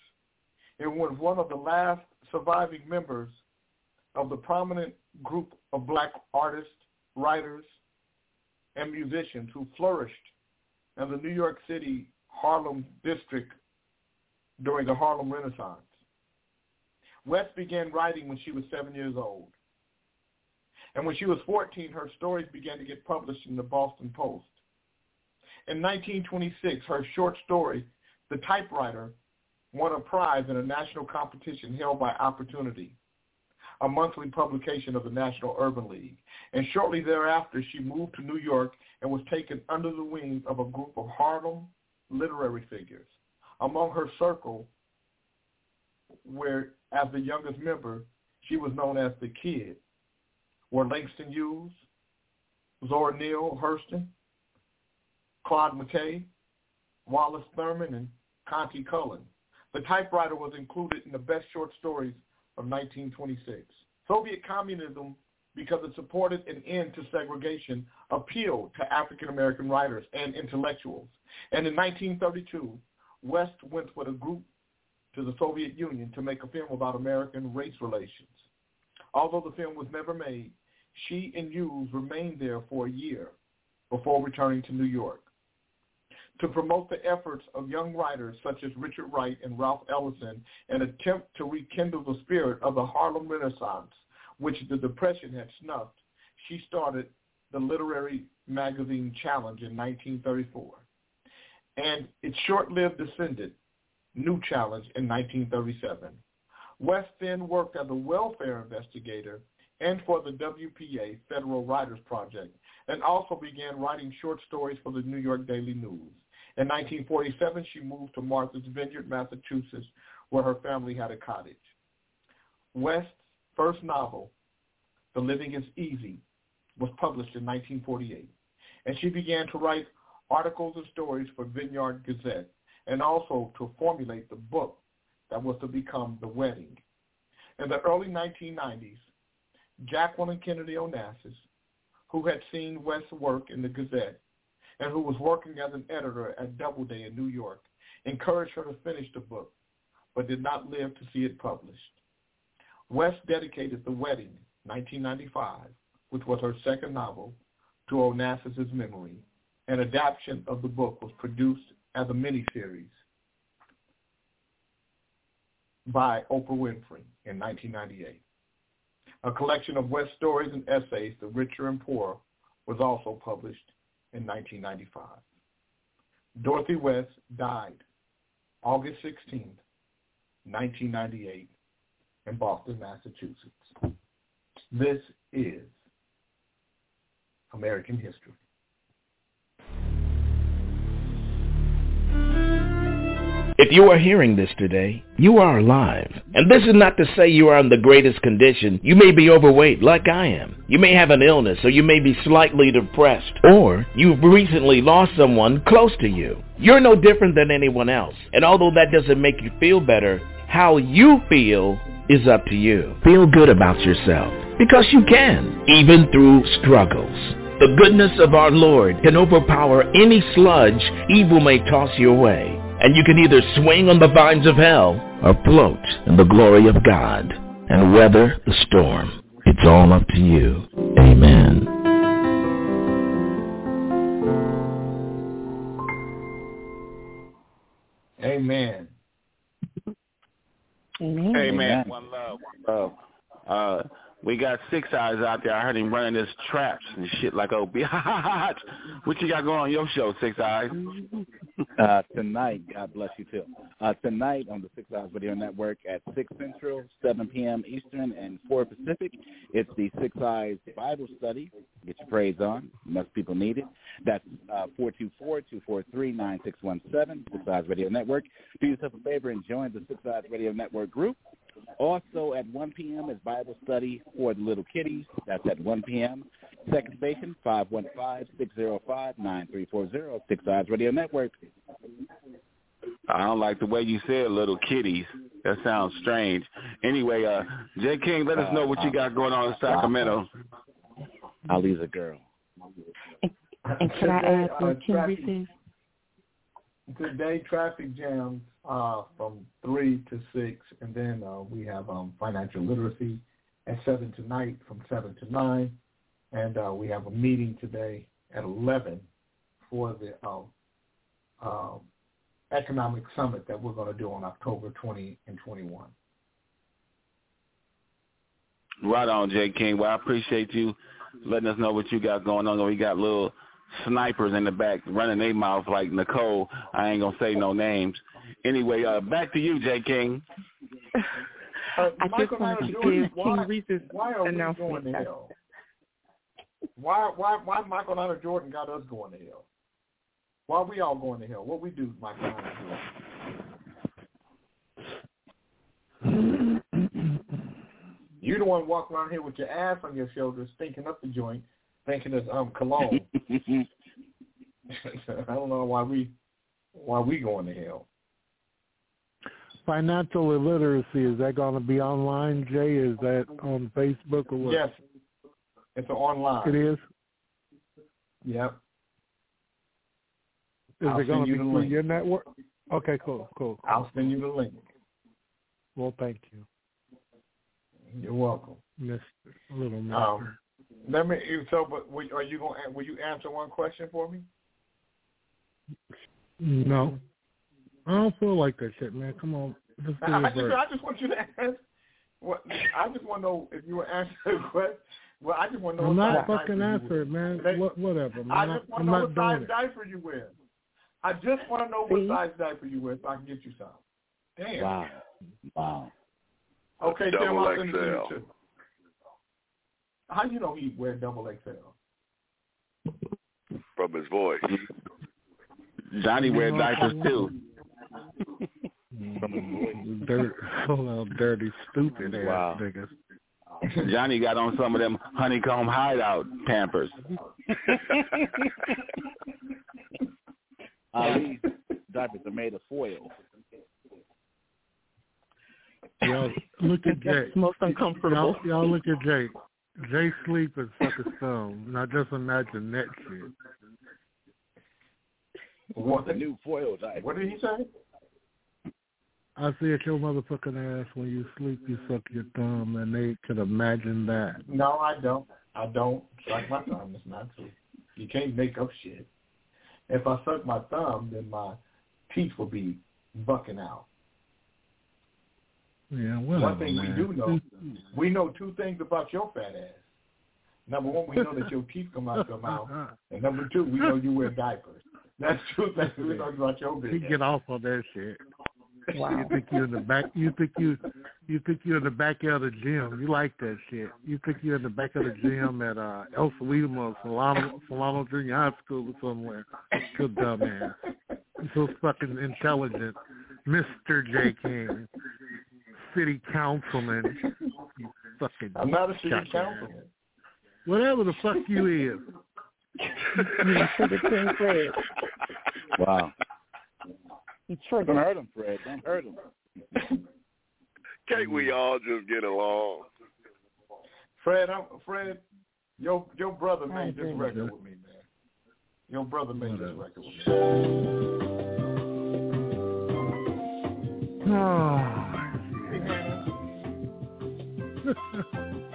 It was one of the last surviving members of the prominent group of black artists, writers, and musicians who flourished in the New York City Harlem district during the Harlem Renaissance. West began writing when she was seven years old. And when she was 14, her stories began to get published in the Boston Post. In 1926, her short story, The Typewriter, won a prize in a national competition held by Opportunity, a monthly publication of the National Urban League. And shortly thereafter, she moved to New York and was taken under the wings of a group of Harlem literary figures. Among her circle, where as the youngest member, she was known as the Kid, were Langston Hughes, Zora Neale Hurston, Claude McKay, Wallace Thurman, and Countee Cullen. The typewriter was included in the best short stories of 1926. Soviet communism, because it supported an end to segregation, appealed to African American writers and intellectuals. And in 1932, West went with a group to the Soviet Union to make a film about American race relations. Although the film was never made, she and Hughes remained there for a year before returning to New York. To promote the efforts of young writers such as Richard Wright and Ralph Ellison and attempt to rekindle the spirit of the Harlem Renaissance, which the Depression had snuffed, she started the literary magazine Challenge in 1934. And its short-lived descendant, New Challenge, in 1937. West then worked as a welfare investigator and for the WPA, Federal Writers Project, and also began writing short stories for the New York Daily News. In 1947, she moved to Martha's Vineyard, Massachusetts, where her family had a cottage. West's first novel, The Living is Easy, was published in 1948, and she began to write articles and stories for Vineyard Gazette and also to formulate the book that was to become The Wedding. In the early 1990s, Jacqueline Kennedy Onassis, who had seen West's work in the Gazette and who was working as an editor at Doubleday in New York, encouraged her to finish the book, but did not live to see it published. West dedicated The Wedding, 1995, which was her second novel, to Onassis's memory. An adaptation of the book was produced as a miniseries by Oprah Winfrey in 1998. A collection of West stories and essays, The Richer and Poorer, was also published in 1995. Dorothy West died August 16, 1998, in Boston, Massachusetts. This is American history. If you are hearing this today, you are alive. And this is not to say you are in the greatest condition. You may be overweight like I am. You may have an illness or you may be slightly depressed. Or you've recently lost someone close to you. You're no different than anyone else. And although that doesn't make you feel better, how you feel is up to you. Feel good about yourself. Because you can, even through struggles. The goodness of our Lord can overpower any sludge evil may toss your way and you can either swing on the vines of hell or float in the glory of God and weather the storm. It's all up to you. Amen. Amen. Amen. Amen. One love. One love. Uh, we got six eyes out there. I heard him running his traps and shit like oh, [laughs] what you got going on your show, Six Eyes? [laughs] uh, tonight, God bless you too. Uh, tonight on the Six Eyes Radio Network at 6 Central, 7 p.m. Eastern, and 4 Pacific, it's the Six Eyes Bible Study. Get your praise on. Most people need it. That's uh, 424-243-9617, Six Eyes Radio Network. Do yourself a favor and join the Six Eyes Radio Network group. Also at 1 p.m. is Bible study for the little kiddies. That's at 1 p.m. Second station, 515-605-9340, Six Eyes Radio Network. I don't like the way you said little kitties. That sounds strange. Anyway, uh, Jay King, let us know what you got going on in Sacramento. Ali's a girl. And, and can I add uh, King traffic, Reese's? Today, traffic jams uh, from 3 to 6, and then uh, we have um, financial literacy at 7 tonight from 7 to 9, and uh, we have a meeting today at 11 for the uh, uh, economic summit that we're going to do on October 20 and 21. Right on, Jay King. Well, I appreciate you letting us know what you got going on. We got little snipers in the back running their mouth like Nicole. I ain't gonna say no names. Anyway, uh, back to you, Jay King. Uh, I just wanted to give King Reese's why are we going announcement. to hell? Why, why, why Michael Hunter Jordan got us going to hell? Why are we all going to hell? What we do, Michael Hunter Jordan? You the one walking around here with your ass on your shoulders, stinking up the joint, thinking it's um cologne. [laughs] [laughs] I don't know why we why we going to hell. Financial illiteracy, is that going to be online, Jay? Is that on Facebook or what? Yes, it's online. It is? Yep. Is I'll it going to be the through link. your network? Okay, cool, cool. I'll send you the link. Well, thank you, You're welcome. Mister Little Mister. Um, let me. So, but are you going? to Will you answer one question for me? No. I don't feel like that shit, man. Come on. I, I just. I just want you to [laughs] ask. What I just want to know if you were answering a question. Well, I just want to know. I'm not size fucking diaper answering, man. They- What, whatever, man. I I'm just want I'm to know not what size it. diaper you wear. I just want to know what size diaper you wear so I can get you some. Damn. Wow. Wow. Okay, Tim, Double I'll send it to you XL. too. How you know he wear double XL? From his voice. Johnny wear diapers too. [laughs] Dirt, hold on, dirty, stupid ass Wow. niggas. Johnny got on some of them honeycomb hideout Pampers. [laughs] Ali's diapers are made of foil. Y'all look at Jay. That's most uncomfortable. Y'all, y'all look at Jay. Jay sleep and suck his thumb. Now just imagine that shit. What the new foil diaper? What did he say? I see at your motherfucking ass when you sleep, you suck your thumb, and they could imagine that. No, I don't. I don't suck my thumb. It's not true. You can't make up shit. If I suck my thumb, then my teeth will be bucking out. Yeah, whatever, One thing man. we do know, we know two things about your fat ass. Number one, we know that your teeth come out your mouth, [laughs] and number two, we know you wear diapers. That's two things we know about your You business. get off on that shit. Wow. You think you're in the back? You think you you think you're in the back of the gym? You like that shit? You think you're in the back of the gym at uh El Salima or Solano Solano Junior High School or somewhere? Good dumbass. You're so fucking intelligent, Mister J King, city councilman. You fucking. I'm not a city jackass. councilman. Whatever the fuck you is. You Sugar King Fred. Wow. You Don't hurt him, Fred. Don't hurt him. Can't we all just get along? Fred, I'm, Fred, your your brother I made this record with me, man. Your brother made this record with me. [sighs] Ah. Oh, [laughs]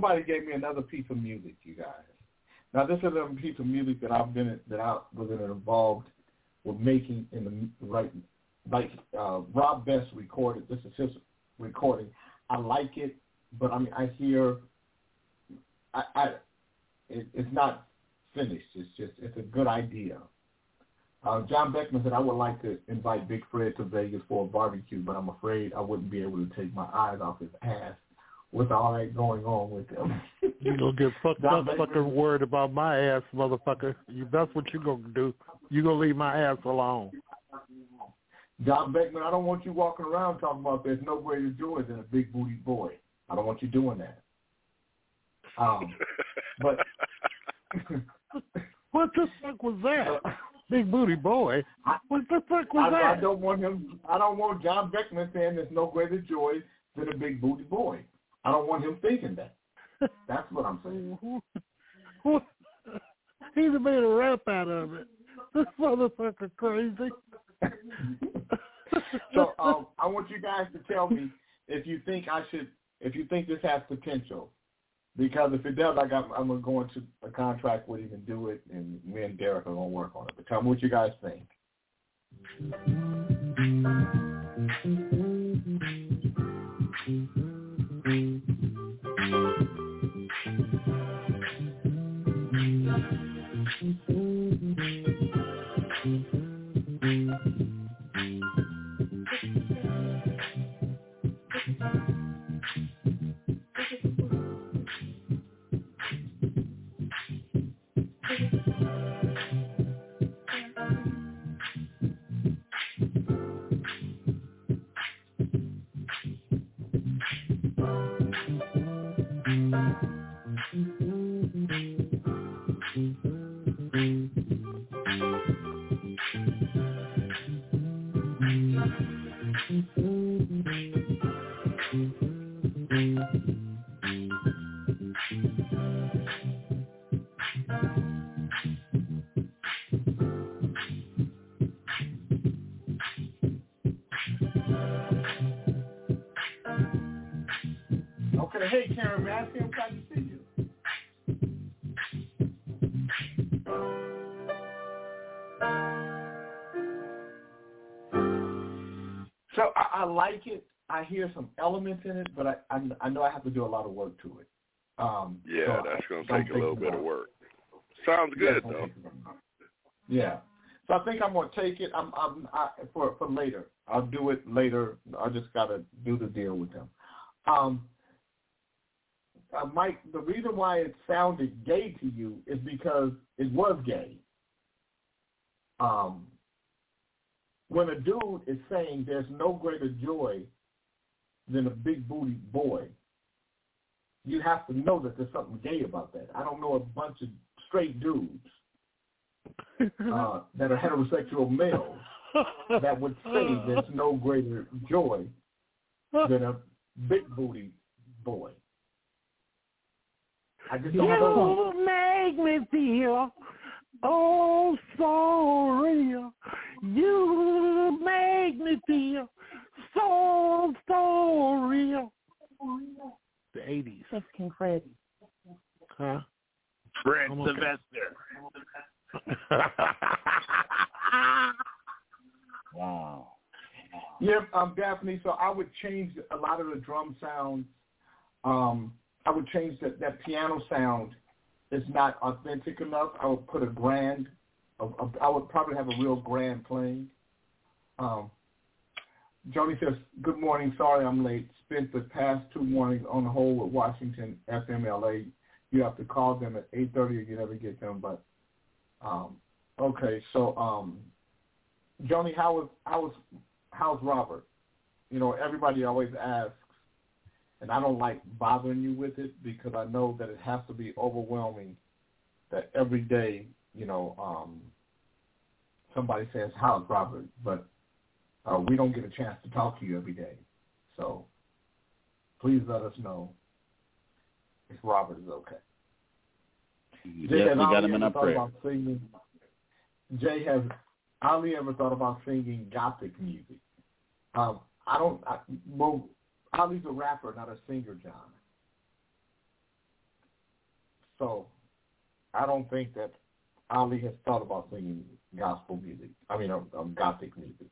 Somebody gave me another piece of music, you guys. Now this is a piece of music that I've been that I was involved with making in the right like uh, Rob Best recorded. This is his recording. I like it, but I mean I hear I, I it, it's not finished. It's just it's a good idea. Uh, John Beckman said I would like to invite Big Fred to Vegas for a barbecue, but I'm afraid I wouldn't be able to take my eyes off his ass with all that going on with him. [laughs] You gonna get fucked John up fucking worried about my ass, motherfucker. You that's what you gonna do. You gonna leave my ass alone. John Beckman, I don't want you walking around talking about there's no greater joy than a big booty boy. I don't want you doing that. Um, [laughs] but [laughs] What the fuck was that? Big booty boy. What the fuck was I, I don't want him. I don't want John Beckman saying there's no greater joy than a big booty boy. I don't want him thinking that. [laughs] That's what I'm saying. He's made a rap out of it. This motherfucker crazy. [laughs] so um, I want you guys to tell me if you think I should, if you think this has potential. Because if it does, like I'm, I'm gonna go into a contract with him and do it, and me and Derek are gonna work on it. But tell me what you guys think. Okay, elements in it, but I, I I know I have to do a lot of work to it. Um, Yeah, so that's going to take a little bit of about it. work. Sounds good Yeah, though. Yeah. So I think I'm gonna take it. I'm, I'm I, for for later. I'll do it later. I just gotta do the deal with them. Um, uh, Mike, the reason why it sounded gay to you is because it was gay. Um, when a dude is saying there's no greater joy than a big booty boy, you have to know that there's something gay about that. I don't know a bunch of straight dudes [laughs] uh, that are heterosexual males that would say there's no greater joy than a big booty boy. I just don't know. You make me feel oh so real. You make me feel so so real. The eighties. That's King Freddie. Huh? Fred I'm okay. Sylvester. [laughs] Wow. Yeah, um, Daphne. So I would change a lot of the drum sounds. Um, I would change that that piano sound. Is not authentic enough. I would put a grand. A, a, I would probably have a real grand playing. Um, Joni says, "Good morning. Sorry I'm late. Spent the past two mornings on the hold with Washington FMLA. You have to call them at 8:30 or you never get them. But um, okay, so um, Joni, how was how was how's Robert? You know, everybody always asks, and I don't like bothering you with it because I know that it has to be overwhelming. That every day, you know, um, somebody says, "How's Robert?" But uh, we don't get a chance to talk to you every day. So please let us know if Robert is okay. Jay, Yes, has we got Ali him in ever our thought prayer. about singing? Jay, has Ali ever thought about singing gothic music? Um, I don't. I, well, Ali's a rapper, not a singer, John. So I don't think that Ali has thought about singing gospel music. I mean, um, um, gothic music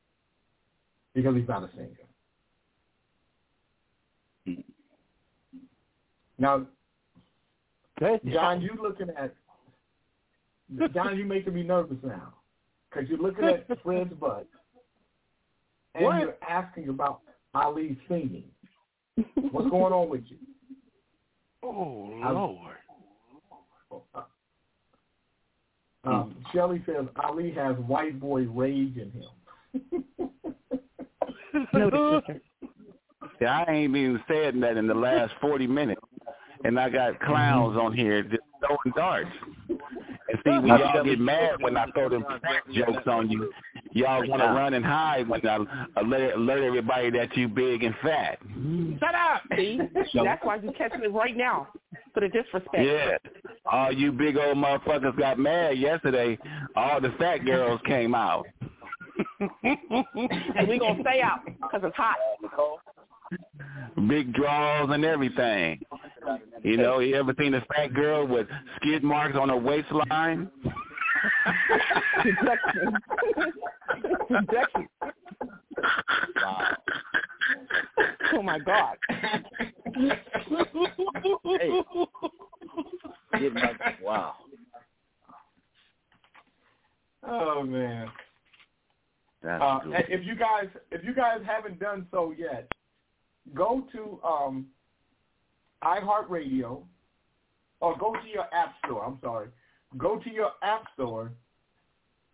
because he's not a singer. Now, John, you're looking at John, You're making me nervous now because you're looking at Fred's butt and What? you're asking about Ali singing. What's going on with you? [laughs] Oh I- Lord. Um, Shelly says Ali has white boy rage in him. [laughs] Noted, [laughs] sister. Yeah, I ain't even said that in the last 40 minutes. And I got clowns mm-hmm. on here just throwing darts. And see, when y'all get mad when I throw them jokes on you, y'all want to run and hide when I alert, alert everybody that you big and fat. Shut up. See? That's why you catching it right now for the disrespect. Yeah. All you big old motherfuckers got mad yesterday. All the fat girls came out. And we gonna stay out because it's hot. Big draws and everything. You know, you ever seen a fat girl with skid marks on her waistline? Rejection. Rejection. Wow. Oh my God. Hey. Wow. Oh man. That's Uh, good. if you guys if you guys haven't done so yet, go to um, iHeartRadio or go to your app store. I'm sorry. Go to your app store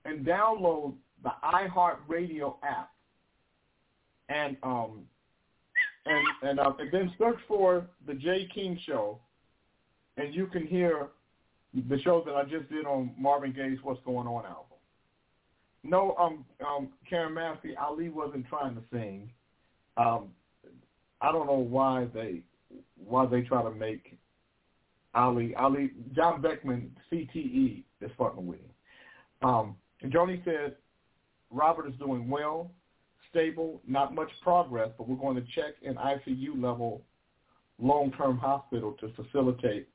and download the iHeartRadio app, and um, and and, uh, and then search for the Jay King Show, and you can hear the show that I just did on Marvin Gaye's "What's Going On" album. No, um, um, Karyn Massey, Ali wasn't trying to sing. Um, I don't know why they why they try to make Ali Ali John Beckman CTE is fucking with him. Um, Joni said Robert is doing well, stable, not much progress, but we're going to check in ICU level long-term hospital to facilitate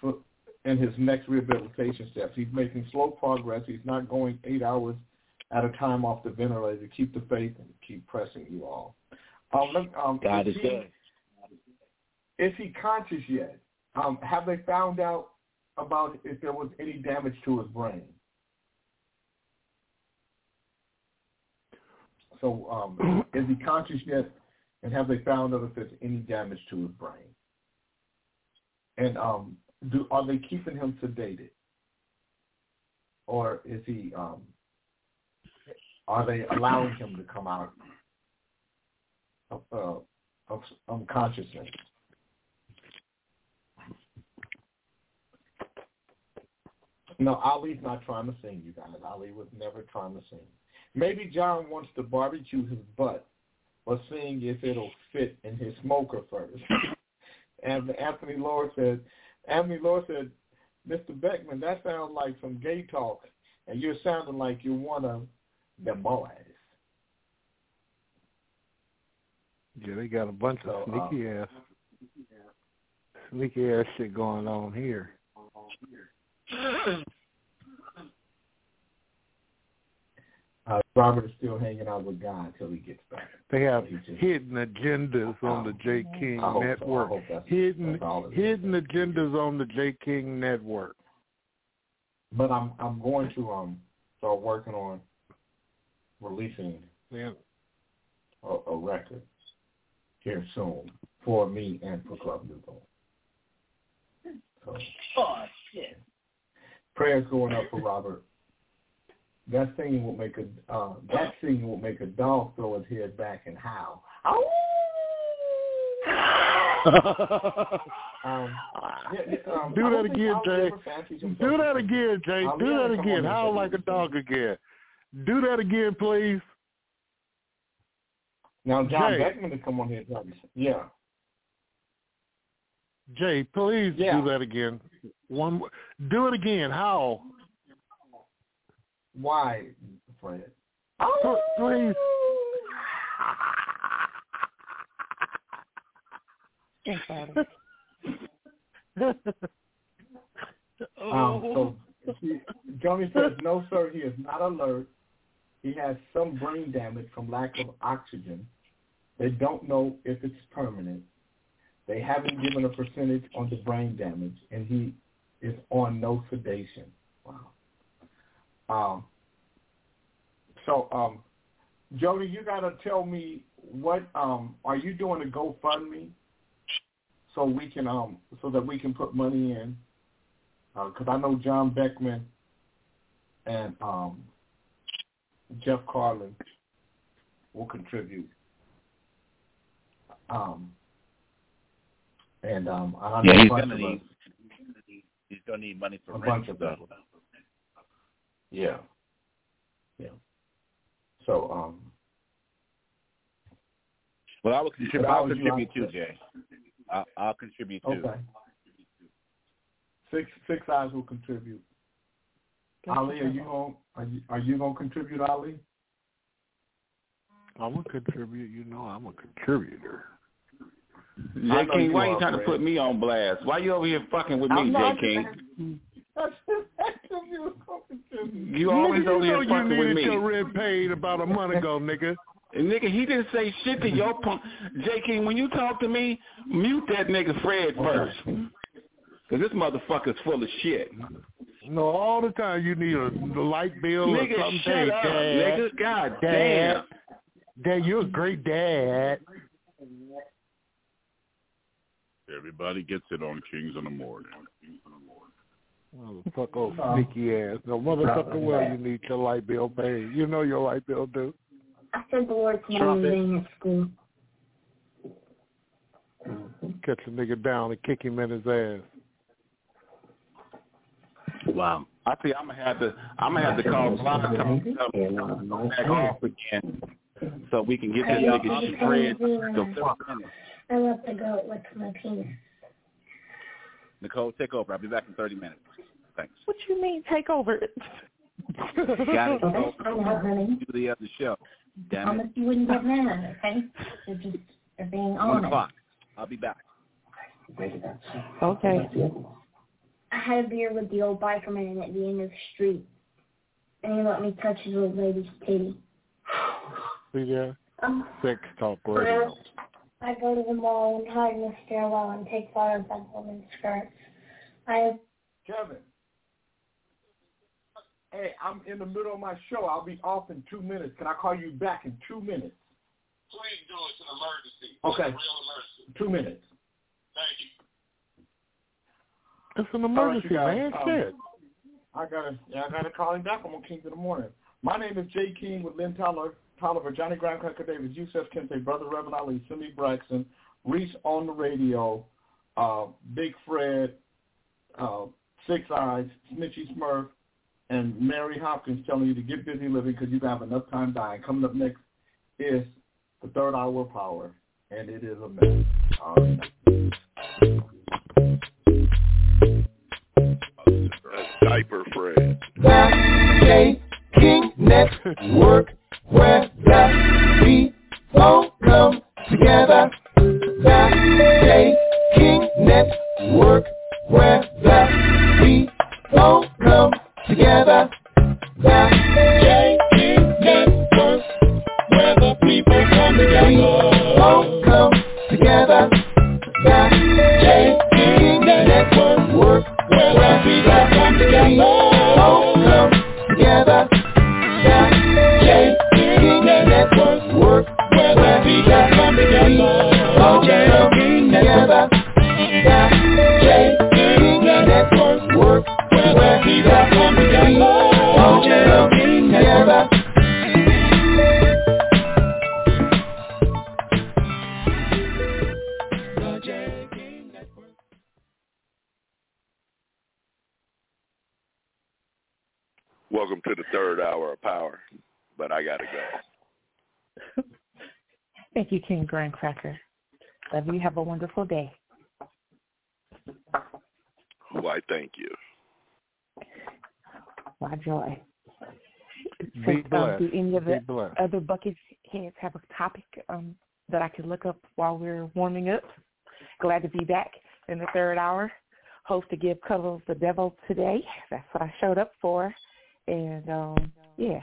for, in his next rehabilitation steps. He's making slow progress. He's not going eight hours at a time off the ventilator. Keep the faith and keep pressing you all. Um, let- um, God is is he- good. Is he conscious yet? Um, have they found out about if there was any damage to his brain? So um, [clears throat] is he conscious yet? And have they found out if there's any damage to his brain? And um, do are they keeping him sedated, or is he? Um, are they allowing him to come out of, uh, of unconsciousness? No, Ali's not trying to sing, you guys. Ali was never trying to sing. Maybe John wants to barbecue his butt or seeing if it'll fit in his smoker first. [laughs] and Anthony Lord said, Anthony Lord said, Mr. Beckman, that sounds like some gay talk, and you're sounding like you're one of the boys. Yeah, they got a bunch of So, uh, sneaky ass, sneaky ass shit going on here. [clears throat] Uh, Robert is still hanging out with God until he gets back. They have He just- hidden agendas on the J King I hope so. I Network. hope that's- hidden that's all it is. hidden agendas on the J King Network. But I'm I'm going to um start working on releasing Yeah. a, a record here soon for me and for Club Nouveau. So Oh shit. prayers going up for Robert. That singing will make a uh, that singing will make a dog throw his head back and howl. [laughs] Um, yeah, yeah, um, Do that again, Jay. ever fancied himself Do that again, Jay. Ali Do ever that again. Howl like a dog again. Do that again, please. Now John Jay. Beckman to come on here. me. Yeah. Jay, please Yeah. do that again. One, do it again. Howl. Why, Fred? P- Please. Thanks, Father. [laughs] Um, so he- Johnny says, no, sir, he is not alert. He has some brain damage from lack of oxygen. They don't know if it's permanent. They haven't given a percentage on the brain damage, and he is on no sedation. Wow. Um, so, um, Jody, you got to tell me what um, are you doing a GoFundMe so we can um so that we can put money in because I know John Beckman and um, Jeff Carlin will contribute. Um, and um, I Yeah, he's gonna need he's gonna need money for a bunch of people. Yeah. Yeah. So, um, Well, I will contribute. I I'll contribute young. too, Jay. I'll, I'll contribute too. okay. Six six eyes will contribute. Ali, are you going? Are you are you going to contribute, Ali? I'm gonna contribute. You know, I'm a contributor. J. I know King, you why you are, trying to put me on blast? Why you over here fucking with me, I'm J. King? You You always nigga, over you know here you fucking with needed me. your rent paid about a month ago, nigga. And nigga, he didn't say shit to your punk. J. King, when you talk to me, mute that nigga Fred first. Cause this motherfucker's full of shit. No, all the time you need a the light bill Nigga, or something. shut Hey, up, dad, nigga. God dad, damn. dad, you're a great dad. Everybody gets it on Kings in the Morning. Motherfucker, old uh, sneaky ass. No, motherfucker, well, you need your light bill paid. You know your light bill due. I said the word to my Trumpet. name at school. Catch a nigga down and kick him in his ass. Wow. I think I'm gonna have to. I'm gonna have to call Block come come back off again, so we can get this nigga spread. Fred. So I love to go with my penis. Nicole, take over. I'll be back in 30 minutes. Thanks. What you mean take over? Got it. Nicole. I know, honey. Do the other show. Damn Promise it. you wouldn't get mad, okay? You're just you're being One o'clock. I'll be back. Okay. I had a beer with the old biker man at the end of the street, and he let me touch his old lady's titty. See there? Um, Sex talk radio. I go to the mall and hide in the stairwell and take photos of women's skirts. I have Kevin. Hey, I'm in the middle of my show. I'll be off in two minutes. Can I call you back in two minutes? Please do. It's an emergency. Okay. It's a real emergency. Two minutes. Thank you. It's an emergency, you guys, man. um, Shit. I gotta, yeah, I gotta call him back. I'm on Kings in the morning. My name is Jay King with Lynn Tyler, Tolliver, Johnny Graham, Cracker Davis, Yusef Kente, Brother Reverend Ali, Simi Braxton, Reese on the radio, uh, Big Fred, uh, Six Eyes, Smitchy Smurf, and Mary Hopkins telling you to get busy living because you have enough time dying. Coming up next is the third hour of power, and it is a mess. All right. Diaper Fred. J King Network, where the people come together. The J King Network, where the people come together. The Thank you, King Grand Cracker. Love you. Have a wonderful day. Why, thank you. My joy. Be Since, um, do any of Be the blessed. other bucket heads have a topic um, that I could look up while we're warming up? Glad to be back in the third hour. Host to give cuddles the devil today. That's what I showed up for. And um, yeah,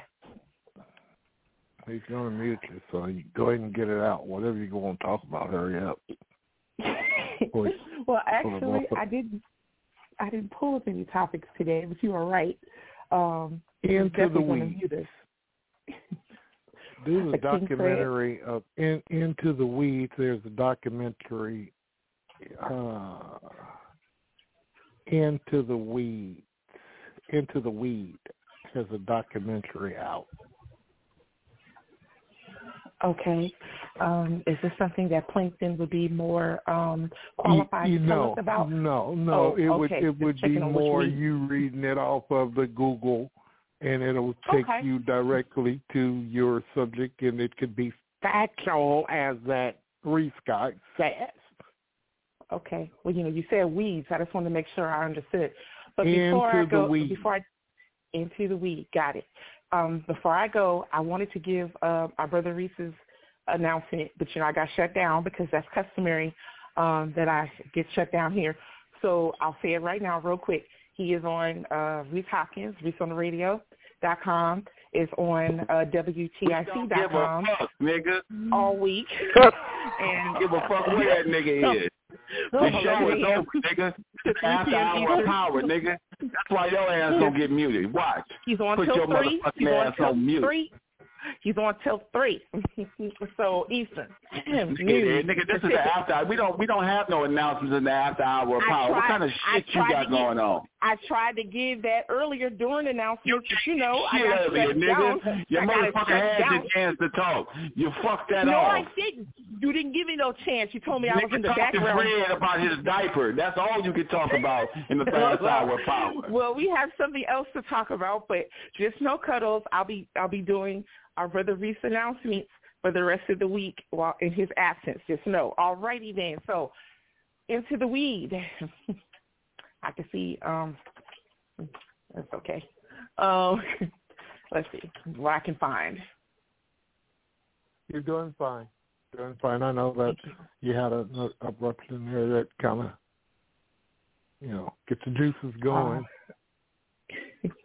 He's gonna mute you, so you go ahead and get it out. Whatever you're going to talk about, hurry up. [laughs] Well, actually, I didn't. I didn't pull up any topics today, but you are right. Um, Into the weeds. [laughs] There's a The documentary of in, Into the Weeds. There's a documentary, uh, Into the Weeds. Into the Weed has a documentary out. Okay. Um, is this something that Plankton would be more um, qualified you to tell know, us about? No, no, Oh, it would okay. it would be checking on which more you reading it off of the Google and it'll take Okay. you directly to your subject, and it could be factual as that Reese guy says. Okay. Well, you know, you said weeds. I just wanted to make sure I understood. But Into before I go, before I into the weed, got it. Um, before I go, I wanted to give uh, our brother Reese's announcement, but you know, I got shut down because that's customary um, that I get shut down here. So I'll say it right now, real quick. He is on uh, Reese Hopkins, Reese on the Radio dot com. Is on uh, WTIC dot com nigga. all week. and Give a fuck where that nigga is. [laughs] The oh, show is over, nigga. After hour power, nigga. That's why your ass gonna get muted. Watch. He's on Put till your three. motherfucking He's on ass till on mute. three. He's on till three. [laughs] so Eastern. [clears throat] Nigga, nigga, this is the [laughs] after. We don't we don't have no announcements in the after hour I power. What kind of shit you got to get- going on? I tried to give that earlier during announcements, but you know, I Shit got out of shut you, down. nigga. Your I got motherfucker shut had down. your chance to talk. You fucked that no, off. I didn't. You didn't give me no chance. You told me I was Nigga in the talked to background. Fred about his diaper. That's all you can talk about in the [laughs] fast hour power. Well, we have something else to talk about, but just no cuddles. I'll be I'll be doing our brother Reese announcements for the rest of the week while in his absence. Just know. All righty then. So into the weed. [laughs] I can see. Um, that's okay. Um, [laughs] let's see what I can find. You're doing fine. Doing fine. I know that you had a, a eruption there that kind of, you know, gets the juices going. Yes, [laughs]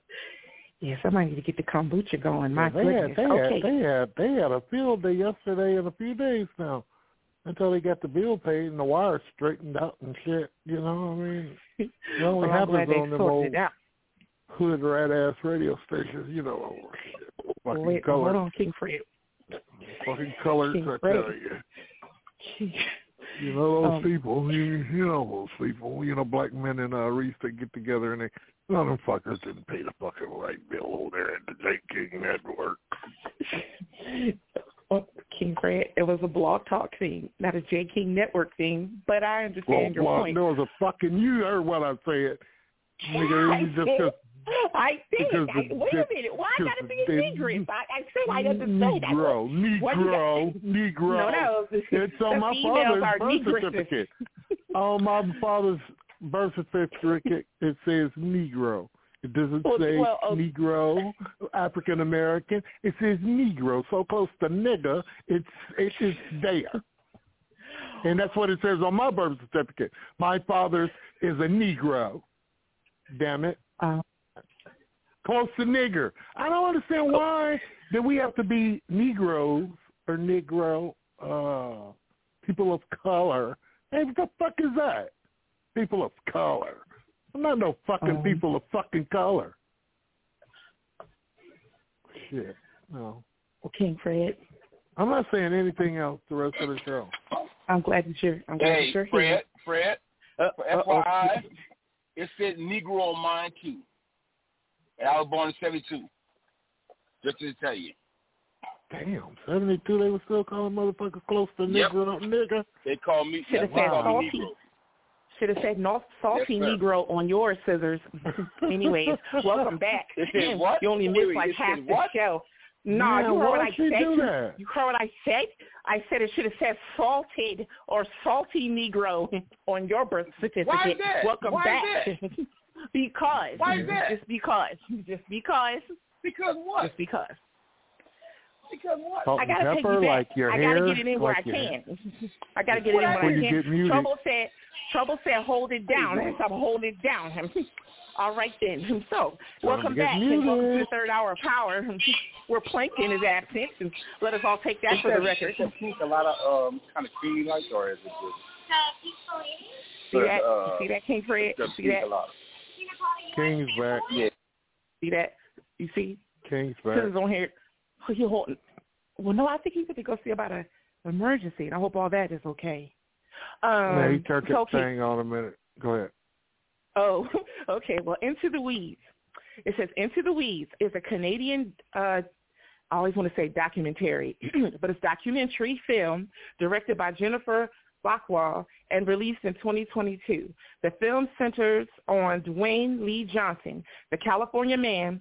I might need to get the kombucha going. My they goodness. had, they okay. had, they had, they had a field day yesterday and a few days now, until they got the bill paid and the wires straightened out and shit. You know, what I mean, [laughs] it only Well, happens on them old hood rat ass radio stations. You know, oh, shit, fucking Wait, color, hold on, King Fred. fucking colors. King I Fred. tell you. [laughs] You know those Um, people. You, you know those people. You know, black men and uh, Reese they get together and they none of fuckers didn't pay the fucking right bill over there at the Jay King Network. [laughs] Oh, King Fred, it was a blog talk thing, not a Jay King Network thing. But I understand your well, point. there was a fucking. You heard what I said, nigga. [laughs] I You just just I did. I, wait a minute. Why I gotta be the- ignorant? I, I said I to say that. Negro, Negro, Negro. No, no. It's on my father's birth negresses. certificate. on my father's birth certificate, it says Negro. It doesn't Well, say well, uh, Negro, African American. It says Negro. So close to nigger, it's it is there. And that's what it says on my birth certificate. My father's is a Negro. Damn it. Uh, Close to nigger. I don't understand why that we have to be Negroes or Negro, uh, people of color. Hey, what the fuck is that? People of color. I'm not no fucking Um, people of fucking color. Shit. No. Well, King Fred, I'm not saying anything else the rest of the show. I'm glad that you're. I'm glad Hey, that you're Fred, here. Fred, Uh, for uh-oh. FYI, it said Negro on mine too. And I was born in 72. Just to tell you. Damn, 72 they were still calling motherfuckers close to Yep. nigger, nigger. They called me, Should have they said call me salty. Should have said no, salty Yes. Negro on your scissors. [laughs] Anyways, welcome back. You [clears throat] only missed like it half the what? show. No, Man, you heard what I said. You- that? Heard what I said? I said it should have said salted or salty Negro on your birth certificate. Why is that? Welcome Why back. is [laughs] because. Why is that? Just because. Just because. Because what? Just because. Because what? Salt I gotta take pepper, you back. like your I hair, gotta get it in where like I your can. I gotta get it in That's where I can. get. Trouble said, Trouble said, hold it down. And so [laughs] I'm holding it down. [laughs] All right then. [laughs] So welcome get back and welcome to the third hour of power. Where Plankton is absent, and let us all take that for the record. Is that pink a lot of um kind of creamy like, or is it just? See that? Uh, see that, King Fred? See that? King's back. Yeah. See that? You see? King's back. Scissors on here. You holding? Well, no, I think going to go see about a emergency, and I hope all that is okay. Um, he turned so, okay. thing on a minute. Go ahead. Oh, [laughs] okay. Well, Into the Weeds. It says Into the Weeds is a Canadian, uh, I always want to say documentary, [clears throat] but it's documentary film directed by Jennifer Baichwal and released in 2022. The film centers on Dewayne Lee Johnson, the California man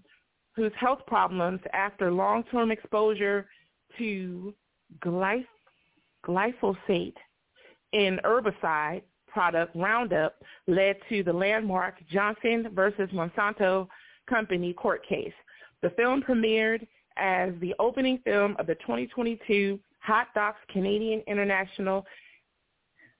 whose health problems after long-term exposure to glyph- glyphosate in herbicide product Roundup led to the landmark Johnson versus Monsanto Company court case. The film premiered as the opening film of the 2022 Hot Docs Canadian International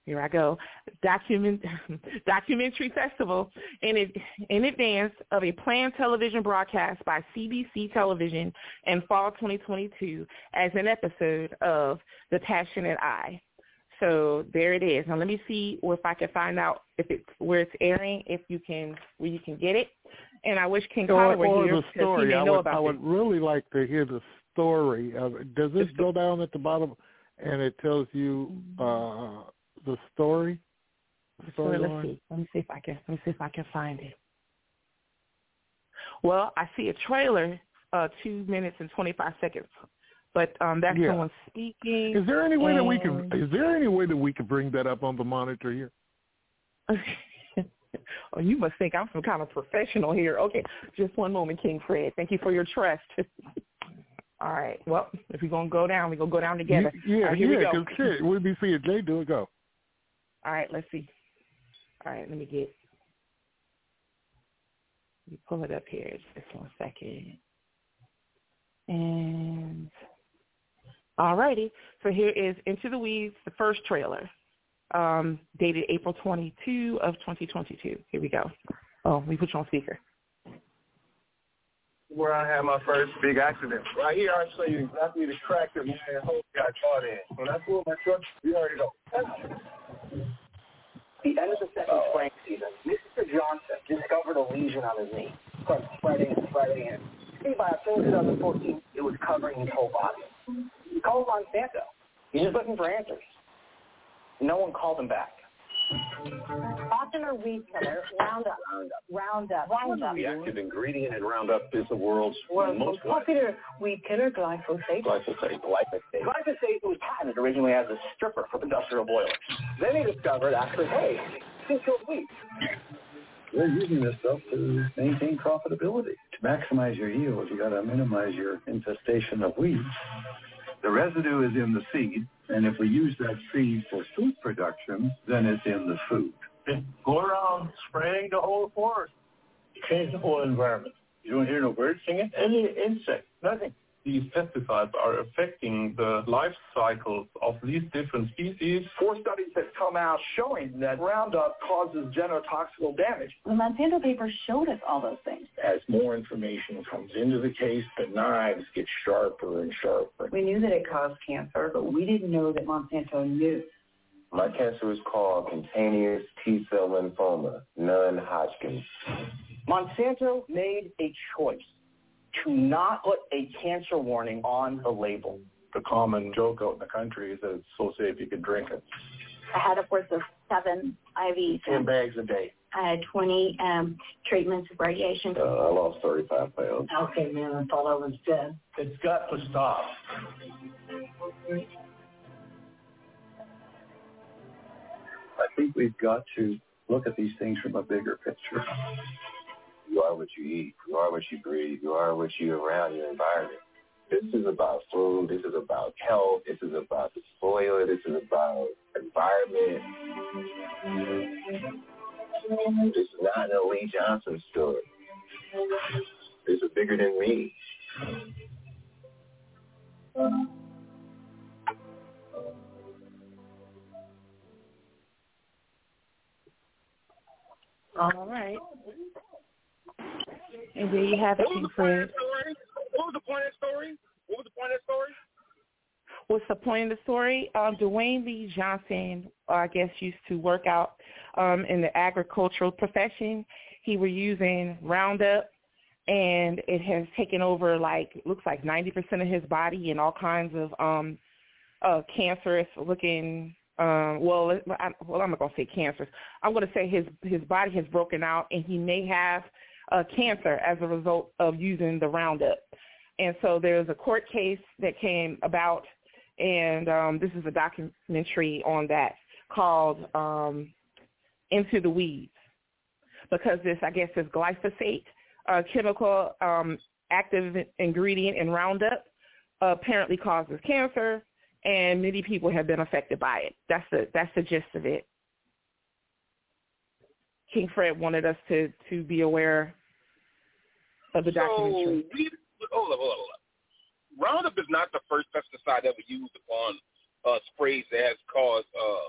here I go, document, [laughs] documentary festival in, in advance of a planned television broadcast by CBC Television in fall 2022 as an episode of The Passionate Eye. So there it is. Now let me see if I can find out if it's where it's airing, if you can where you can get it. And I wish King Carter were here because he may I know would, about I would really like to hear the story. Of it. Does this go down at the bottom and it tells you uh, the story? The So let's storyline? see. Let me see if I can. Let me see if I can find it. Well, I see a trailer, uh, two minutes and twenty five seconds, but um, that's Yeah. someone speaking. Is there any way that we can? Is there any way that we can bring that up on the monitor here? [laughs] oh, you must think I'm some kind of professional here. Okay, just one moment, King Fred. Thank you for your trust. [laughs] All right. Well, if we're gonna go down, we're gonna go down together. Yeah, All right, here yeah. we go. Because shit, we'd be seeing Jay do it. Go. All right, let's see. All right, let me get. Let me pull it up here. Just one second. And all righty. So here is Into the Weeds, the first trailer, um, dated April 22 of 2022. Here we go. Oh, me put you on speaker. where I had my first big accident. Right here, I show you exactly the crack that my hose got caught in. When I pulled my truck, we already know. The end of the second spraying season, Mr. Johnson discovered a lesion on his knee. Started spreading and spreading, and by October 2014, it was covering his whole body. He called Monsanto. He's just looking for answers. No one called him back. A weed killer, Roundup. Roundup. Roundup. The active ingredient in Roundup is the world's most popular weed killer, glyphosate. glyphosate. Glyphosate. Glyphosate was patented originally as a stripper for industrial boilers. Then he discovered, actually, hey, this kills weeds. They're using this stuff to maintain profitability. To maximize your yield, you got to minimize your infestation of weeds. The residue is in the seed, and if we use that seed for food production, then it's in the food. Go around spraying the whole forest. Change the whole environment. You don't hear no birds singing, any insect, nothing. These pesticides are affecting the life cycles of these different species. Four studies have come out showing that Roundup causes genotoxical damage. The Monsanto papers showed us all those things. As more information comes into the case, the knives get sharper and sharper. We knew that it caused cancer, but we didn't know that Monsanto knew. My cancer is called cutaneous T-cell lymphoma, non-Hodgkin's. Monsanto made a choice to not put a cancer warning on the label. The common joke out in the country is that it's so safe you can drink it. I had upwards of seven IVs. Ten bags a day. I had 20 um, treatments of radiation. Uh, I lost 35 pounds. Okay, man, I thought I was dead. It's got to stop. I think we've got to look at these things from a bigger picture. You are what you eat. You are what you breathe. You are what you around your environment. This is about food. This is about health. This is about the soil. This is about environment. This is not an Lee Johnson story. This is bigger than me. All right. And there you have it, King Fred. What was the point of the story? What was the point of the story? What's the point of the story? Um, Dewayne Lee Johnson, I guess, used to work out um, in the agricultural profession. He was using Roundup, and it has taken over like looks like 90% of his body and all kinds of um, uh, cancerous looking. Um, well, I, well, I'm not gonna say cancerous. I'm gonna say his his body has broken out, and he may have uh, cancer as a result of using the Roundup. And so there's a court case that came about, and um, this is a documentary on that called um, Into the Weeds, because this, I guess, this glyphosate uh, chemical um, active ingredient in Roundup apparently causes cancer, and many people have been affected by it. That's the that's the gist of it. King Fred wanted us to to be aware of the documentary. So we, hold up, hold up, hold up. Roundup is not the first pesticide ever used upon uh, sprays that has caused uh,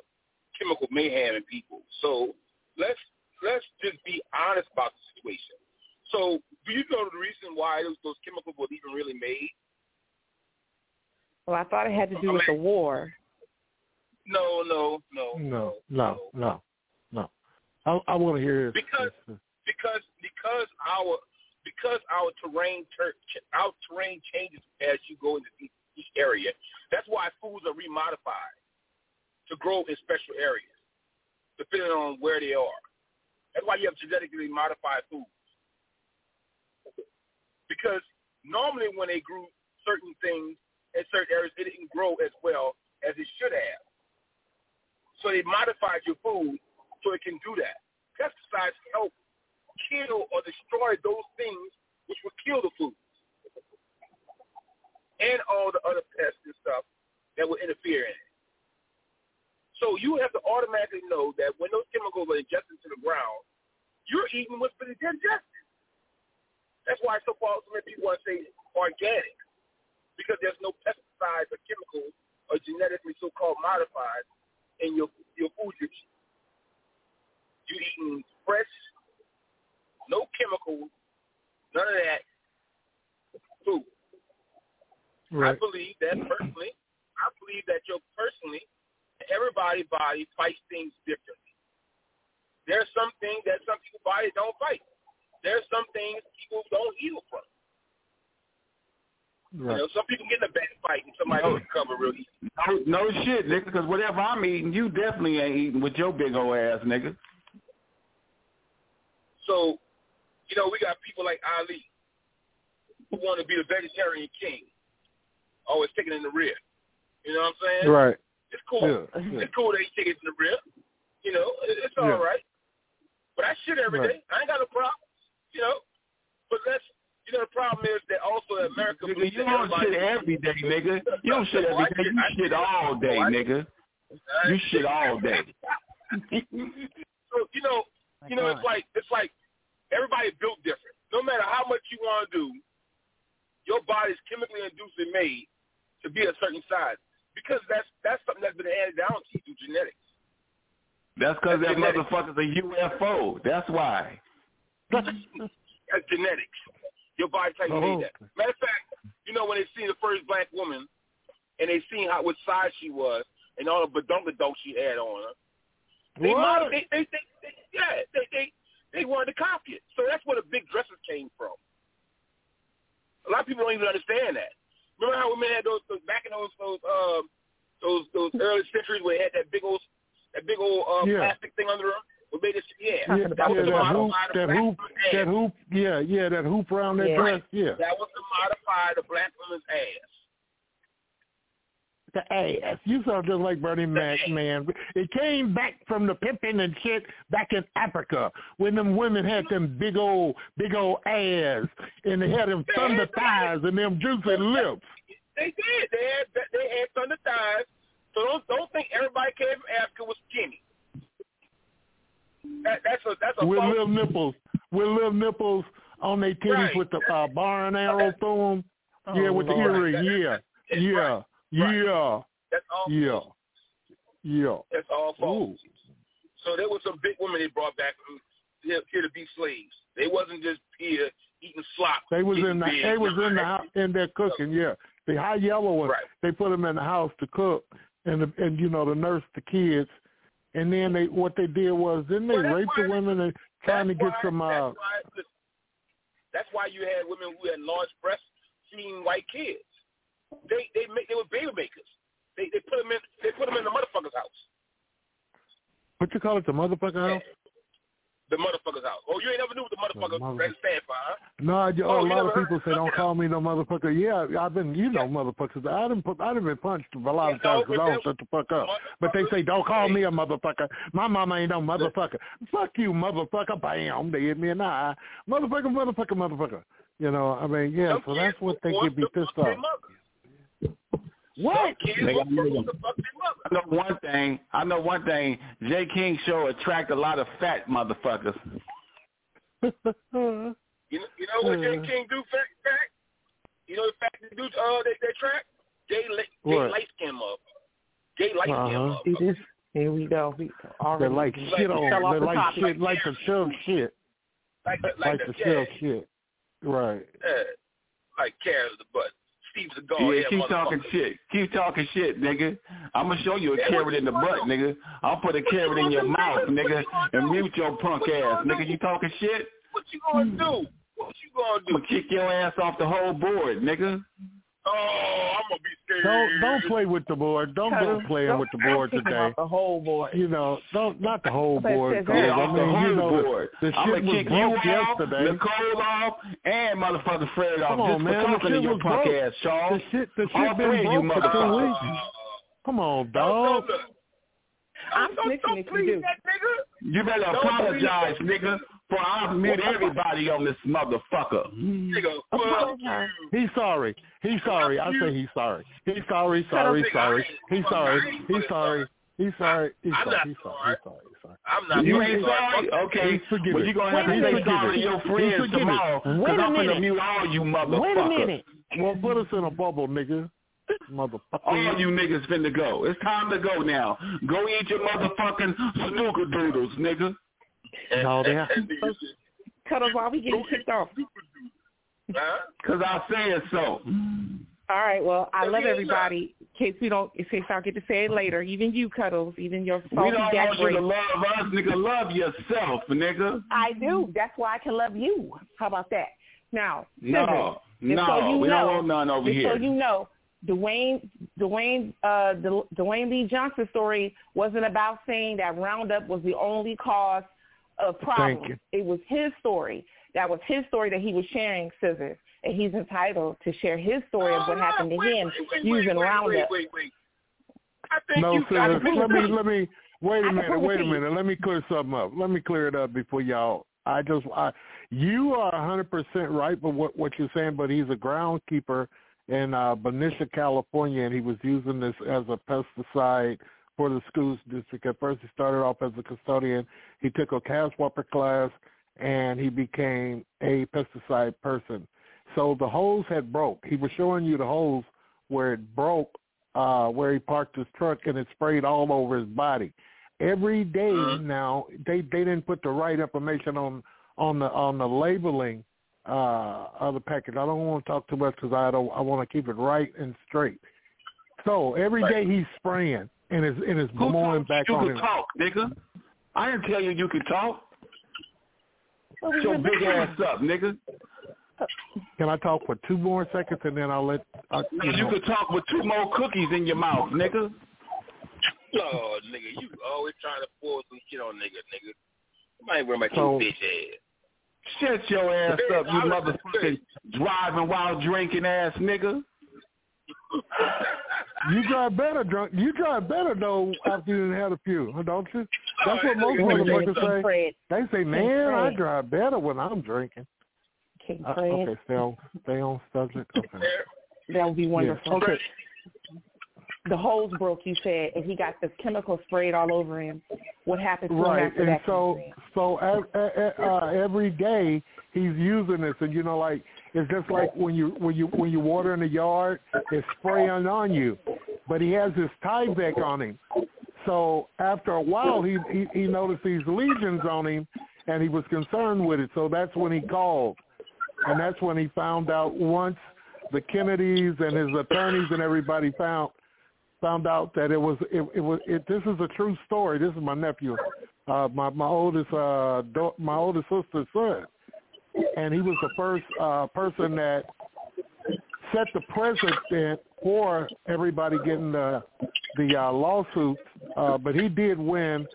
chemical mayhem in people. So let's let's just be honest about the situation. So do you know the reason why those, those chemicals were even really made? Well, I thought it had to do with the war. No, no, no, No, no, no, no. I, I want to hear this. because because because our because our terrain ter- our terrain changes as you go into each area. That's why foods are remodified to grow in special areas, depending on where they are. That's why you have genetically modified foods. Because normally when they grew certain things in certain areas, it didn't grow as well as it should have. So they modified your food so it can do that. Pesticides help kill or destroy those things which will kill the food and all the other pests and stuff that will interfere in it. So you have to automatically know that when those chemicals are injected into the ground, you're eating what's been digested. That's why so far so many people want to say organic, because there's no pesticides or chemicals or genetically so-called modified in your your food you eat. You eating fresh, no chemicals, none of that food. I believe that personally. I believe that your personally, everybody's body fights things differently. There are some things that some people's body don't fight. There are some things people don't heal from. You know, some people get in a bad fight and somebody No. will recover real easy. No, no shit, nigga, because whatever I'm eating, you definitely ain't eating with your big old ass, nigga. So, you know, we got people like Ali who want to be the vegetarian king, always taking in the rear. You know what I'm saying? Right. It's cool. Yeah, yeah. It's cool that he take it in the rear. You know, it's all Yeah. right. But I shit every day. Right. I ain't got no problem. You know, but that's you know the problem is that also in America. Nigga, you that don't shit every day, nigga. You don't shit every day. You shit all day, Oh, nigga. You shit all day. [laughs] So you know, you know, it's like it's like everybody built different. No matter how much you want to do, your body's chemically induced and made to be a certain size because that's that's something that's been handed down to you through genetics. That's because that Genetics. motherfucker's a UFO. That's why. That's genetics. Your body type Oh. made that. Matter of fact, you know when they see the first black woman and they seen how what size she was and all the badunkadunk she had on her, they, What? mod- they, they, they, they yeah, they, they they wanted to copy it. So that's where the big dresses came from. A lot of people don't even understand that. Remember how women had those, those back in those those um those those early centuries where they had that big old that big old uh, Yeah. plastic thing under them? What made it? Yeah, Yeah, that was yeah, the that hoop, modified that hoop, that hoop, yeah, yeah, that hoop around that Yeah. dress, yeah. That was to modify the black woman's ass. The ass. You sound just like Bernie Mac, man. It came back from the pimping and shit back in Africa when them women had them big old, big old ass, and they had them thunder thighs and them juicy lips. They did. They had they had thunder thighs. So don't don't think everybody came from Africa was skinny. That, that's a that's a with false- little nipples, with little nipples on their titties Right. with the uh, bar and arrow through 'em. yeah, Oh, with the earring. Yeah, yeah, yeah, That's all. yeah, yeah. That's all false. So there was some big women they brought back from here, to be slaves. They wasn't just here eating slop. They was in the big. they was in the house in there cooking. Yeah, the high yellow ones. They put them in the house to cook, and the, and you know to nurse the kids. And then they what they did was then they Well, raped the women and trying to get why- some. uh That's why, that's why you had women who had large breasts seeing white kids. They they make they were baby makers. They they put them in they put them in the motherfucker's house. What you call it? The motherfucker house? The motherfucker's house. Oh, you ain't never knew what the motherfucker mother- ran stand for, huh? No, I, oh, oh, a you lot of people say don't call me no motherfucker. Yeah, I've been, you know, motherfuckers. I didn't put, I didn't been punched a lot of times because I don't shut the fuck up. But they say don't call me a motherfucker. My mama ain't no motherfucker. Fuck you, motherfucker. Bam, they hit me in the eye. Motherfucker, motherfucker, motherfucker. You know, I mean, yeah. So that's what they get be pissed off. What? Nigga, I know- I know one thing. I know one thing. Jay King show attract a lot of fat motherfuckers. [laughs] You know, you know what Jay King do, fact, fact? You know the fact they do, uh, they, they track? Gay, li- gay What? light skin motherfucker. Gay light skin Uh-huh. See? Here we go. We They already like shit on. fell off They the like topic. shit. Like the shove shit. Like, the- Like like, the the, shove shit. Right. yeah, like carrots the butt. Yeah, yeah, keep talking shit. Keep talking shit, nigga. I'm gonna show you a carrot in the butt, nigga. I'll put a carrot in your mouth, nigga, and mute your punk ass, nigga. You talking shit? What you gonna do? What you gonna do? I'm do? gonna kick your ass off the whole board, nigga. Oh, I'm gonna be. Don't don't play with the board. Don't go playing with the board today. off the whole board. You know, don't not the whole board. says 'cause, Yeah, I off the mean, you know, board. the, the I'm shit gonna was kick you broke off, yesterday. Nicole off, and motherfucker Fred off Come on, just man. for The to shit your was punk broke. ass, Charles. The shit, the All shit three been of you broke for two weeks. Come on, No, no, dog. I'm Don't, snitching don't you do. that nigga. You better Don't apologize, nigga, for I mute everybody on this motherfucker. Nigga, fuck you. He's sorry. He's sorry. I say he's sorry. He's sorry. Sorry. Sorry. He's sorry. He's sorry. He's sorry. He's sorry. not He's sorry. sorry. He's sorry. He's sorry. I'm not You ain't sorry? Okay. He's forgiven. Well, you're going to have to say sorry to your friends tomorrow because Wait a I'm going to minute. mute all you motherfuckers. Wait a minute. Well, put us in a bubble, nigga. Motherfucker. All you niggas finna go. It's time to go now. Go eat your motherfucking snooker doodles, nigga. No, they have. Cut us while we getting kicked off. Because I said so. All right. Well, I love everybody. In case we don't, in case I'll get to say it later. Even you, Cuddles. Even your salty We don't gas want you to love us, nigga. Love yourself, nigga. I do. That's why I can love you. How about that? Now, No, Scissors, no, so you we know, don't want none over here. So you know, Dewayne, Dewayne, uh, Dewayne Lee Johnson story wasn't about saying that Roundup was the only cause of problems. It was his story. That was his story that he was sharing, Scissors, and he's entitled to share his story of what happened to him using wait, Roundup. Wait, wait, wait. I think No, you got sir. Let me let me wait I a can minute. Wait a you. minute. Let me clear something up. Let me clear it up before y'all. I just I, you are a hundred percent right with what what you're saying, but he's a groundskeeper in uh, Benicia, California, and he was using this as a pesticide for the schools district. At first, he started off as a custodian. He took a CASWAPER class, and he became a pesticide person. So the hose had broke. He was showing you the hose where it broke, uh, where he parked his truck, and it sprayed all over his body. Every day now, they they didn't put the right information on on the on the labeling uh, of the package. I don't want to talk too much because I don't. I want to keep it right and straight. So every day he's spraying, and it's and it's Who blowing back you on you him. talk, nigga? I didn't tell you you could talk. Well, Shut your big back. ass up, nigga. Can I talk for two more seconds and then I'll let. Uh, you You know. could talk with two more cookies in your mouth, nigga. Oh, nigga, you always trying to pull some shit on nigga, nigga. Somebody worry about So- your bitch ass. Shut your ass up, you motherfucking driving while drinking ass nigga. [laughs] You drive better drunk. You drive better though after you done had a few, don't you? That's what most King motherfuckers say. Fred. They say, King "Man, I Fred. drive better when I'm drinking." King Uh, Fred. okay, stay on, stay on subject. Okay. [laughs] That would be wonderful. Yeah. Okay. The hose broke, you said, and he got the chemical sprayed all over him. What happened to him Right, after and that? so so uh, uh, every day he's using this, and you know, like it's just like when you when you when you water in the yard, it's spraying on you. But he has this Tyvek on him, so after a while, he, he he noticed these lesions on him, and he was concerned with it. So that's when he called, and that's when he found out once the Kennedys and his attorneys and everybody found found out that it was it, it was it, this is a true story. This is my nephew, uh, my my oldest uh, do, my oldest sister's son, and he was the first uh, person that set the precedent for everybody getting the the uh, lawsuits. Uh, but he did win,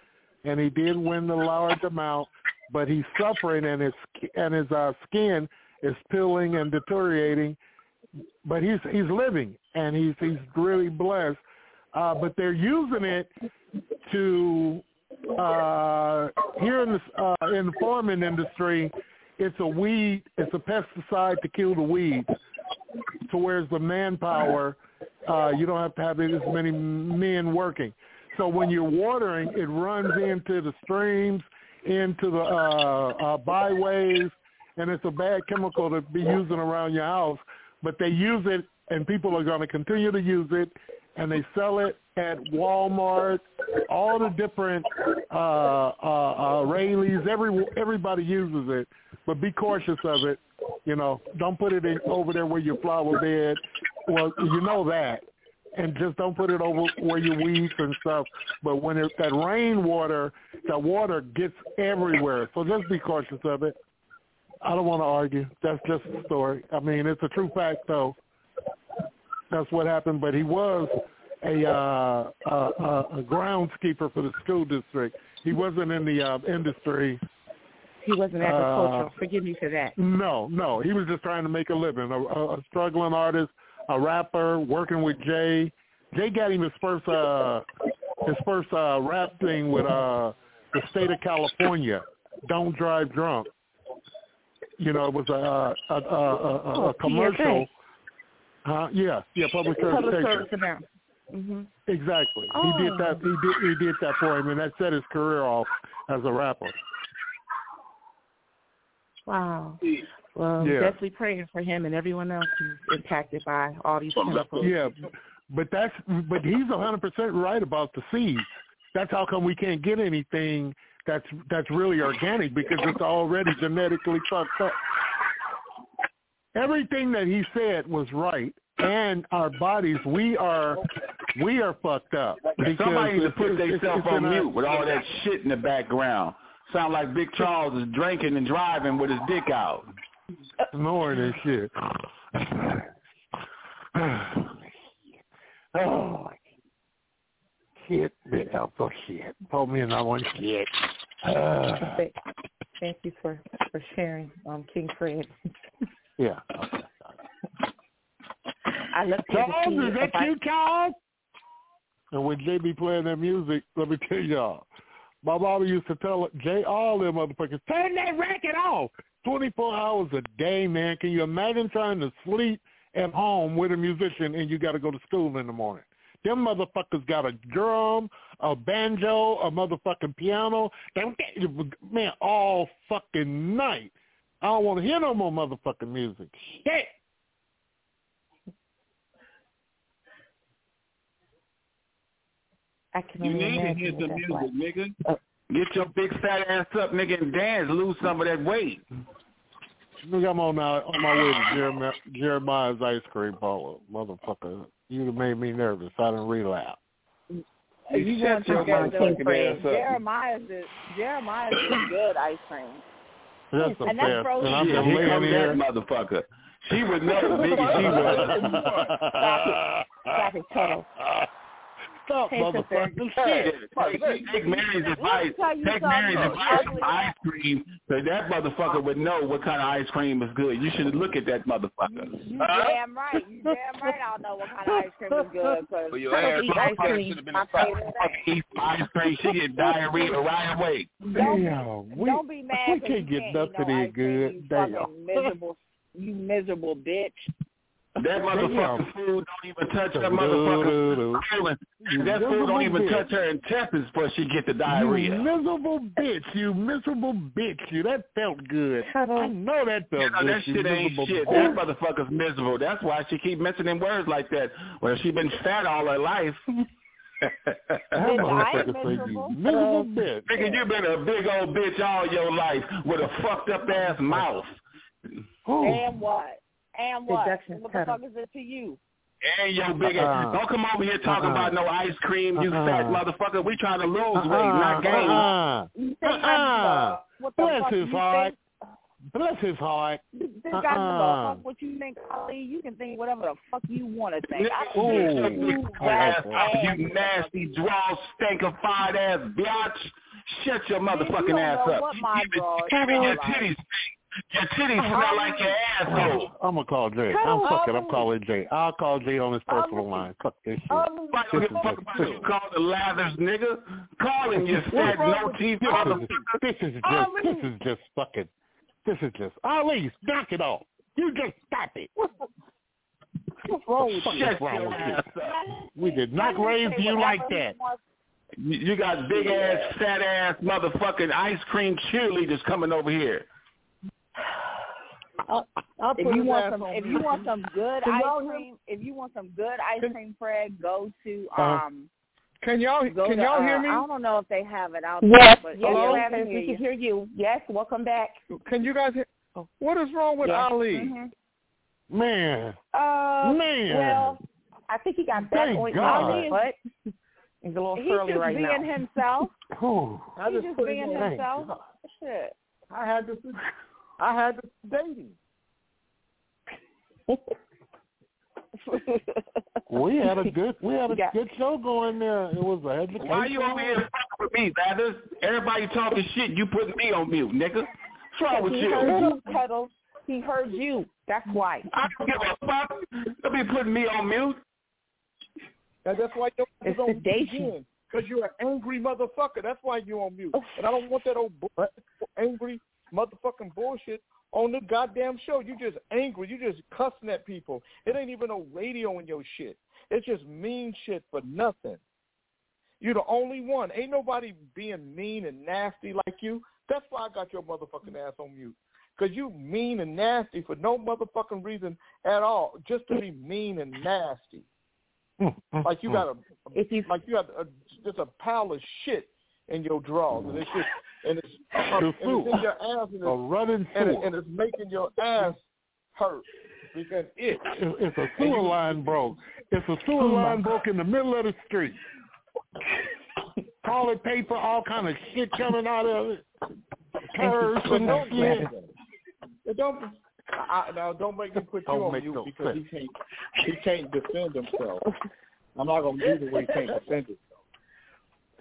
and he did win the large amount. But he's suffering, and his and his uh, skin is peeling and deteriorating. But he's he's living, and he's he's really blessed. Uh, but they're using it to uh, here in the uh, in the farming industry. It's a weed, it's a pesticide to kill the weeds. So whereas the manpower, uh, you don't have to have as many men working. So when you're watering, it runs into the streams, into the uh, uh, byways, and it's a bad chemical to be using around your house. But they use it, and people are going to continue to use it, and they sell it at Walmart, all the different uh, uh, uh, Raley's. Every everybody uses it, but be cautious of it. You know, don't put it in, over there where your flower bed. Well, you know that, and just don't put it over where your weeds and stuff. But when it, that rainwater, that water gets everywhere. So just be cautious of it. I don't want to argue. That's just a story. I mean, it's a true fact, though. That's what happened. But he was a uh, a, a groundskeeper for the school district. He wasn't in the uh, industry. He wasn't agricultural. Uh, Forgive me for that. No, no. He was just trying to make a living. A, a, a struggling artist, a rapper, working with Jay. Jay got him his first uh his first uh rap thing with uh the state of California. Don't drive drunk. You know, it was a a, a, a, a Oh, commercial. Uh, yeah, yeah, public service Public service announcement. hmm Exactly. Oh. He did that. He did. He did that for him, and that set his career off as a rapper. Wow. Well, Yeah. definitely praying for him and everyone else who's impacted by all these chemicals. Yeah, but that's but he's a hundred percent right about the seeds. That's how come we can't get anything that's that's really organic because it's already genetically fucked up. Everything that he said was right, and our bodies we are we are fucked up. because Somebody needs to put themselves on mute with all that shit in the background. Sound like Big Charles is drinking and driving with his dick out. snoring and shit. [sighs] oh, shit, bit alpha shit. Told me and I want shit. Uh, Thank- Thank you for for sharing, um, King Fred. yeah. [laughs] I look to Charles, see is that you, Charles? And when Jay be playing that music, let me tell y'all, my mama used to tell Jay all them motherfuckers, turn that racket off. 24 hours a day, man. Can you imagine trying to sleep at home with a musician and you got to go to school in the morning? Them motherfuckers got a drum, a banjo, a motherfucking piano. Man, all fucking night. I don't want to hear no more motherfucking music. Shit. I can You need to imagine hear what some music, like. nigga. Oh. Get your big fat ass up, nigga, and dance, lose some of that weight. Look, I'm on now on my way to Jeremiah, Jeremiah's ice cream parlor, motherfucker. You done made me nervous. I didn't relapse. You shut want to your get motherfucking the ass up. Jeremiah's is Jeremiah's is good ice cream. That's the And that's best. frozen. And I'm Shit, just here comes that motherfucker. She would know, nigga. She would. Stop it. Stop it, Tuttle. [laughs] Stop, Hey, motherfucker. Shit. Shit. Take, take Mary's advice. Take. Mary's advice Ugly. on ice cream, so that motherfucker would know what kind of ice cream is good. You should look at that motherfucker. You damn right. You damn right. I don't know what kind of ice cream is good. Cause Well, your ass ice cream. should have been My a fucking favorite eat ice cream. She get diarrhea [laughs] right away. Damn. We, don't be mad. we 'cause can't get nothing eat no in good. Damn. fucking miserable. You miserable bitch. That motherfucker Damn. food don't even touch that motherfucker. That food don't even bitch. touch her intestines before she get the diarrhea. You diarrhea. miserable bitch. You miserable bitch. You that felt good. I know that felt You know, good. that shit ain't shit. bitch. That motherfucker's miserable. That's why she keep mentioning words like that. Well, she been fat all her life. [laughs] That I ain't motherfucker you miserable. miserable bitch. Nigga, you been a big old bitch all your life with a fucked up ass mouth. Who? And what? And what? Deduction What the cutter. fuck is it to you? And your uh-uh. big Uh-uh. ass. Don't come over here talking Uh-uh. about no ice cream, you Uh-uh. fat motherfucker. We trying to lose Uh-uh. weight, not gain. Uh-uh. You think Uh-uh. What the Bless fuck his heart. Bless his heart. This got Uh-uh. the fuck what you think, Ali. You can think whatever the fuck you want to think. I Ooh. don't care. You ass, ass, you nasty draw stinkified ass bitch. Shut your motherfucking don't ass know up. what my drawers Even your smell like. Titties, your titties smell like your asshole. I'm gonna call Jay. I'm him fucking. I'm calling Jay. I'll call Jay on his personal line. Fuck this shit. Why don't give a fuck about you call the lathers, nigga? Call him, you fat no teeth This is, motherfucker. this is just. This is just fucking. This is just Ali. Knock it off. You just stop it. What's wrong with Fuck you? is wrong with you? We did not raise you like that. You you got big ass, fat ass, motherfucking ice cream cheerleaders coming over here. I'll if you want some, if you want some good [laughs] ice y'all cream, if you want some good ice cream, Fred, go to Uh-huh. um. Can y'all can to, y'all hear uh, me? I don't know if they have it out Yes, there, but yes, yeah, Travis, we can we hear can you. hear you. Yes, welcome back. Can you guys hear? What is wrong with Yes. Ali? Mhm. Man, Uh, Man. Well, I think he got back Thank on God. but he's a little furly right now. He's just right being now. himself. Whew. I He's just just put it being on. himself. Shit. I had to. I had to date him. [laughs] We had a good we had a Yeah. good show going there. It was a education. Why you over here talking with me, Bathers? Everybody talking shit, you putting me on mute, nigga. What's wrong with he you? heard you, Cuddles. He heard you. That's why. I don't give a fuck. Don't be putting me on mute. And that's why you're It's on sedation. Because you're an angry motherfucker. That's why you're on mute. Oh. And I don't want that old bu- angry motherfucking bullshit on the goddamn show. You just angry. You just cussing at people. It ain't even no radio in your shit. It's just mean shit for nothing. You're the only one. Ain't nobody being mean and nasty like you. That's why I got your motherfucking ass on mute. Because you mean and nasty for no motherfucking reason at all. Just to be mean and nasty. [laughs] Like you got a, If you like you got a, just a pile of shit in your drawers, and it's just and it's, [laughs] The and it's in your ass, and A it's, running and, it, and it's making your ass hurt because it. [laughs] If a sewer line broke, if a sewer line broke in the middle of the street, toilet paper, all kind of shit coming out of it, curves and don't, shit. but don't I, now don't make him put you Don't on mute no because he can't he can't defend himself. I'm not gonna do the way he can't defend himself.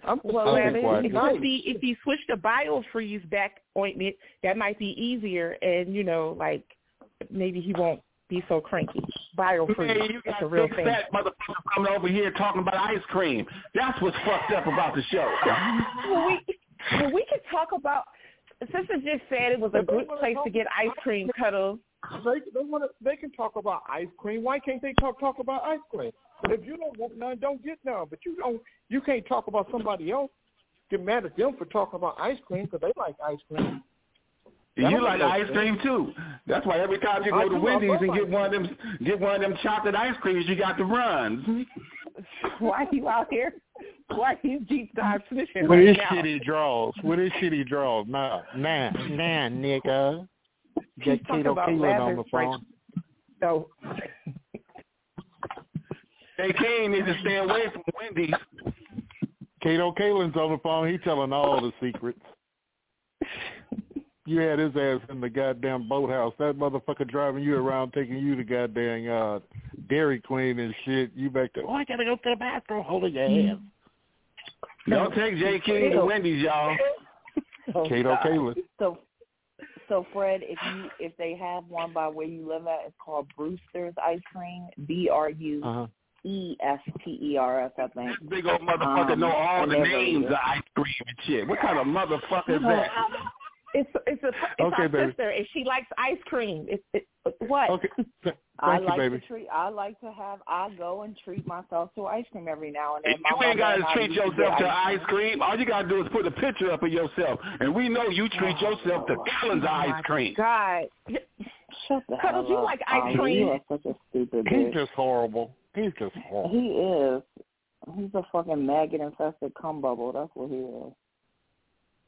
I'm Well, I'll be if you see if you switch the biofreeze back ointment, that might be easier, and you know, like maybe he won't be so cranky. Biofreeze, Hey, you that's got a real big thing. fat motherfucker coming over here talking about ice cream. That's what's fucked up about the show. Well, we well, we could talk about. Sister just said it was a good place to get ice cream, Cuddles. They they want to they can talk about ice cream. Why can't they talk talk about ice cream? If you don't want none, don't get none. But you don't you can't talk about somebody else. Get mad at them for talking about ice cream because they like ice cream. You like ice cream too. That's why every time you I go to do. Wendy's and get one of them get one of them chocolate ice creams, you got to run. [laughs] Why you out here? Why you deep dive fishing With right his now? shitty draws. With his shitty draws. Nah, nah, nah, nigga. He's Get talking Kato about Kaelin on the Lazarus right phone. So Hey, King needs to stay away from Wendy's. Kato Kaelin's on the phone. He telling all the secrets. You had his ass in the goddamn boathouse. That motherfucker driving you around, taking you to goddamn uh, Dairy Queen and shit. You back there. Oh, I gotta go to the bathroom. Holding your ass. Don't take Jay King to Wendy's, y'all. Oh, Kato God. Kaelin. So, so Fred, if you if they have one by where you live at, it's called Brewster's Ice Cream. B R U Uh-huh. E S T E R S, I think. Big old motherfucker Um, know all the they're names of ice cream and shit. What kind of motherfucker is that? it's it's a it's Okay, our baby. sister, and she likes ice cream. It's it, what? Okay. [laughs] Th- I Thank you, like baby. to treat. I like to have. I go and treat myself to ice cream every now and then. My You ain't got to treat yourself to ice cream. All you got to do is put a picture up of yourself, and we know you treat yourself to gallons of ice cream. God, Shut the Cuddles, hell you up. like ice Ali, cream? You are such a stupid He's bitch. just horrible. He's just horrible. He is. He's a fucking maggot infested cum bubble. That's what he is.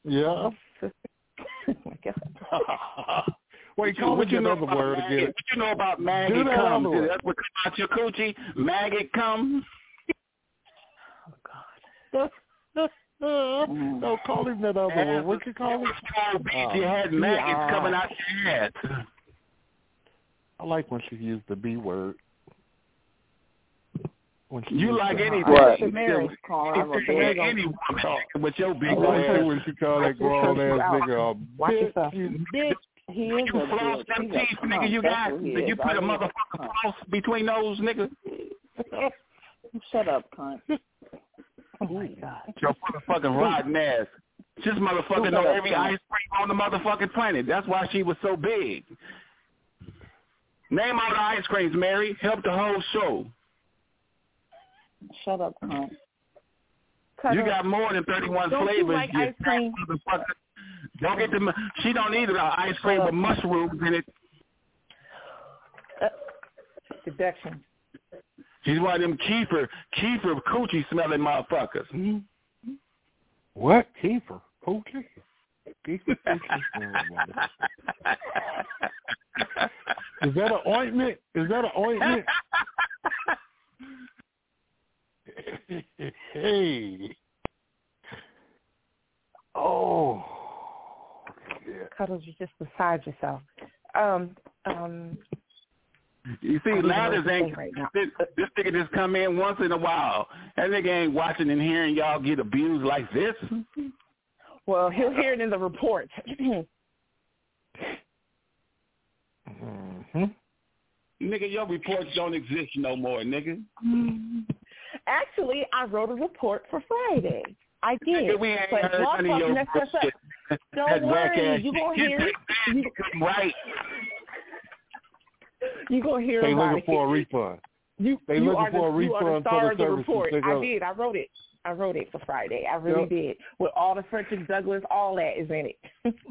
Yeah. [laughs] oh my God. [laughs] Wait, you- call what me you know other about word maggot? again. What you know about Do maggot that cum? other word. That's what come out your coochie? Maggot cum? [laughs] Oh god. mm. no, call him that other word. What you call it? you had maggots coming out your head. I like when she used the B word. When she You like the- anything. What? You Mary's can- calling him a big any woman [laughs] with your big I ass. it when she called that grown ass nigga a Watch bitch. yourself. You Bitch, he is You a floss bitch. them He's a teeth, nigga, you got. what he You put a I mean, motherfucking floss between those, nigga. [laughs] Shut up, cunt. [laughs] Oh my God. Your motherfucking rotten ass. This motherfucker Shut know every cunt. ice cream on the motherfucking planet. That's why she was so big. Name all the ice creams, Mary. Help the whole show. Shut up, cunt. You got more than 31 Don't you flavors. like you ice cream? motherfucker. Don't get the. mu- She don't eat uh, ice cream with mushrooms in it. Deduction. She's one of them Kiefer, Kiefer coochie smelling motherfuckers. Hmm? What? Kiefer? Poochie? Kiefer Poochie? Is that an ointment? Is that an ointment? [laughs] [coughs] hey. Oh. Cuddles, you're just beside yourself. Um, um, You see, I don't now know this ain't right now. this, this nigga just come in once in a while. That nigga ain't watching and hearing y'all get abused like this. well, he'll hear it in the report. [clears throat] Mm-hmm. Nigga, your reports don't exist no more, nigga. Actually, I wrote a report for Friday. I did. We ain't but heard none of your messed us bullshit. [laughs] Don't That worry, you gonna hear it. You, Right. you gonna hear They looking it. for a refund. You, They you looking are the, for a you are the refund for the of the report. I did. I wrote it. I wrote it for Friday. I really Yep. did. With all the Frederick Douglass, all that is in it. [laughs]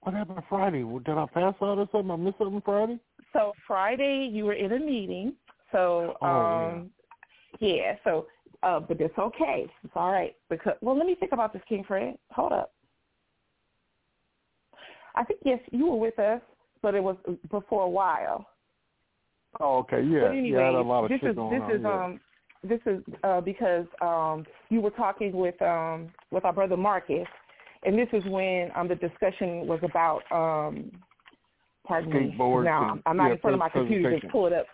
What happened Friday? Did I pass out or something? I missed something Friday? so Friday you were in a meeting. So Oh, um yeah, so uh but it's okay. It's all right. Because well let me think about this King Fred. Hold up. I think yes, you were with us, but it was before a while. Oh, okay, yeah. But anyway, yeah, I had a lot of this shit is this on. is yeah. um this is uh because um you were talking with um with our brother Marcus and this is when um the discussion was about um pardon me. Now and- I'm not yeah, in front of my computer to pull it up.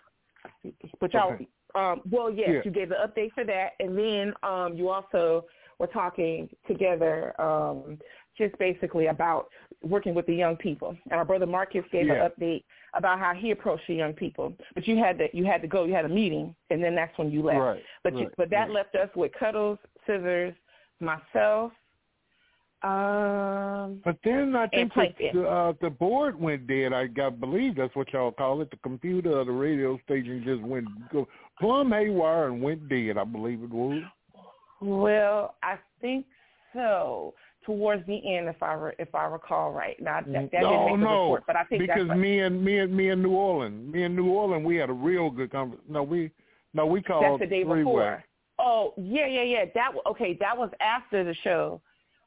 But y'all Okay. um well yes, Yeah. you gave the update for that and then um you also were talking together um just basically about working with the young people. And our brother Marcus gave Yeah. an update about how he approached the young people. But you had to you had to go, you had a meeting and then that's when you left. Right, But you but that right. left us with Cuddles, Scissors, myself, um But then I think the, uh, the board went dead. I got believe that's what y'all call it. The computer or the radio station just went plumb haywire and went dead. I believe it was. Well, I think so. Towards the end, if I re- if I recall right. Now that, that didn't make the no, report, but I think because what- me and me and me and New Orleans, me and New Orleans, we had a real good conversation. No, we no we called that's the day before. Oh yeah, yeah, yeah. That okay. That was after the show.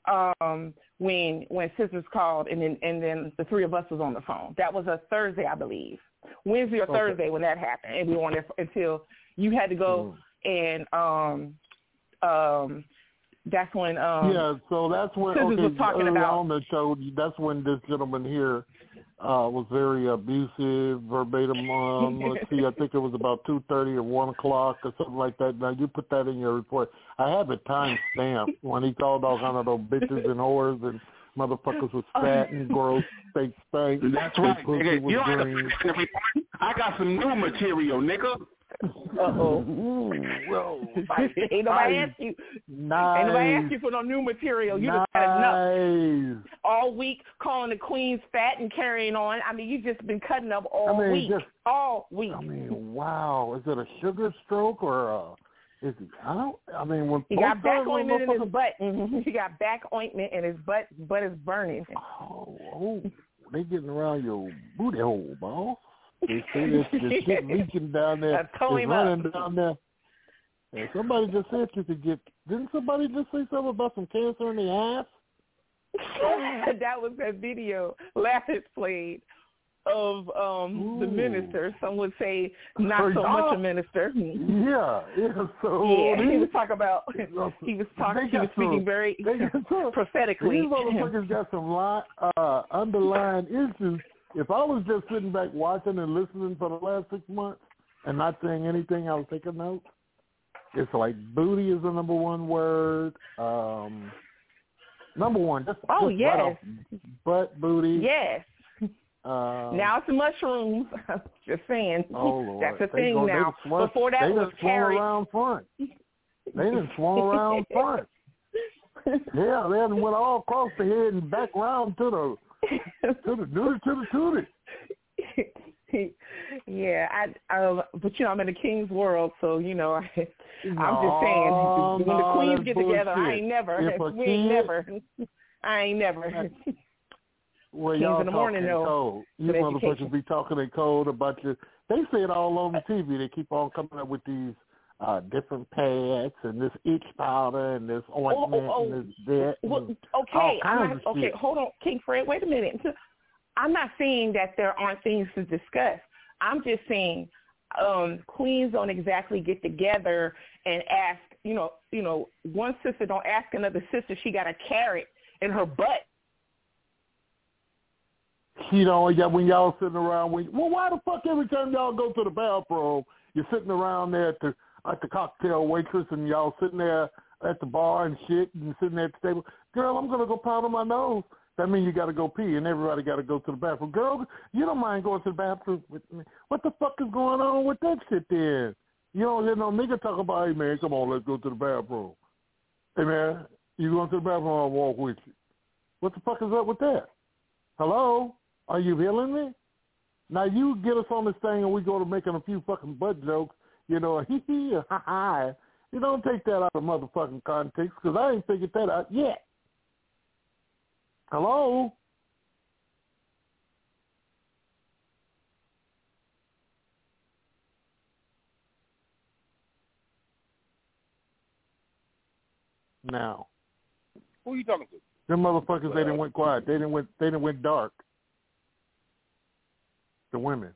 Um, when when sisters called and then and then the three of us was on the phone. That was a Thursday, I believe. Wednesday or Okay. Thursday when that happened, and we were on there until you had to go Mm-hmm. and um um that's when um yeah, so that's when Scissors okay, was talking about- on the show. That's when this gentleman here uh was very abusive, verbatim. Um, let's see, I think it was about two thirty or one o'clock or something like that. Now you put that in your report. I have it time stamped when he called all kind of those bitches and whores and motherfuckers was fat and gross, fake stank. That's right, pussy nigga. You don't have to green. put that in the report. I got some new material, nigga. Uh oh. Well, Ain't nobody asked you. Nice. Ain't nobody asked you for no new material. You just had enough all week calling the queens fat and carrying on. I mean, you've just been cutting up all I mean, week. just- all week. I mean, wow. Is it a sugar stroke or a? Is it? I don't. I mean, when He got back ointment in his butt. Mhm. He got back ointment in his butt. Butt is burning. Oh, oh, they getting around your booty hole, boss. They say that the shit leaking down there. It's him running up. down there. And somebody just said you could get. Didn't somebody just say something about some cancer in the ass? [laughs] that was that video Lapis played of um the minister. Some would say not so much a minister. Yeah, yeah. So [laughs] Yeah, he was talking about he was talking he was some- speaking very they got some- [laughs] prophetically. These motherfuckers got some li- uh, underlying issues. If I was just sitting back watching and listening for the last six months and not saying anything, I was taking notes. It's like booty is the number one word. Um, number one, just, Oh, just yes. right butt booty. Yes. Um, now it's mushrooms. [laughs] Just saying. Oh Lord, That's a They thing go- now. swung- Before that they was swung carrot. around front. They done swung around [laughs] front. [laughs] Yeah, they went all across the head and back round to the to the duty to tootie. [laughs] yeah, I um but you know, I'm in the king's world, so you know, I [laughs] I'm No, just saying when the queens get together, I ain't never If [laughs] we ain't kid- never I ain't never Well, Kings y'all in the morning, though, cold. You motherfuckers be talking in code about your. They say it all on the TV. They keep on coming up with these uh different pads and this itch powder and this ointment oh, and this that. Well, okay, not, okay, hold on, King Fred, wait a minute. [laughs] I'm not saying that there aren't things to discuss. I'm just saying um queens don't exactly get together and ask, you know, you know, one sister don't ask another sister she got a carrot in her butt. You know, yeah, when y'all sitting around, when, well, why the fuck every time y'all go to the bathroom, you're sitting around there at the at the cocktail waitress, and y'all sitting there at the bar and shit, and sitting there at the table. Girl, I'm gonna go powder my nose. That means you got to go pee, and everybody got to go to the bathroom. Girl, you don't mind going to the bathroom with me? What the fuck is going on with that shit then? You don't hear no nigga talk about, hey man, come on, let's go to the bathroom. Hey man, you going to the bathroom? I'll walk with you. What the fuck is up with that? Hello? Are you hearing me? Now you get us on this thing and we go to making a few fucking butt jokes, you know, [laughs] hee hee, or ha ha. You don't take that out of motherfucking context because I ain't figured that out yet. Hello? Now, Who are you talking to? them motherfuckers they didn't went quiet. They didn't went they didn't went dark. The women.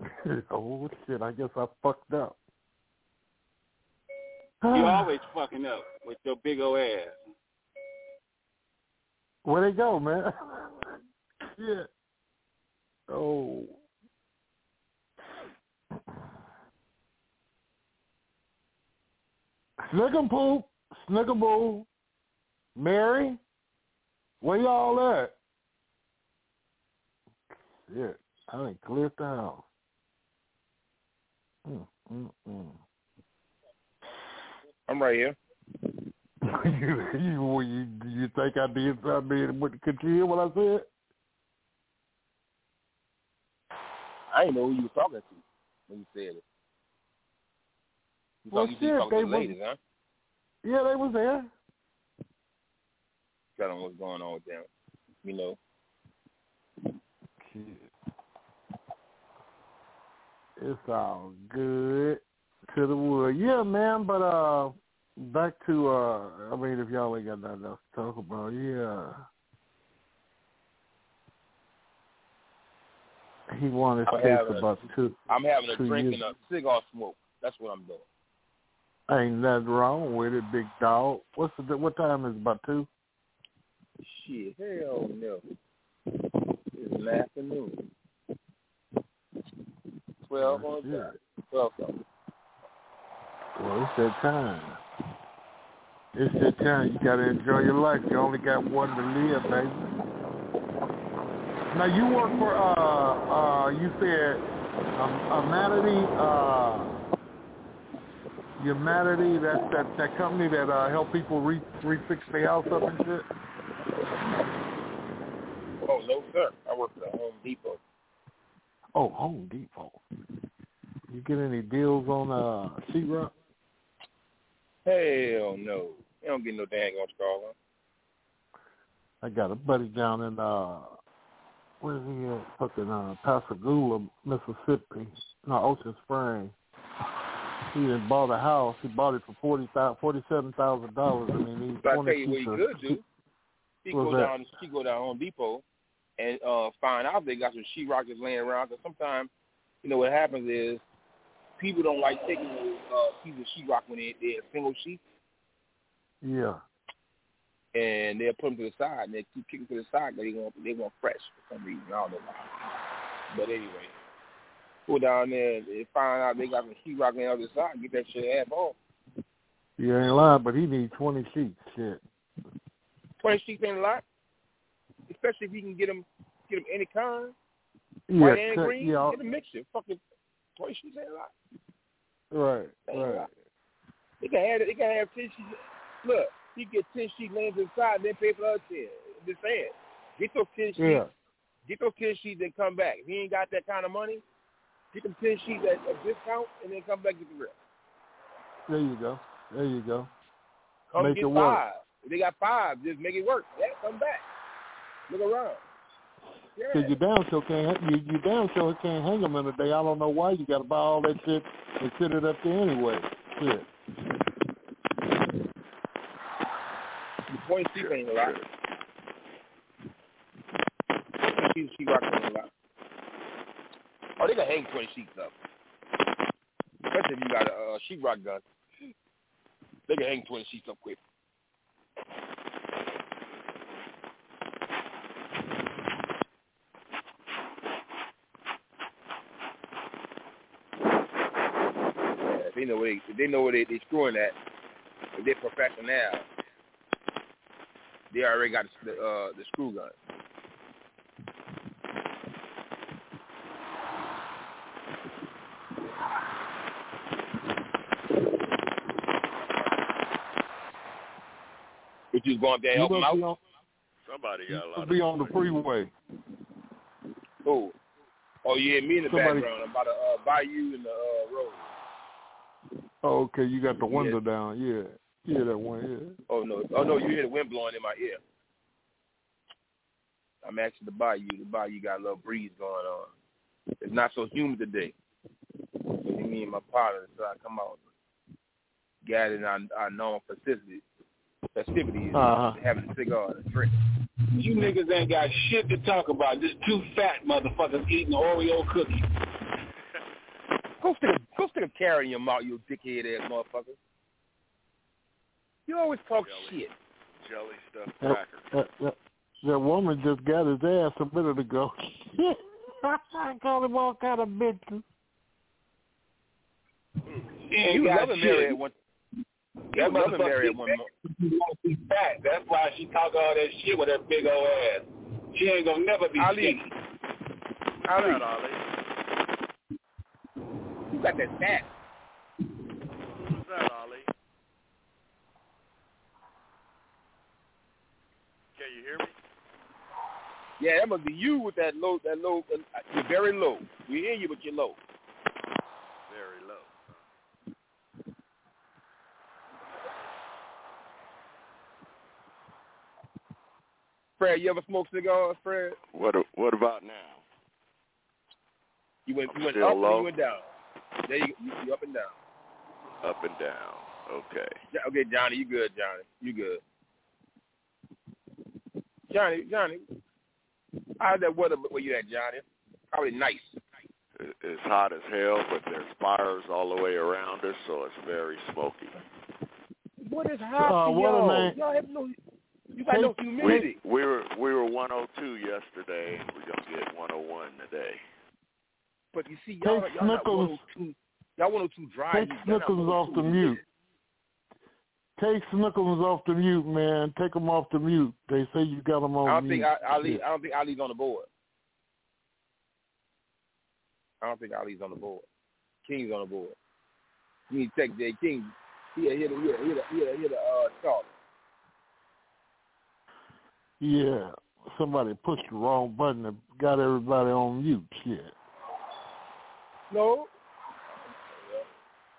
[laughs] oh shit, I guess I fucked up. You [sighs] always fucking up with your big old ass. Where they go, man? [laughs] yeah. Oh. Snickerpoop, Snickerboo, Mary, where y'all at? Shit, I ain't cleared the house. Mm, mm, mm. I'm right here. [laughs] you, you, you, you think I did something? What, could you hear what I said? I didn't know who you was talking to when you said it. You Well, shit, you they to the was- huh? Yeah, they was there. Tell them what's going on with them. You know. It's all good to the wood. Yeah, man, but uh back to uh I mean if y'all ain't got nothing else to talk about, yeah. He won his I'm case having a- about two I'm having a two drink years. and a cigar smoke. That's what I'm doing. Ain't nothing wrong with it, big dog. What's the what time is it about two? Shit, hell no. It's an afternoon. Twelve on Yeah. Twelve something. Well, it's that time. It's that time. You gotta enjoy your life. You only got one to live, baby. Now you work for uh uh you said um, Humanity uh Humanity that that that company that uh help people re refix their house up and shit. Oh no, sir. I work for the Home Depot. Oh, Home Depot. You get any deals on uh sheetrock? Hell no. You don't get no dang on Scarlet. I got a buddy down in uh where's he at? Fucking uh Pascagoula, Mississippi. No, Ocean Spring. He had bought a house. He bought it for forty thousand forty seven thousand dollars and he needs But I twenty tell you what he could do. He go that? down. He go down Home Depot and uh find out they got some sheetrock just laying around. Because sometimes, you know, what happens is people don't like taking uh, pieces of sheetrock when they, they're single sheet, Yeah. and they'll put them to the side and they keep kicking to the side they want they want fresh for some reason. I don't know why. But anyway, go down there and find out they got some sheetrock on the other side. Get that shit half off. You ain't lying, but he needs twenty sheets. Shit. Twenty sheets ain't a lot, especially if you can get them get them any kind. Yeah, White and green, yeah. get a mixture. Fucking twenty sheets ain't a lot. Right, Ain't right. lot. They can have they can have ten sheets. Look, he get ten sheet lands inside, and then pay for the other ten. I'm just saying, get those ten sheets, Yeah. get those ten sheets, and come back. If he ain't got that kind of money, get them ten sheets at a discount, and then come back get the rest. There you go. There you go. Come Make get it work. five. If they got five, just make it work. Yeah, come back. Look around. Yeah. Cause you down so can't you you down so can't hang them in a day. I don't know why you got to buy all that shit and sit it up there anyway. Shit. The point sheep ain't a lot. Twenty sheep, sheep rock ain't a lot. Oh, they can hang twenty sheets up. Especially if you got a uh, sheep rock gun. They can hang twenty sheets up quick. Yeah, if they know where they, they know where they they screwing at, if they're professional, they already got the uh, the screw gun. But you was going up there help them out? on, Somebody got a lot of be on the freeway. Oh, oh yeah, me in the Somebody- background. I'm about to uh, buy you in the uh, road. Oh, okay, you got the window down. Yeah, yeah, that one. Yeah. Oh no, oh no, you hear the wind blowing in my ear. I'm actually the bayou. The bayou got a little breeze going on. It's not so humid today. So me and my partner decided to come out, gathered our, our known festivity, festivities, Uh-huh. having a cigar and a drink. You niggas ain't got shit to talk about. Just two fat motherfuckers eating Oreo cookies. Go stick a go stick a carrot in your mouth, you dickhead ass motherfucker. You always talk shit. jelly stuff That, that, that, that woman just got his ass a minute ago. [laughs] I called him all kind of bitches. ain't you was got loving shit. Mary at one. You That was loving motherfucker Mary at one that wants to be fat. That's why she talk all that shit with her big old ass. She ain't gonna never be Ali. skinny. Ali, Ali. You got that fat. What's that, Ali? Can you hear me? Yeah, that must be you with that low. That low. Uh, you're very low. We hear you, but you're low. Very low. Fred, you ever smoke cigars, Fred? What What about now? You went you went Still up and low? you went down. There you you, you up and down. Up and down. Okay. Yeah, Okay, Johnny, you good, Johnny. You good. Johnny, Johnny, how's that weather where you at, Johnny? Probably nice. It's hot as hell, but there's fires all the way around us, so it's very smoky. What is hot Uh, to y'all? man. Y'all have no, you got no Take- humidity. We were we were 102 yesterday, and we're gonna get 101 today. But you see, y'all, Take y'all Snickles. 102. Y'all 102 dry. Take heat. Y'all not Snickles off the 102 mute. Take Snickles off the mute, man. Take them off the mute. They say you got them on I don't mute. think I, Ali. Shit. I don't think Ali's on the board. I don't think Ali's on the board. King's on the board. You need to take Jay King. He hit hit hit hit a uh, Charlie. Yeah, somebody pushed the wrong button and got everybody on mute. Shit. No.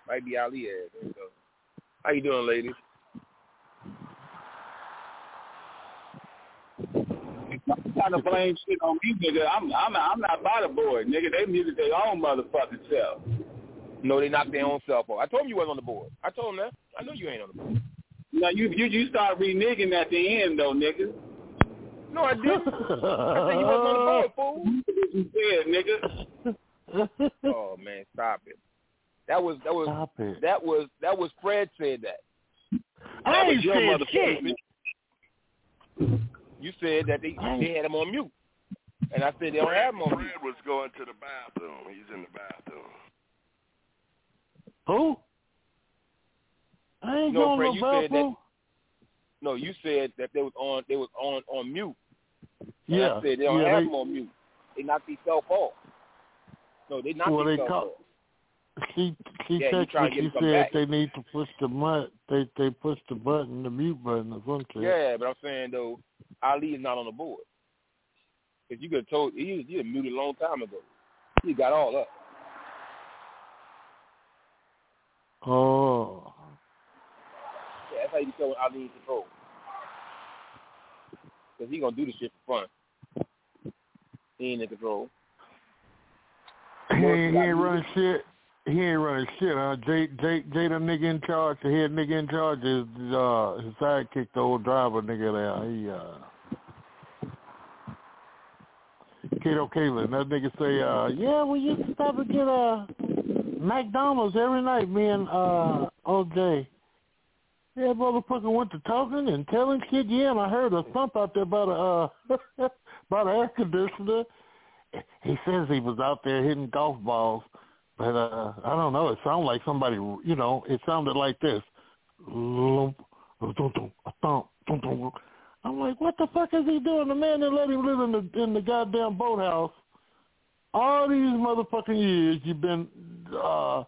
Might be Ali ass. So. How you doing, ladies? trying to blame shit on me, nigga. I'm I'm I'm not by the board, nigga. They muted their own motherfucking self. No, they knocked their own self off. I told him you wasn't on the board. I told him that. I know you ain't on the board. Now you you you start reneging at the end though, nigga. No, I didn't. I said you wasn't on the board, fool. [laughs] You said, nigga. [laughs] Oh man, stop it. That was that was Stop it. that was that was Fred said that. I That was ain't your said shit. You said that they they had him on mute, and I said they don't have him on mute. Fred was going to the bathroom. He's in the bathroom. Who? I ain't No, going Fred, no you said that. bathroom. No, you said that they was on they was on on mute. And Yeah, I said they don't yeah, have they- him on mute. They knocked themselves off. No, they knocked Well, they call- she she Yeah, texted. She him to come said they need to push the mut. They they push the button, the mute button, or some shit. Yeah, but I'm saying though, Ali is not on the board. Cause you could have told he was you muted a long time ago. He got all up. Oh, Yeah, that's how you tell when Ali in control. Cause he gonna do the shit for fun. He ain't in control. He ain't, he ain't running shit. He ain't running shit. Huh? Jay Jay Jay the nigga in charge, the head nigga in charge is uh his sidekick, the old driver nigga there. He uh. Kato Kaelin, that nigga say, uh, yeah, we used to stop and get uh McDonald's every night, me and uh OJ. Yeah, motherfucker went to talking and telling shit. Yeah, and I heard a thump out there by the uh [laughs] by the air conditioner. He says he was out there hitting golf balls, but uh I don't know. It sounded like somebody, you know, it sounded like this. I'm like, what the fuck is he doing? The man that let him live in the in the goddamn boathouse all these motherfucking years you've been uh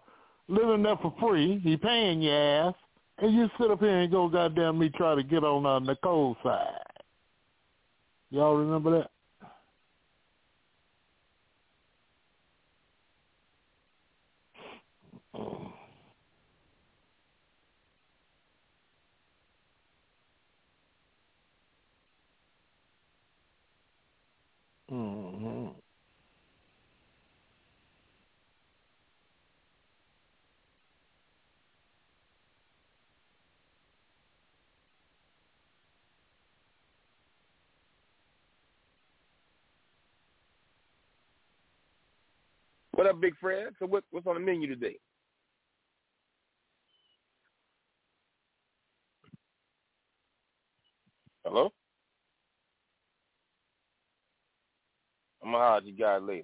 living there for free. He paying your ass, and you sit up here and go goddamn me try to get on uh, Nicole's side. Y'all remember that? Mm-hmm. What up, Big Fred? So what, what's on the menu today? Hello? I'm gonna holler at you guys later.